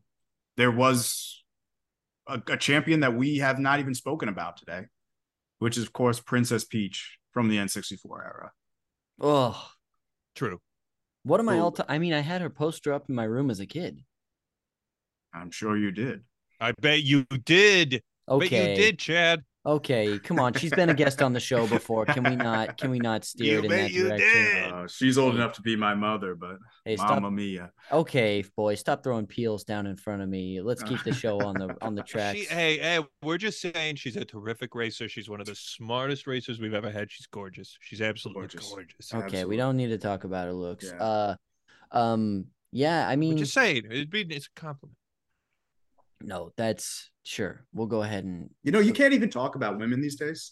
[SPEAKER 2] there was a, a champion that we have not even spoken about today, which is of course Princess Peach from the N64 era.
[SPEAKER 1] Oh,
[SPEAKER 3] True.
[SPEAKER 1] what am I
[SPEAKER 2] Ooh.
[SPEAKER 1] all? T- I mean, I had her poster up in my room as a kid.
[SPEAKER 2] I'm sure you did.
[SPEAKER 3] I bet you did.
[SPEAKER 1] Okay,
[SPEAKER 3] Bet you did, Chad.
[SPEAKER 1] Okay, come on. She's been a guest on the show before. Can we not? Can we not steer
[SPEAKER 3] You
[SPEAKER 1] it in
[SPEAKER 3] bet
[SPEAKER 1] that
[SPEAKER 3] you
[SPEAKER 1] direction?
[SPEAKER 3] did.
[SPEAKER 2] Uh, she's old enough to be my mother, but
[SPEAKER 1] Hey, stop.
[SPEAKER 2] Mamma Mia.
[SPEAKER 1] Okay, boy, stop throwing peels down in front of me. Let's keep the show on the on the
[SPEAKER 3] track. Hey, hey, we're just saying she's a terrific racer. She's one of the smartest racers we've ever had. She's gorgeous. She's absolutely
[SPEAKER 2] Gorgeous.
[SPEAKER 3] gorgeous.
[SPEAKER 1] okay,
[SPEAKER 2] absolutely.
[SPEAKER 1] we don't need to talk about her looks.
[SPEAKER 2] Yeah.
[SPEAKER 1] Uh, um, yeah. I
[SPEAKER 3] We're
[SPEAKER 1] mean,
[SPEAKER 3] just saying, it'd be it's a compliment.
[SPEAKER 1] No, that's sure. We'll go ahead and
[SPEAKER 2] You know, you can't even talk about women these days.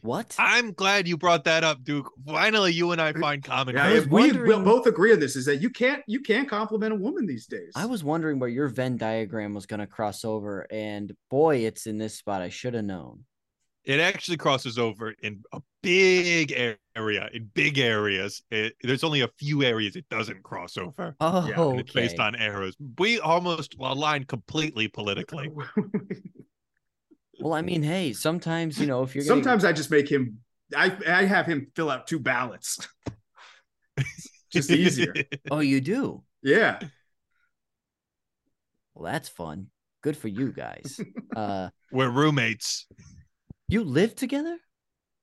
[SPEAKER 1] what?
[SPEAKER 3] I'm glad you brought that up, Duke. Finally, you and I find common
[SPEAKER 2] Yeah,
[SPEAKER 1] I was
[SPEAKER 3] ground.
[SPEAKER 2] we
[SPEAKER 1] wondering-
[SPEAKER 2] both agree on this. Is that you can't you can't compliment a woman these days.
[SPEAKER 1] I was wondering where your Venn diagram was going to cross over, and boy, it's in this spot. I should have known.
[SPEAKER 3] It actually crosses over in a big area, in big areas. It, there's only a few areas it doesn't cross over.
[SPEAKER 1] Oh,
[SPEAKER 2] Yeah,
[SPEAKER 3] And it's based on arrows. We almost align completely politically.
[SPEAKER 1] Well, I mean, hey, sometimes you know if you're gonna,
[SPEAKER 2] Sometimes I just make him. I I have him fill out two ballots. just easier.
[SPEAKER 1] oh, you do.
[SPEAKER 2] Yeah.
[SPEAKER 1] Well, that's fun. Good for you guys. uh,
[SPEAKER 3] We're roommates.
[SPEAKER 1] you live together?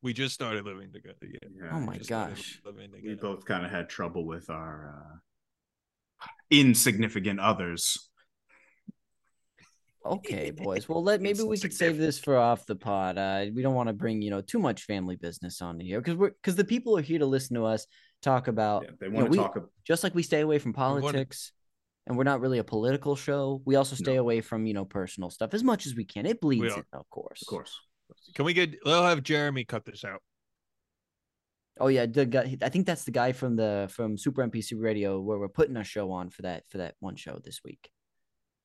[SPEAKER 3] We just started living together. Yeah.
[SPEAKER 1] Oh my gosh.
[SPEAKER 2] we both kind of had trouble with our uh, insignificant others.
[SPEAKER 1] Okay, boys. Well, let maybe we could save this for off the pod. Uh, we don't want to bring you know too much family business on here because we're because the people are here to listen to us talk about
[SPEAKER 2] Yeah, they
[SPEAKER 1] you know,
[SPEAKER 2] want to
[SPEAKER 1] we-
[SPEAKER 2] talk. ab-
[SPEAKER 1] just like we stay away from politics and we're not really a political show we also stay
[SPEAKER 2] No.
[SPEAKER 1] away from you know personal stuff as much as we can it bleeds in of course
[SPEAKER 2] Of course.
[SPEAKER 3] Can we get? We'll have Jeremy cut this out.
[SPEAKER 1] oh yeah the guy, i think that's the guy from the from super npc radio where we're putting a show on for that for that one show this week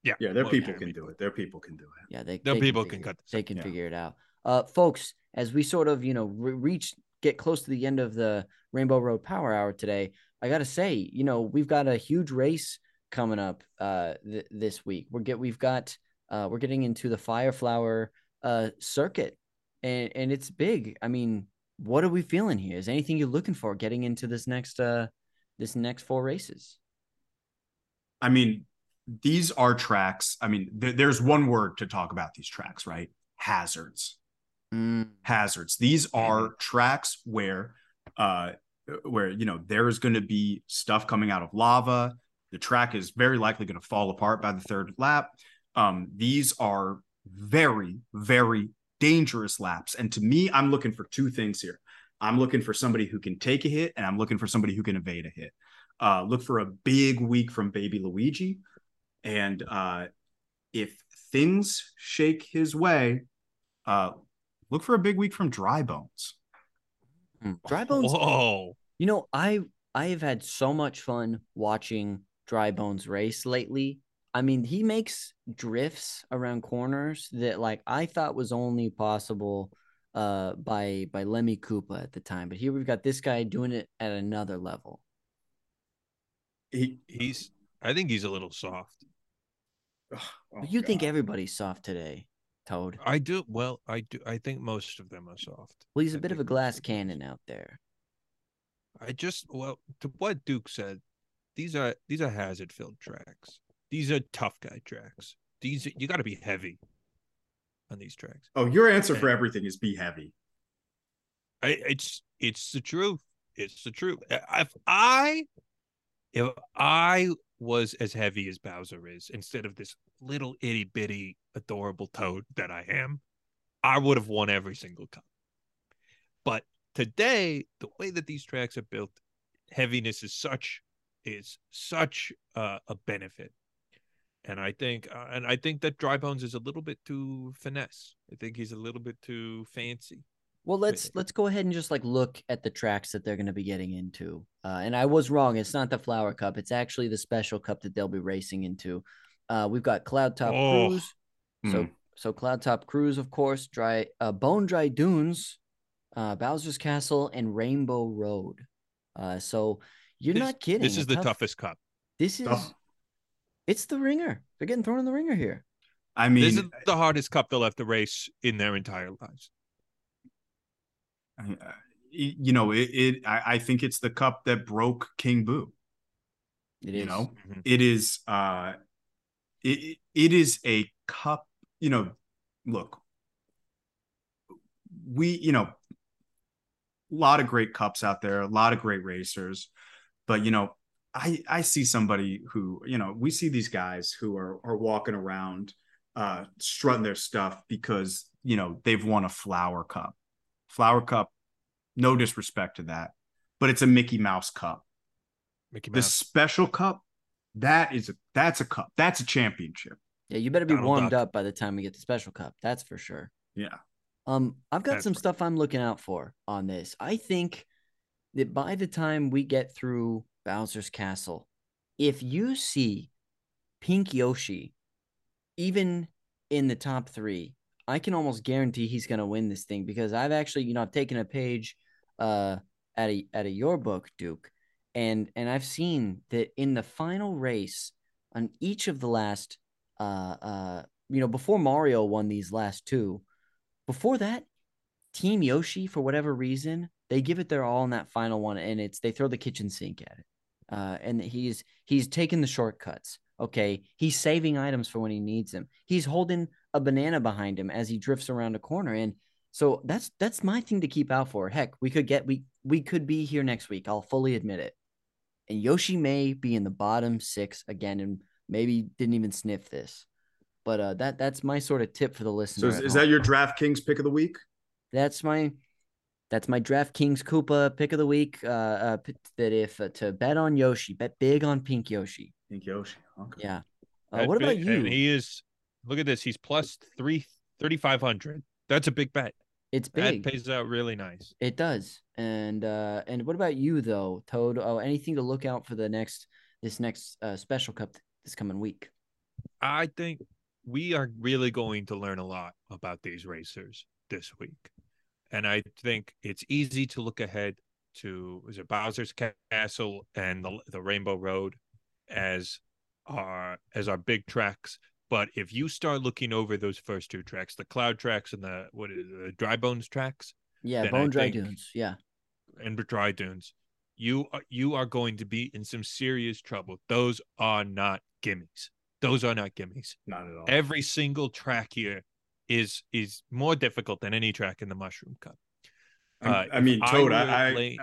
[SPEAKER 3] Yeah.
[SPEAKER 2] Yeah, their
[SPEAKER 3] well,
[SPEAKER 2] people
[SPEAKER 3] Jeremy.
[SPEAKER 2] can do it. Their people can do it.
[SPEAKER 1] yeah they,
[SPEAKER 3] No
[SPEAKER 1] they
[SPEAKER 3] people can
[SPEAKER 1] figure-
[SPEAKER 3] cut this
[SPEAKER 1] they
[SPEAKER 3] out,
[SPEAKER 1] can
[SPEAKER 2] yeah.
[SPEAKER 1] figure it out uh folks as we sort of you know re- reach get close to the end of the rainbow road power hour today i gotta say you know we've got a huge race coming up uh th- this week we're get we've got uh we're getting into the Fireflower uh circuit and and it's big i mean what are we feeling here is anything you're looking for getting into this next uh this next four races
[SPEAKER 2] I mean, these are tracks. I mean, th- there's one word to talk about these tracks, right? Hazards.
[SPEAKER 1] Mm,
[SPEAKER 2] hazards. These are tracks where uh where you know there's going to be stuff coming out of lava. The track is very likely going to fall apart by the third lap. Um these are very very dangerous laps and to me I'm looking for two things here. I'm looking for somebody who can take a hit and I'm looking for somebody who can evade a hit. Uh look for a big week from baby Luigi and uh if things shake his way uh look for a big week from dry bones
[SPEAKER 1] mm. dry bones
[SPEAKER 3] Whoa.
[SPEAKER 1] You know, I I have had so much fun watching Dry Bones race lately. I mean, he makes drifts around corners that like I thought was only possible uh by by Lemmy Koopa at the time, but here we've got this guy doing it at another level.
[SPEAKER 2] he
[SPEAKER 3] He's. I think he's a little soft.
[SPEAKER 2] oh,
[SPEAKER 1] But you think everybody's soft today, Toad?
[SPEAKER 3] I do. Well, I do. I think most of them are soft.
[SPEAKER 1] Well, he's a
[SPEAKER 3] I
[SPEAKER 1] bit of a glass
[SPEAKER 3] most of them are
[SPEAKER 1] cannon out there.
[SPEAKER 3] I just well to what Duke said, these are these are hazard filled tracks. These are tough guy tracks. These you got to be heavy on these tracks.
[SPEAKER 2] oh your answer for everything is be heavy
[SPEAKER 3] I, it's it's the truth. It's the truth. If I if I was as heavy as Bowser is, instead of this little itty bitty adorable toad that I am, I would have won every single cup. But today, the way that these tracks are built, heaviness is such is such uh, a benefit. And I think, uh, and I think that Dry Bones is a little bit too finesse. I think he's a little bit too fancy.
[SPEAKER 1] Well, let's
[SPEAKER 3] it.
[SPEAKER 1] let's go ahead and just like look at the tracks that they're going to be getting into. Uh, and I was wrong; it's not the Flower Cup; it's actually the Special Cup that they'll be racing into. Uh, we've got Cloud Top
[SPEAKER 3] Oh.
[SPEAKER 1] Cruise, so
[SPEAKER 2] Mm.
[SPEAKER 1] so Cloud Top Cruise, of course, dry uh, Bone Dry Dunes, uh, Bowser's Castle, and Rainbow Road. Uh, so you're
[SPEAKER 3] This-
[SPEAKER 1] not kidding.
[SPEAKER 3] This
[SPEAKER 1] a
[SPEAKER 3] is the
[SPEAKER 1] tough-
[SPEAKER 3] toughest cup.
[SPEAKER 1] This is
[SPEAKER 2] Tough.
[SPEAKER 1] It's the ringer. They're getting thrown in the ringer here.
[SPEAKER 2] i mean
[SPEAKER 3] this is the hardest cup they'll have to race in their entire lives.
[SPEAKER 2] uh, you know it, it I, I think it's the cup that broke king boo
[SPEAKER 1] It
[SPEAKER 2] you
[SPEAKER 1] is.
[SPEAKER 2] know
[SPEAKER 3] Mhm.
[SPEAKER 2] it is uh it, it- it is a cup you know look we you know a lot of great cups out there a lot of great racers but you know i i see somebody who you know we see these guys who are are walking around uh strutting their stuff because you know they've won a flower cup flower cup no disrespect to that but it's a mickey mouse cup
[SPEAKER 3] Mickey
[SPEAKER 2] the special cup that is a that's a cup that's a championship
[SPEAKER 1] Yeah, you better be
[SPEAKER 3] Donald
[SPEAKER 1] warmed
[SPEAKER 3] Duck.
[SPEAKER 1] up by the time we get the Special Cup. That's for sure.
[SPEAKER 2] yeah
[SPEAKER 1] Um, I've got
[SPEAKER 3] That's
[SPEAKER 1] some
[SPEAKER 3] right.
[SPEAKER 1] stuff I'm looking out for on this. I think that by the time we get through Bowser's Castle, if you see Pink Yoshi, even in the top three, I can almost guarantee he's gonna win this thing because I've actually, you know, I've taken a page uh out of out of your book, Duke, and and I've seen that in the final race on each of the last uh uh you know before Mario won these last two, before that, Team Yoshi, for whatever reason, they give it their all in that final one, and it's they throw the kitchen sink at it. Uh, and he's he's taking the shortcuts. Okay, he's saving items for when he needs them. He's holding a banana behind him as he drifts around a corner, and so that's that's my thing to keep out for. Heck, we could get we we could be here next week. I'll fully admit it. And Yoshi may be in the bottom six again, and maybe didn't even sniff this. But uh, that that's my sort of tip for the
[SPEAKER 2] listeners.
[SPEAKER 1] So
[SPEAKER 2] is, is that your DraftKings pick of the week?
[SPEAKER 1] That's my that's my DraftKings Koopa pick of the week. Uh, uh that if uh, to bet on Yoshi, bet big on Pink Yoshi.
[SPEAKER 2] Pink Yoshi. Okay.
[SPEAKER 1] Yeah. Uh, what about
[SPEAKER 3] big-
[SPEAKER 1] you?
[SPEAKER 3] And he is. Look at this. He's plus three thirty five hundred. That's a big bet.
[SPEAKER 1] it's
[SPEAKER 3] That
[SPEAKER 1] big.
[SPEAKER 3] pays out really nice.
[SPEAKER 1] It does. And uh and what about you though, Toad? Oh, anything to look out for the next this next uh, special cup this coming week?
[SPEAKER 3] I think we are really going to learn a lot about these racers this week. And I think it's easy to look ahead to is it Bowser's Castle and the the Rainbow Road as our as our big tracks. But if you start looking over those first two tracks, the cloud tracks and the what is it, the dry bones tracks
[SPEAKER 1] Yeah,
[SPEAKER 3] Then I
[SPEAKER 1] Bone Dry
[SPEAKER 3] think-
[SPEAKER 1] Dunes. Yeah.
[SPEAKER 3] and dry dunes, you are you are going to be in some serious trouble. Those are not gimmies. Those are not gimmies.
[SPEAKER 2] Not at all.
[SPEAKER 3] every single track here is is more difficult than any track in the mushroom cup
[SPEAKER 2] I,
[SPEAKER 3] uh,
[SPEAKER 2] I mean, Toad, I, I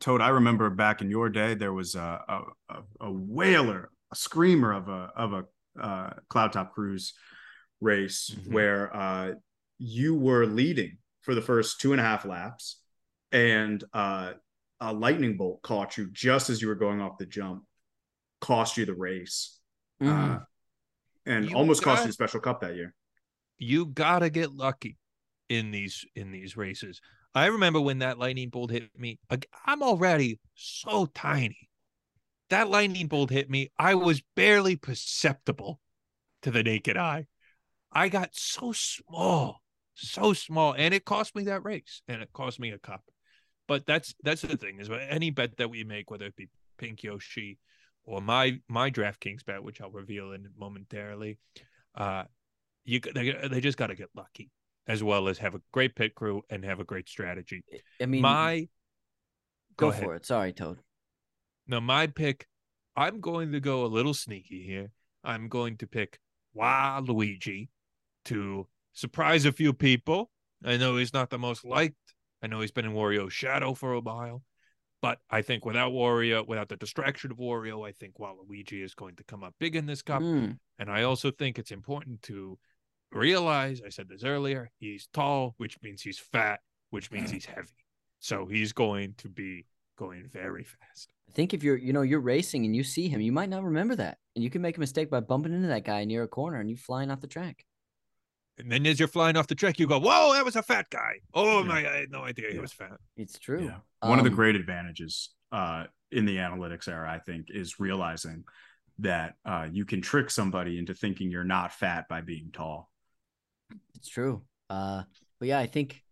[SPEAKER 2] Toad, I remember back in your day, there was a a, a, whaler, a screamer of a of a uh, cloud top cruise race
[SPEAKER 3] Mhm.
[SPEAKER 2] where uh, you were leading for the first two and a half laps, and uh, a lightning bolt caught you just as you were going off the jump, cost you the race,
[SPEAKER 1] Mhm.
[SPEAKER 2] uh, and
[SPEAKER 3] You
[SPEAKER 2] almost cost you the special cup that year.
[SPEAKER 3] You gotta get lucky in these in these races. I remember when that lightning bolt hit me i'm already so tiny. That lightning bolt hit me i was barely perceptible to the naked eye. I got so small so small and it cost me that race and it cost me a cup. But that's that's the thing is any bet that we make whether it be pink yoshi or my my draftkings bet which i'll reveal in momentarily uh you they, they just got to get lucky as well as have a great pit crew and have a great strategy.
[SPEAKER 1] I mean,
[SPEAKER 3] my
[SPEAKER 1] go,
[SPEAKER 3] go
[SPEAKER 1] for it. Sorry, Toad.
[SPEAKER 3] now my pick i'm going to go a little sneaky here. I'm going to pick Waluigi to surprise a few people. I know he's not the most liked. I know he's been in wario's shadow for a while. But i think without wario without the distraction of wario i think Waluigi is going to come up big in this cup.
[SPEAKER 1] Mm,
[SPEAKER 3] And I also think it's important to realize, I said this earlier, he's tall, which means he's fat, which means he's heavy. So he's going to be going very fast.
[SPEAKER 1] I think if you're, you know, you're racing and you see him, you might not remember that, and you can make a mistake by bumping into that guy near a corner and you flying off the track.
[SPEAKER 3] And then as you're flying off the track, you go, Whoa, that was a fat guy. Oh
[SPEAKER 2] Yeah.
[SPEAKER 3] my I had no idea he was fat.
[SPEAKER 1] It's true.
[SPEAKER 2] Yeah. One of the
[SPEAKER 1] Um,
[SPEAKER 2] great advantages uh, in the analytics era, I think, is realizing that uh, you can trick somebody into thinking you're not fat by being tall.
[SPEAKER 1] It's true. Uh, but yeah, I think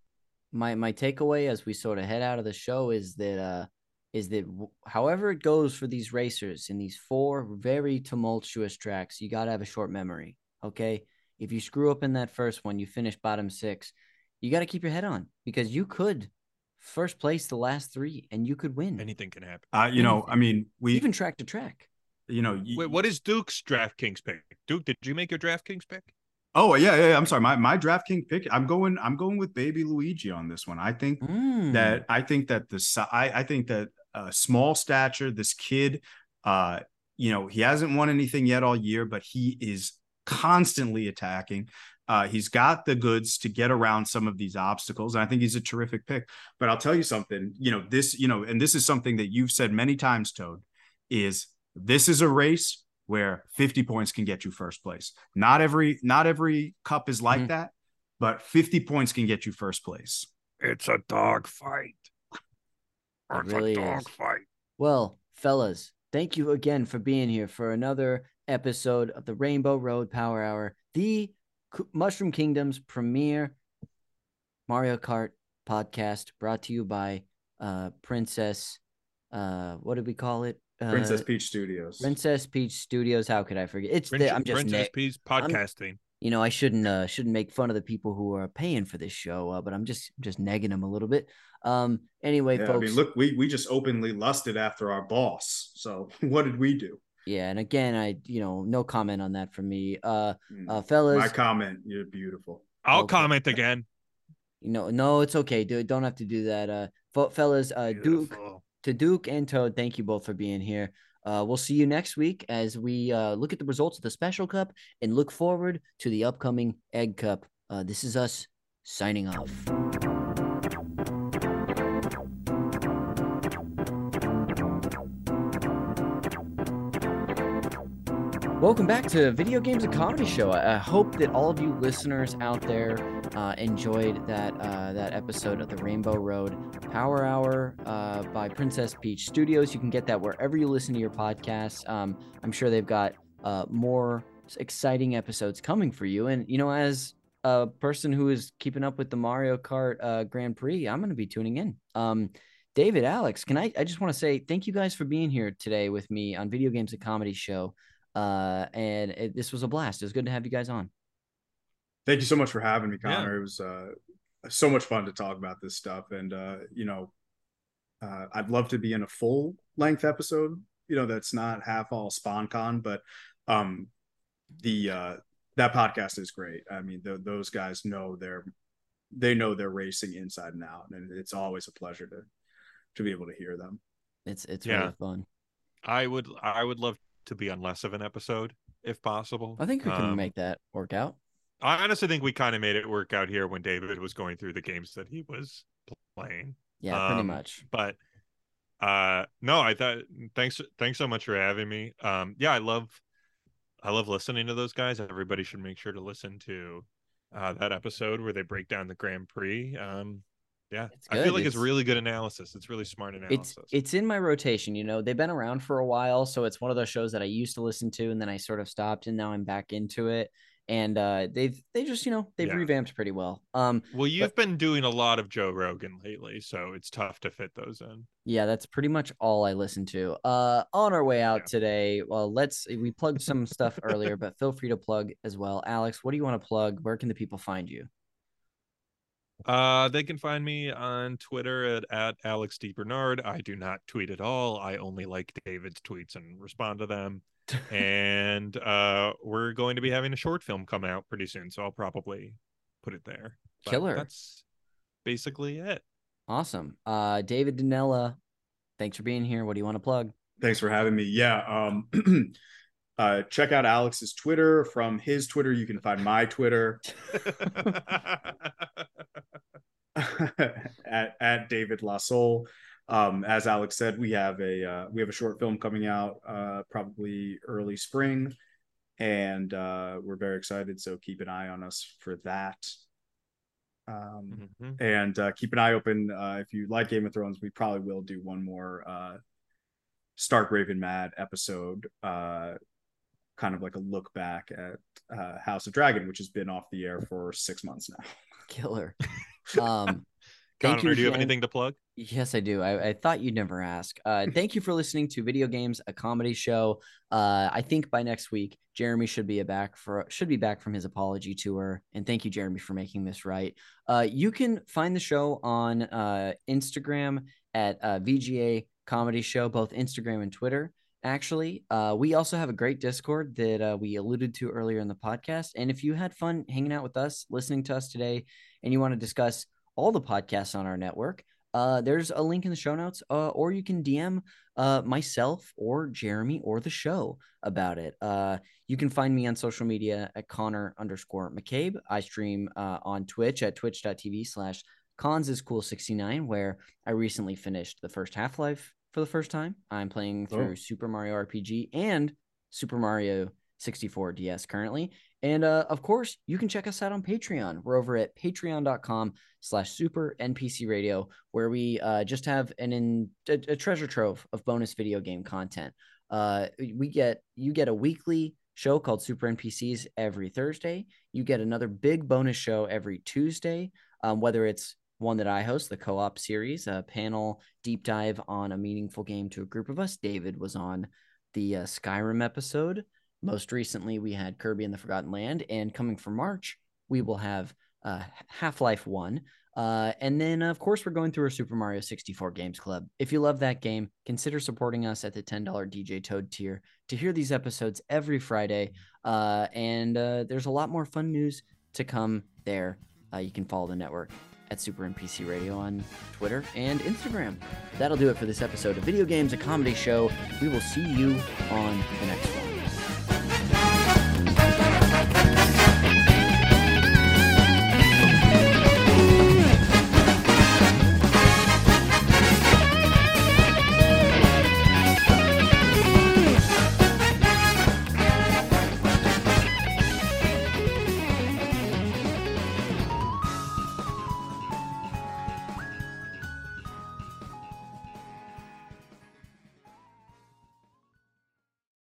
[SPEAKER 1] my my takeaway as we sort of head out of the show is that uh is that w- however it goes for these racers in these four very tumultuous tracks, you got to have a short memory. Okay, if you screw up in that first one, you finish bottom six. You got to keep your head on because you could first place the last three and you could win
[SPEAKER 3] Anything can happen.
[SPEAKER 2] Uh, you know, I mean, we,
[SPEAKER 1] even track to track.
[SPEAKER 2] you know, y-
[SPEAKER 3] Wait, what is Duke's DraftKings pick? Duke, did you make your DraftKings pick?
[SPEAKER 2] Oh yeah, yeah. yeah, I'm sorry. My my DraftKings pick. I'm going. I'm going with Baby Luigi on this one. I think
[SPEAKER 1] Mm.
[SPEAKER 2] that I think that the I I think that uh, small stature. This kid, uh, you know, he hasn't won anything yet all year, but he is constantly attacking. Uh, he's got the goods to get around some of these obstacles, and I think he's a terrific pick. But I'll tell you something. You know this. You know, and this is something that you've said many times, Toad. Is this is a race where 50 points can get you first place. Not every not every cup is like
[SPEAKER 1] Mhm.
[SPEAKER 2] that, but 50 points can get you first place.
[SPEAKER 3] It's a dog fight.
[SPEAKER 1] It
[SPEAKER 3] It's
[SPEAKER 1] really
[SPEAKER 3] a dog
[SPEAKER 1] is.
[SPEAKER 3] fight.
[SPEAKER 1] Well, fellas, thank you again for being here for another episode of the Rainbow Road Power Hour, the Mushroom Kingdom's premier Mario Kart podcast, brought to you by uh, Princess. Uh, what did we call it? Uh,
[SPEAKER 2] Princess Peach Studios.
[SPEAKER 1] Princess Peach Studios. How could I forget? It's the, I'm just
[SPEAKER 3] Princess
[SPEAKER 1] ne-
[SPEAKER 3] Peace podcasting.
[SPEAKER 1] you know I shouldn't uh, shouldn't make fun of the people who are paying for this show, uh, but I'm just just negging them a little bit. Um. Anyway,
[SPEAKER 2] yeah, I
[SPEAKER 1] folks.
[SPEAKER 2] mean, look, we we just openly lusted after our boss. So what did we do?
[SPEAKER 1] Yeah, and again, I you know no comment on that from me. Uh,
[SPEAKER 2] Mm.
[SPEAKER 1] uh fellas,
[SPEAKER 2] My comment, you're beautiful.
[SPEAKER 3] I'll
[SPEAKER 1] Okay.
[SPEAKER 3] comment again.
[SPEAKER 1] you know, no, it's okay, dude. Don't have to do that. Uh, fellas, uh, Duke
[SPEAKER 3] Beautiful.
[SPEAKER 1] To Duke and Toad, thank you both for being here. Uh, we'll see you next week as we uh, look at the results of the Special Cup and look forward to the upcoming Egg Cup. Uh, this is us signing off. Welcome back to Video Games Comedy Show. I I hope that all of you listeners out there uh, enjoyed that uh, that episode of the Rainbow Road Power Hour uh, by Princess Peach Studios. You can get that wherever you listen to your podcasts. Um, I'm sure they've got uh, more exciting episodes coming for you. And you know, as a person who is keeping up with the Mario Kart uh, Grand Prix, I'm going to be tuning in. Um, David, Alex, can I? I just want to say thank you guys for being here today with me on Video Games and Comedy Show. Uh, and it, this was a blast. It was good to have you guys on.
[SPEAKER 2] Thank you so much for having me,
[SPEAKER 3] Yeah.
[SPEAKER 2] Connor. It was uh, so much fun to talk about this stuff, and uh, you know, uh, I'd love to be in a full length episode. You know, that's not half all SpawnCon, but um, the uh, that podcast is great. I mean, th- those guys know their they know their racing inside and out, and it's always a pleasure to to be able to hear them.
[SPEAKER 1] It's it's
[SPEAKER 3] Yeah.
[SPEAKER 1] really fun.
[SPEAKER 3] I would I would love to be on less of an episode if possible.
[SPEAKER 1] I think we can
[SPEAKER 3] Um,
[SPEAKER 1] make that work out.
[SPEAKER 3] I honestly think we kind of made it work out here when David was going through the games that he was playing.
[SPEAKER 1] Yeah, pretty
[SPEAKER 3] um,
[SPEAKER 1] much.
[SPEAKER 3] But uh no, I thought thanks thanks so much for having me. Um yeah, I love I love listening to those guys. Everybody should make sure to listen to uh that episode where they break down the Grand Prix. Um yeah. I feel like it's,
[SPEAKER 1] It's-
[SPEAKER 3] really good analysis. It's really smart analysis.
[SPEAKER 1] it's it's in my rotation. You know, they've been around for a while, so it's one of those shows that I used to listen to, and then I sort of stopped, and now I'm back into it. And uh, they've they just you know they've
[SPEAKER 3] Yeah.
[SPEAKER 1] revamped pretty well. Um,
[SPEAKER 3] well, you've been doing a lot of Joe Rogan lately, so it's tough to fit those in.
[SPEAKER 1] Yeah, that's pretty much all I listen to. Uh, on our way out
[SPEAKER 3] Yeah.
[SPEAKER 1] today, well, let's we plugged some stuff earlier, but feel free to plug as well. Alex, what do you want to plug? Where can the people find you?
[SPEAKER 3] Uh, they can find me on Twitter at, at Alex D. Bernard. I do not tweet at all. I only like David's tweets and respond to them. and uh, we're going to be having a short film come out pretty soon, so I'll probably put it there. But
[SPEAKER 1] Killer.
[SPEAKER 3] That's basically it.
[SPEAKER 1] Awesome. Uh, David Danella, thanks for being here. What do you want to plug?
[SPEAKER 2] Thanks for having me. Yeah. Um, uh, check out Alex's Twitter. From his Twitter, you can find my Twitter at at David Lasol. Um, as Alex said, we have a uh, we have a short film coming out uh, probably early spring, and uh, we're very excited. So keep an eye on us for that. Um,
[SPEAKER 3] Mhm.
[SPEAKER 2] and uh, keep an eye open uh, if you like Game of Thrones. We probably will do one more uh, Stark Raven Mad episode, uh, kind of like a look back at uh, House of Dragon, which has been off the air for six months now.
[SPEAKER 1] Killer. Um, thank
[SPEAKER 3] Connor, do you have anything to plug?
[SPEAKER 1] Yes, I do. I, I thought you'd never ask. Uh, thank you for listening to Video Games, a comedy show. Uh, I think by next week, Jeremy should be a back for should be back from his apology tour. And thank you, Jeremy, for making this right. Uh, you can find the show on uh, Instagram at uh, VGA Comedy Show, both Instagram and Twitter. Actually, uh, we also have a great Discord that uh, we alluded to earlier in the podcast. And if you had fun hanging out with us, listening to us today, and you want to discuss all the podcasts on our network, uh, there's a link in the show notes, uh, or you can DM uh, myself or Jeremy or the show about it. Uh, you can find me on social media at Connor underscore McCabe. I stream on Twitch at twitch.tv slash cons is cool 69, where I recently finished the first Half Life for the first time. I'm playing through
[SPEAKER 2] Oh.
[SPEAKER 1] Super Mario RPG and Super Mario 64 DS currently. And uh, of course, you can check us out on Patreon. We're over at patreon.com slash super NPC radio, where we uh, just have an in, a, a treasure trove of bonus video game content. Uh, we get you get a weekly show called Super NPCs every Thursday. You get another big bonus show every Tuesday, um, whether it's one that I host, the co-op series, a panel deep dive on a meaningful game to a group of us. David was on the uh, Skyrim episode. Most recently, we had Kirby and the Forgotten Land, and coming for March, we will have uh, Half Life One. Uh, and then, of course, we're going through our Super Mario 64 Games Club. If you love that game, consider supporting us at the $10 DJ Toad tier to hear these episodes every Friday. Uh, and uh, there's a lot more fun news to come there. Uh, you can follow the network at Super NPC Radio on Twitter and Instagram. That'll do it for this episode of Video Games, a comedy show. We will see you on the next one.